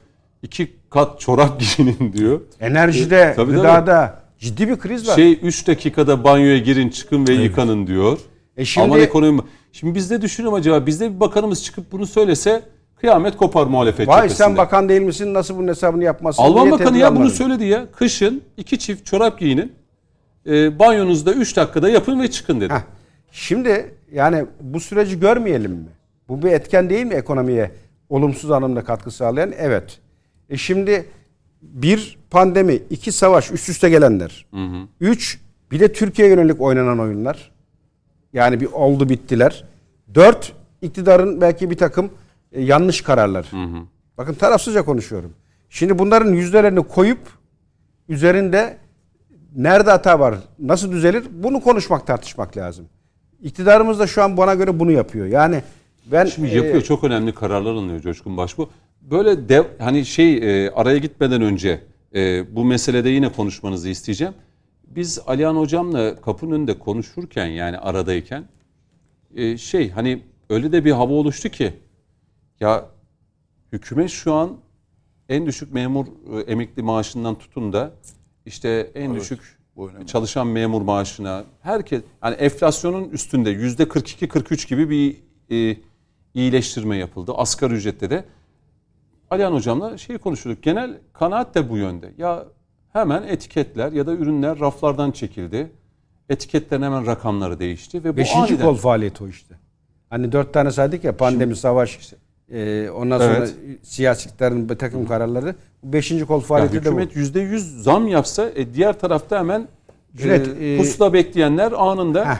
İki kat çorap giyinin diyor. Enerjide, Tabii, tabii. gıdada ciddi bir kriz var. Şey 3 dakikada banyoya girin çıkın ve yıkanın diyor. E şimdi- Alman ekonomi. Şimdi biz de düşünüyorum acaba bizde bir bakanımız çıkıp bunu söylese kıyamet kopar muhalefet Vay cephesinde. sen bakan değil misin? Nasıl bunun hesabını yapmazsın? Alman bakanı ya bunu söyledi ya. Kışın iki çift çorap giyinin. E, banyonuzda 3 dakikada yapın ve çıkın dedi. Heh. Şimdi yani bu süreci görmeyelim mi? Bu bir etken değil mi ekonomiye olumsuz anlamda katkı sağlayan? Evet. E şimdi bir pandemi, iki savaş üst üste gelenler. Üç, bir de Türkiye yönelik oynanan oyunlar. Yani bir oldu bittiler. Dört, iktidarın belki bir takım e, yanlış kararlar. Bakın tarafsızca konuşuyorum. Şimdi bunların yüzdelerini koyup üzerinde nerede hata var, nasıl düzelir bunu konuşmak, tartışmak lazım. İktidarımız da şu an bana göre bunu yapıyor. Yani ben Şimdi e, yapıyor çok önemli kararlar alınıyor Coşkun Başbuğ. Böyle dev, hani şey e, araya gitmeden önce e, bu meselede yine konuşmanızı isteyeceğim. Biz Alihan hocamla kapının önünde konuşurken yani aradayken e, şey hani öyle de bir hava oluştu ki ya hükümet şu an en düşük memur e, emekli maaşından tutun da işte en düşük bu önemli. çalışan memur maaşına herkes yani enflasyonun üstünde yüzde 42-43 gibi bir e, iyileştirme yapıldı. Asgari ücrette de Alihan hocamla şey konuşuyorduk. Genel kanaat de bu yönde. Ya hemen etiketler ya da ürünler raflardan çekildi. Etiketlerin hemen rakamları değişti ve bu beşinci aniden- kol faaliyeti o işte. Hani dört tane saydık ya pandemi, savaş, e, ondan sonra Evet. siyasetlerin bir takım kararları. Beşinci kol Ya faaliyeti de bu. hükümet yüzde yüz zam yapsa e, diğer tarafta hemen e, e, pusula bekleyenler anında Heh.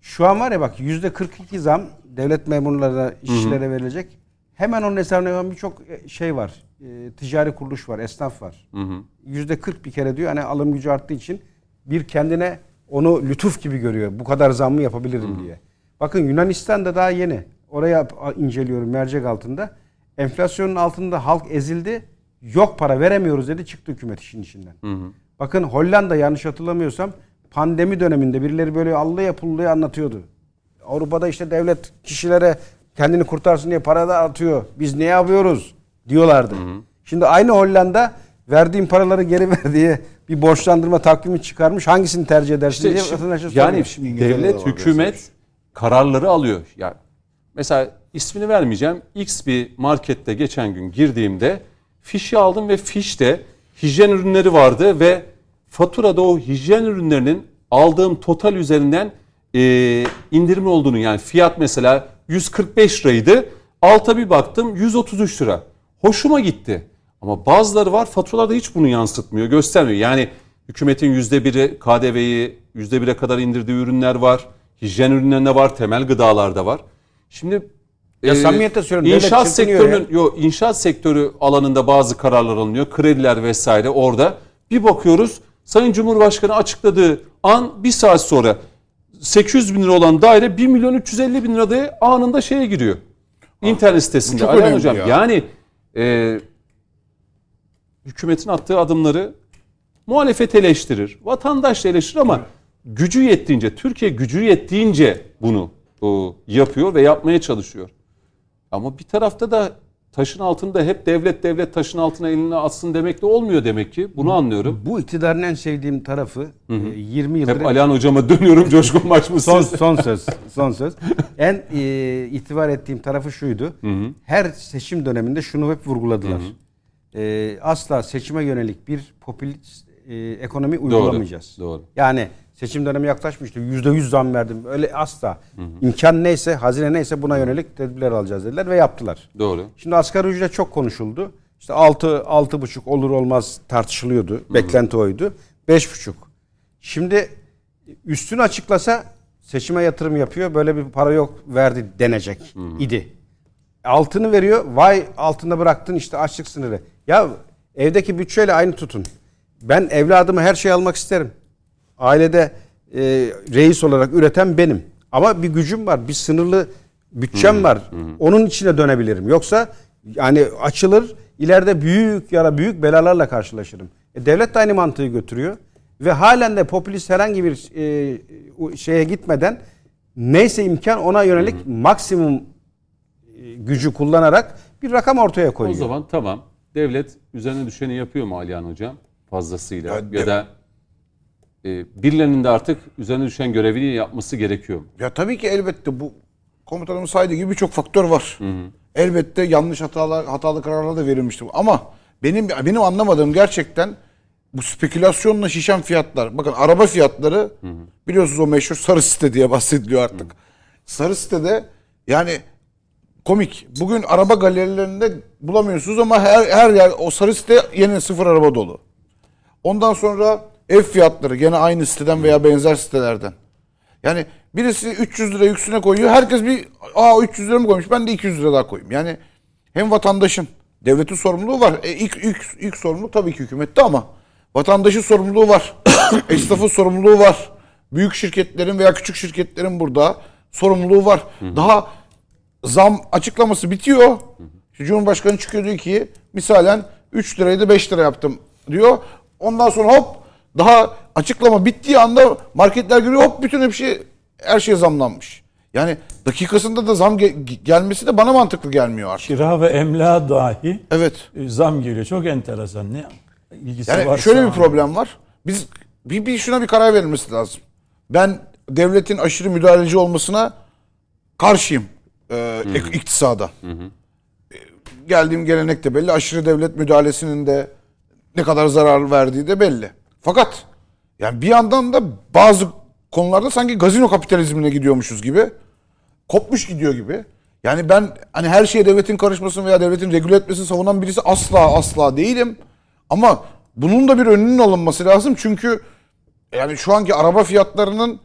Şu an var ya bak yüzde 42 zam devlet memurlarına, işçilere verilecek. Hemen onun hesabına yapan birçok e, şey var. E, ticari kuruluş var, esnaf var. Yüzde 40 bir kere diyor. Hani alım gücü arttığı için bir kendine onu lütuf gibi görüyor. Bu kadar zam mı yapabilirim diye. Bakın Yunanistan da daha yeni. Oraya inceliyorum mercek altında. Enflasyonun altında halk ezildi. Yok para veremiyoruz dedi çıktı hükümet işin içinden. Bakın Hollanda yanlış hatırlamıyorsam pandemi döneminde birileri böyle Allah yapıldığı anlatıyordu. Avrupa'da işte devlet kişilere kendini kurtarsın diye para da atıyor. Biz ne yapıyoruz diyorlardı. Şimdi aynı Hollanda verdiğim paraları geri ver diye bir borçlandırma takvimi çıkarmış. Hangisini tercih edersin İşte diye şimdi- vatandaşa yani şimdi de devlet, var hükümet kararları alıyor. Yani mesela ismini vermeyeceğim. X bir markette geçen gün girdiğimde fişi aldım ve fişte hijyen ürünleri vardı ve faturada o hijyen ürünlerinin aldığım total üzerinden e, indirim olduğunu yani fiyat mesela 145 liraydı. Alta bir baktım 133 lira. Hoşuma gitti. Ama bazıları var faturalarda hiç bunu yansıtmıyor, göstermiyor. Yani hükümetin %1'i KDV'yi %1'e kadar indirdiği ürünler var. Hijyen ürünlerinde var, temel gıdalarda var. Şimdi Ya samimiyetle söylüyorum, İnşaat sektörünün yo inşaat sektörü alanında bazı kararlar alınıyor. Krediler vesaire orada. Bir bakıyoruz Sayın Cumhurbaşkanı açıkladığı an bir saat sonra 800 bin lira olan daire 1 milyon 350 bin lirada anında şeye giriyor. İnternet sitesinde. çok önemli Hocam ya. yani e, hükümetin attığı adımları muhalefet eleştirir. Vatandaş da eleştirir ama gücü yettiğince, Türkiye gücü yettiğince bunu o, yapıyor ve yapmaya çalışıyor. Ama bir tarafta da taşın altında hep devlet devlet taşın altına elini atsın demek de olmuyor demek ki. Bunu anlıyorum. Bu iktidarın en sevdiğim tarafı e, 20 yıldır Hep Alihan hocama dönüyorum Coşkun Başbuğ son, son söz. Son söz. En e, itibar ettiğim tarafı şuydu. Her seçim döneminde şunu hep vurguladılar. E, asla seçime yönelik bir popülist e, ekonomi uygulamayacağız. doğru. Yani seçim dönemi yaklaşmıştı. Yüzde yüz zam verdim. Öyle asla. İmkan neyse, hazine neyse buna yönelik tedbirler alacağız dediler ve yaptılar. Doğru. Şimdi asgari ücret çok konuşuldu. İşte 6 altı buçuk olur olmaz tartışılıyordu. Beklenti oydu. Beş buçuk. Şimdi üstünü açıklasa seçime yatırım yapıyor. Böyle bir para yok verdi denecek idi. Altını veriyor. Vay altında bıraktın işte açlık sınırı. Ya evdeki bütçeyle aynı tutun. Ben evladıma her şeyi almak isterim. Ailede e, reis olarak üreten benim. Ama bir gücüm var, bir sınırlı bütçem var. Onun içine dönebilirim. Yoksa yani açılır, ileride büyük ya da büyük belalarla karşılaşırım. E, devlet de aynı mantığı götürüyor ve halen de popülist herhangi bir e, o şeye gitmeden neyse imkan ona yönelik maksimum e, gücü kullanarak bir rakam ortaya O koyuyor. zaman tamam. Devlet üzerine düşeni yapıyor mu Alihan hocam? Fazlasıyla. Ya Ya, da e, birilerinin de artık üzerine düşen görevini yapması gerekiyor? Ya tabii ki elbette bu komutanımın saydığı gibi birçok faktör var. Elbette yanlış hatalar, hatalı kararlar da verilmiştir. Ama benim benim anlamadığım gerçekten bu spekülasyonla şişen fiyatlar. Bakın araba fiyatları biliyorsunuz o meşhur sarı site diye bahsediliyor artık. Sarı sitede yani komik. Bugün araba galerilerinde bulamıyorsunuz ama her her yer o sarı site yeni sıfır araba dolu. Ondan sonra ev fiyatları gene aynı siteden veya benzer sitelerden. Yani birisi 300 lira üstüne koyuyor. Herkes bir aa 300 lira mı koymuş ben de 200 lira daha koyayım. Yani hem vatandaşın devletin sorumluluğu var. E, ilk, ilk, ilk sorumluluk tabii ki hükümette ama vatandaşın sorumluluğu var. Esnafın sorumluluğu var. Büyük şirketlerin veya küçük şirketlerin burada sorumluluğu var. Daha zam açıklaması bitiyor. Cumhurbaşkanı çıkıyor diyor ki misalen 3 liraydı 5 lira yaptım diyor. Ondan sonra hop daha açıklama bittiği anda marketler görüyor hop bütün hepsi her şey zamlanmış. Yani dakikasında da zam ge- gelmesi de bana mantıklı gelmiyor artık. Kira ve emlak dahi Evet. e, zam geliyor. Çok enteresan. Ne ilgisi Yani varsa şöyle bir problem var. Biz bir, bir şuna bir karar verilmesi lazım. Ben devletin aşırı müdahaleci olmasına karşıyım e, iktisada. E, Geldiğim gelenek de belli. Aşırı devlet müdahalesinin de ne kadar zarar verdiği de belli. Fakat yani bir yandan da bazı konularda sanki gazino kapitalizmine gidiyormuşuz gibi. Kopmuş gidiyor gibi. Yani ben hani her şeye devletin karışmasını veya devletin regüle etmesini savunan birisi asla asla değilim. Ama bunun da bir önünün alınması lazım. Çünkü yani şu anki araba fiyatlarının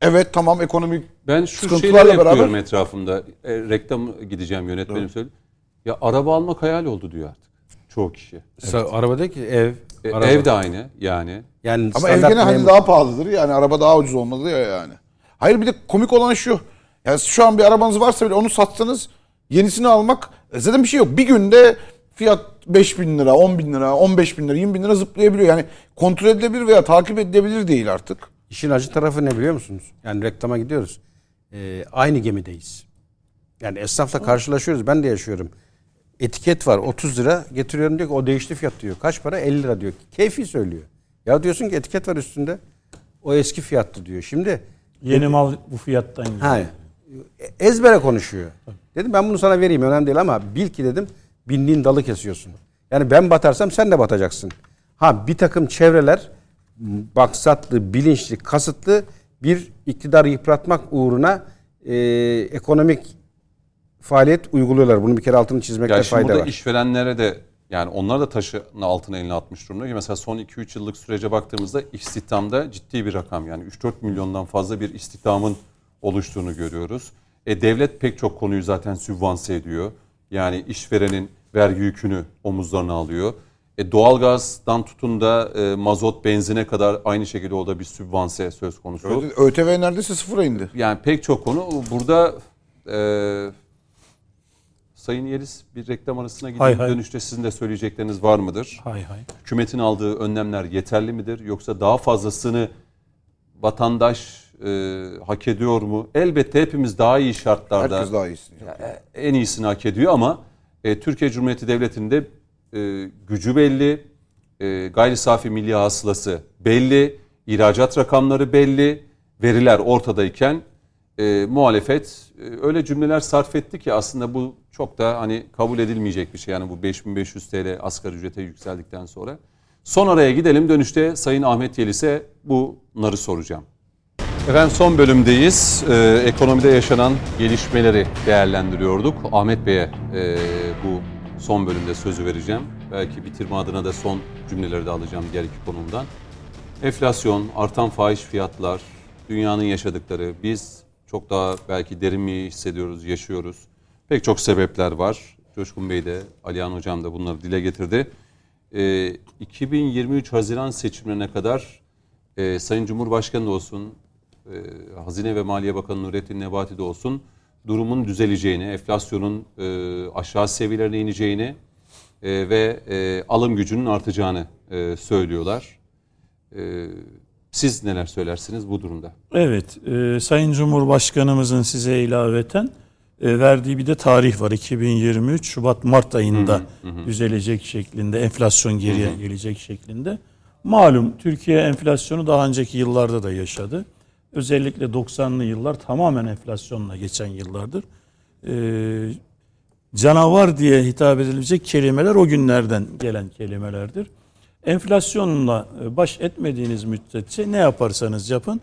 evet tamam ekonomik Ben şu sıkıntılarla şeyleri yapıyorum beraber etrafımda. E, reklam gideceğim yönetmenim söyledi. Ya araba almak hayal oldu diyor artık. Çoğu kişi. Mesela Arabadaki ev, E, araba. ev de aynı yani. yani ama ev standart gene hani memur- daha pahalıdır. Yani araba daha ucuz olmalı ya yani. Hayır bir de komik olan şu. Yani şu an bir arabanız varsa bile onu satsanız yenisini almak e, zaten bir şey yok. Bir günde fiyat 5 bin lira, 10 bin lira, 15 bin lira, 20 bin lira zıplayabiliyor. Yani kontrol edilebilir veya takip edilebilir değil artık. İşin acı tarafı ne biliyor musunuz? Yani reklama gidiyoruz. Ee, aynı gemideyiz. Yani esnafla karşılaşıyoruz. Ben de yaşıyorum. Etiket var 30 lira getiriyorum diyor ki o değişti fiyat diyor. Kaç para? 50 lira diyor. Keyfi söylüyor. Ya diyorsun ki etiket var üstünde. O eski fiyattı diyor. Şimdi Yeni mal bu fiyattan geliyor. Ha, ezbere konuşuyor. Dedim ben bunu sana vereyim önemli değil ama bil ki dedim bindiğin dalı kesiyorsun. Yani ben batarsam sen de batacaksın. Ha bir takım çevreler maksatlı, bilinçli, kasıtlı bir iktidarı yıpratmak uğruna e, ekonomik faaliyet uyguluyorlar. Bunu bir kere altını çizmekte şimdi fayda burada var. işverenlere de yani onlar da taşı altına eline atmış durumda. Mesela son 2-3 yıllık sürece baktığımızda istihdamda ciddi bir rakam. Yani 3-4 milyondan fazla bir istihdamın oluştuğunu görüyoruz. E, devlet pek çok konuyu zaten sübvanse ediyor. Yani işverenin vergi yükünü omuzlarına alıyor. E, doğalgazdan tutun da e, mazot, benzine kadar aynı şekilde o da bir sübvanse söz konusu. Öyle- ÖTV neredeyse sıfıra indi. Yani pek çok konu. Burada e, Sayın Yeliz bir reklam arasına gidip Hay hay. dönüşte sizin de söyleyecekleriniz var mıdır? Hay hay. Hükümetin aldığı önlemler yeterli midir? Yoksa daha fazlasını vatandaş e, hak ediyor mu? Elbette hepimiz daha iyi şartlarda Herkes daha iyisini. e, en iyisini hak ediyor ama e, Türkiye Cumhuriyeti Devleti'nde e, gücü belli, e, gayri safi milli hasılası belli, ihracat rakamları belli, veriler ortadayken e, muhalefet e, öyle cümleler sarf etti ki aslında bu çok da hani kabul edilmeyecek bir şey. Yani bu 5500 TL asgari ücrete yükseldikten sonra. Son araya gidelim dönüşte Sayın Ahmet Yelis'e bunları soracağım. Efendim son bölümdeyiz. Ee, ekonomide yaşanan gelişmeleri değerlendiriyorduk. Ahmet Bey'e e, bu son bölümde sözü vereceğim. Belki bitirme adına da son cümleleri de alacağım diğer iki konumdan. Enflasyon, artan fahiş fiyatlar, dünyanın yaşadıkları, biz çok daha belki derin mi hissediyoruz, yaşıyoruz. Pek çok sebepler var. Coşkun Bey de, Alihan Hocam da bunları dile getirdi. Ee, 2023 Haziran seçimlerine kadar e, Sayın Cumhurbaşkanı olsun, e, Hazine ve Maliye Bakanı Nurettin Nebati de olsun durumun düzeleceğini, enflasyonun e, aşağı seviyelerine ineceğini e, ve e, alım gücünün artacağını e, söylüyorlar. E, siz neler söylersiniz bu durumda? Evet, e, Sayın Cumhurbaşkanımızın size ilaveten e, verdiği bir de tarih var. 2023 Şubat-Mart ayında düzelecek şeklinde, enflasyon geriye gelecek şeklinde. Malum Türkiye enflasyonu daha önceki yıllarda da yaşadı. Özellikle 90'lı yıllar tamamen enflasyonla geçen yıllardır. E, canavar diye hitap edilecek kelimeler o günlerden gelen kelimelerdir. Enflasyonla e, baş etmediğiniz müddetçe ne yaparsanız yapın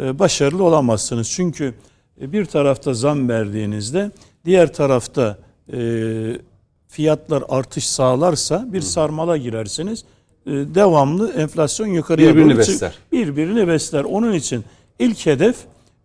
e, başarılı olamazsınız. Çünkü e, bir tarafta zam verdiğinizde diğer tarafta fiyatlar artış sağlarsa bir sarmala girersiniz. Devamlı enflasyon yukarıya Birbirini doğru besler. Birbirini besler. Onun için ilk hedef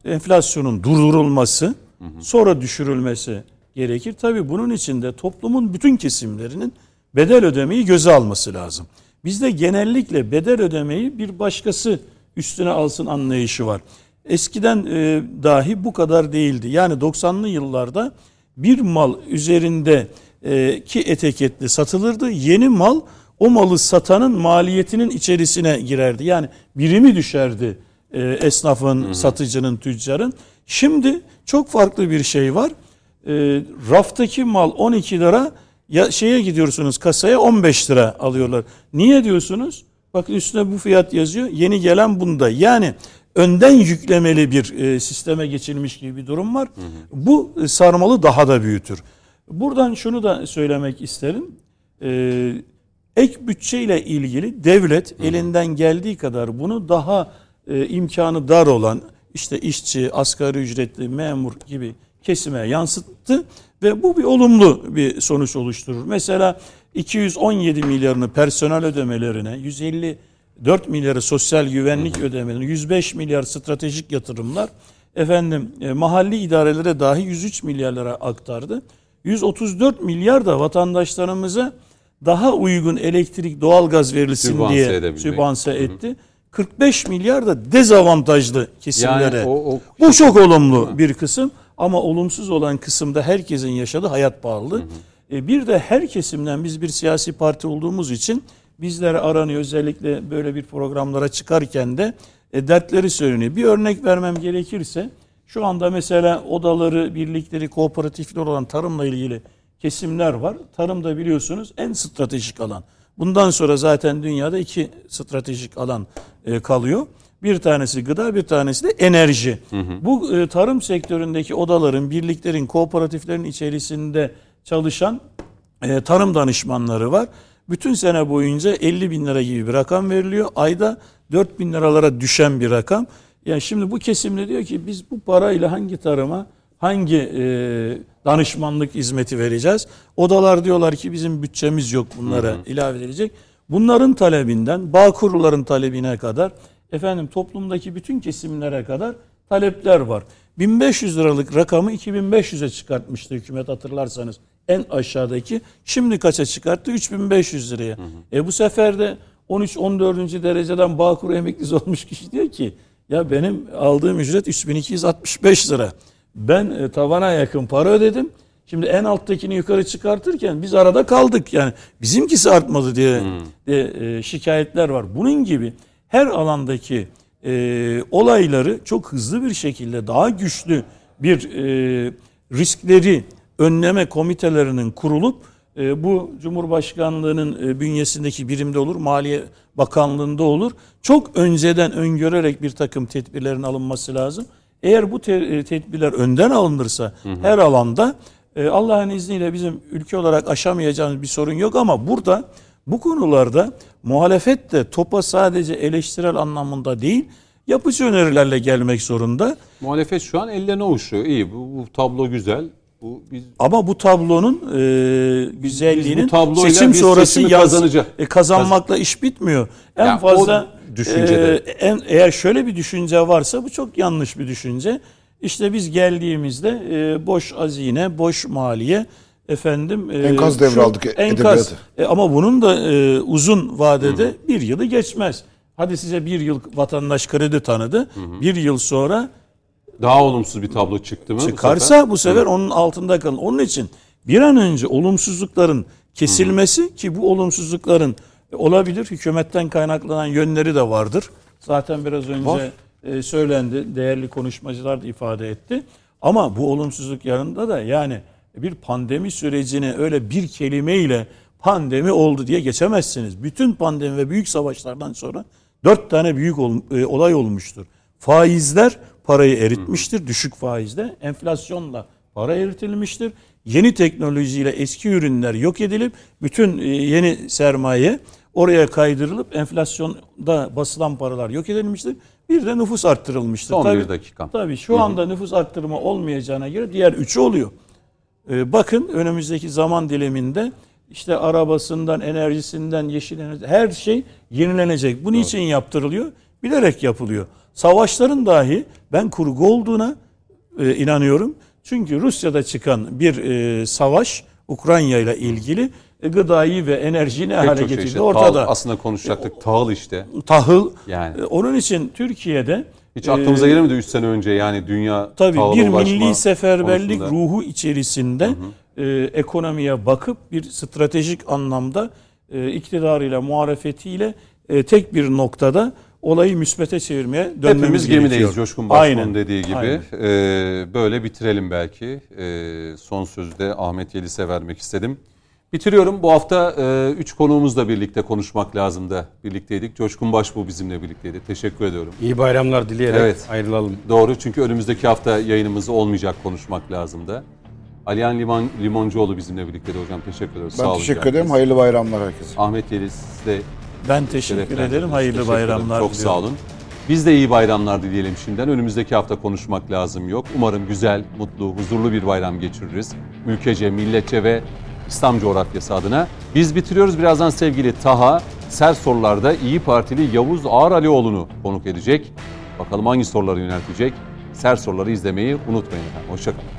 enflasyonun durdurulması, sonra düşürülmesi gerekir. Tabii bunun için de toplumun bütün kesimlerinin bedel ödemeyi göze alması lazım. Bizde genellikle bedel ödemeyi bir başkası üstüne alsın anlayışı var. Eskiden e, dahi bu kadar değildi. Yani 90'lı yıllarda bir mal üzerinde e, ki etiketli satılırdı. Yeni mal o malı satanın maliyetinin içerisine girerdi. Yani birimi düşerdi e, esnafın, satıcının, tüccarın. Şimdi çok farklı bir şey var. E, raftaki mal 12 lira ya şeye gidiyorsunuz kasaya 15 lira alıyorlar. Niye diyorsunuz? Bakın üstüne bu fiyat yazıyor. Yeni gelen bunda. Yani önden yüklemeli bir e, sisteme geçilmiş gibi bir durum var. Bu e, sarmalı daha da büyütür. Buradan şunu da söylemek isterim. E, ek bütçe ile ilgili devlet elinden geldiği kadar bunu daha e, imkanı dar olan işte işçi, asgari ücretli, memur gibi kesime yansıttı ve bu bir olumlu bir sonuç oluşturur. Mesela 217 milyarını personel ödemelerine, 154 milyarı sosyal güvenlik ödemelerine, 105 milyar stratejik yatırımlar efendim e, mahalli idarelere dahi 103 milyarlara aktardı. 134 milyar da vatandaşlarımıza daha uygun elektrik, doğalgaz verilsin Sübvanse diye sübvanse etti. 45 milyar da dezavantajlı kesimlere. Yani o- o- Bu çok olumlu bir kısım ama olumsuz olan kısımda herkesin yaşadığı hayat pahalılığı. E, Bir de her kesimden biz bir siyasi parti olduğumuz için bizlere aranıyor özellikle böyle bir programlara çıkarken de e, dertleri söyleniyor. Bir örnek vermem gerekirse şu anda mesela odaları, birlikleri, kooperatifler olan tarımla ilgili kesimler var. Tarımda biliyorsunuz en stratejik alan. Bundan sonra zaten dünyada iki stratejik alan e, kalıyor. Bir tanesi gıda, bir tanesi de enerji. Bu e, tarım sektöründeki odaların, birliklerin, kooperatiflerin içerisinde çalışan e, tarım danışmanları var. Bütün sene boyunca 50 bin lira gibi bir rakam veriliyor. Ayda 4 bin liralara düşen bir rakam. Yani şimdi bu kesimde diyor ki biz bu parayla hangi tarıma, hangi e, danışmanlık hizmeti vereceğiz? Odalar diyorlar ki bizim bütçemiz yok bunlara ilave edilecek. Bunların talebinden, bağ kurulların talebine kadar, efendim toplumdaki bütün kesimlere kadar talepler var. 1500 liralık rakamı 2500'e çıkartmıştı hükümet hatırlarsanız. En aşağıdaki. Şimdi kaça çıkarttı? 3500 liraya. E bu sefer de 13-14. dereceden Bağkur emeklisi olmuş kişi diyor ki ya benim aldığım ücret 3265 lira. Ben e, tavana yakın para ödedim. Şimdi en alttakini yukarı çıkartırken biz arada kaldık. Yani bizimkisi artmadı diye de, e, şikayetler var. Bunun gibi her alandaki e, olayları çok hızlı bir şekilde daha güçlü bir e, riskleri önleme komitelerinin kurulup e, bu Cumhurbaşkanlığının e, bünyesindeki birimde olur, Maliye Bakanlığı'nda olur. Çok önceden öngörerek bir takım tedbirlerin alınması lazım. Eğer bu te- e, tedbirler önden alınırsa her alanda e, Allah'ın izniyle bizim ülke olarak aşamayacağımız bir sorun yok ama burada bu konularda muhalefet de topa sadece eleştirel anlamında değil, yapıcı önerilerle gelmek zorunda. Muhalefet şu an ellerine uçuyor. İyi bu, bu tablo güzel. Bu biz Ama bu tablonun e, güzelliğinin bu tabloyla seçim biz sonrası yaz- e, kazanmakla iş bitmiyor. En Ya o fazla düşüncede. e, en, eğer şöyle bir düşünce varsa bu çok yanlış bir düşünce. İşte biz geldiğimizde e, boş hazine, boş maliye efendim e, Enkaz devraldık şu- e- enkaz edebiyatı. E, ama bunun da e, uzun vadede bir yılı geçmez. Hadi size bir yıl vatandaş kredi tanıdı. Bir yıl sonra daha olumsuz bir tablo çıktı mı? bu çıkarsa sefer? bu sefer onun altında kalın. Onun için bir an önce olumsuzlukların kesilmesi ki bu olumsuzlukların olabilir hükümetten kaynaklanan yönleri de vardır. Zaten biraz önce e, söylendi. Değerli konuşmacılar da ifade etti. Ama bu olumsuzluk yanında da yani bir pandemi sürecini öyle bir kelimeyle pandemi oldu diye geçemezsiniz. Bütün pandemi ve büyük savaşlardan sonra dört tane büyük ol- e, olay olmuştur. Faizler parayı eritmiştir. Düşük faizde. Enflasyonla para eritilmiştir. Yeni teknolojiyle eski ürünler yok edilip bütün e, yeni sermaye oraya kaydırılıp enflasyonda basılan paralar yok edilmiştir. Bir de nüfus arttırılmıştır. Son Tabii- bir dakikam. Tabii şu anda nüfus arttırma olmayacağına göre diğer üçü oluyor. Ee, bakın önümüzdeki zaman diliminde işte arabasından, enerjisinden, yeşil enerji her şey yenilenecek. Bu niçin yaptırılıyor? Bilerek yapılıyor. Savaşların dahi ben kurgu olduğuna e, inanıyorum. Çünkü Rusya'da çıkan bir e, savaş Ukrayna ile ilgili gıdayı ve enerjiyi ne Pek hale şey getirdi işte. ortada. Tahıl, aslında konuşacaktık. Tahıl işte. Tahıl. Yani. E, Onun için Türkiye'de Hiç aklımıza e, gelemedi 3 sene önce yani dünya Tabii bir milli seferberlik konusunda. ruhu içerisinde e, ekonomiye bakıp bir stratejik anlamda e, iktidarıyla, muhalefetiyle e, tek bir noktada olayı müsbete çevirmeye dönmemiz Hepimiz gerekiyor. gemideyiz Coşkun Başbuğ'un Aynen. dediği gibi. Aynen. Ee, böyle bitirelim belki. Ee, son sözde Ahmet Yelis'e vermek istedim. Bitiriyorum. Bu hafta 3 konuğumuzla birlikte konuşmak lazımdı. Birlikteydik. Coşkun Başbuğ bizimle birlikteydi. Teşekkür ediyorum. İyi bayramlar dileyerek Evet. ayrılalım. Doğru çünkü önümüzdeki hafta yayınımız olmayacak konuşmak lazımdı. Alihan Liman, Limoncuoğlu bizimle birlikteydi hocam. Teşekkür ederiz. Ben Sağ olun teşekkür ederim. Hayırlı bayramlar herkese. Ahmet Yeliz siz de Ben teşekkür şereflendiniz. ederim. Hayırlı Teşekkür ederim. bayramlar Çok diliyorum. sağ olun. Biz de iyi bayramlar dileyelim şimdiden. Önümüzdeki hafta konuşmak lazım yok. Umarım güzel, mutlu, huzurlu bir bayram geçiririz. Ülkece, milletçe ve İslam coğrafyası adına. Biz bitiriyoruz. Birazdan sevgili Taha, Ser sorularda İyi Partili Yavuz Ağar Alioğlu'nu konuk edecek. Bakalım hangi soruları yöneltecek? Ser soruları izlemeyi unutmayın. Hoşçakalın.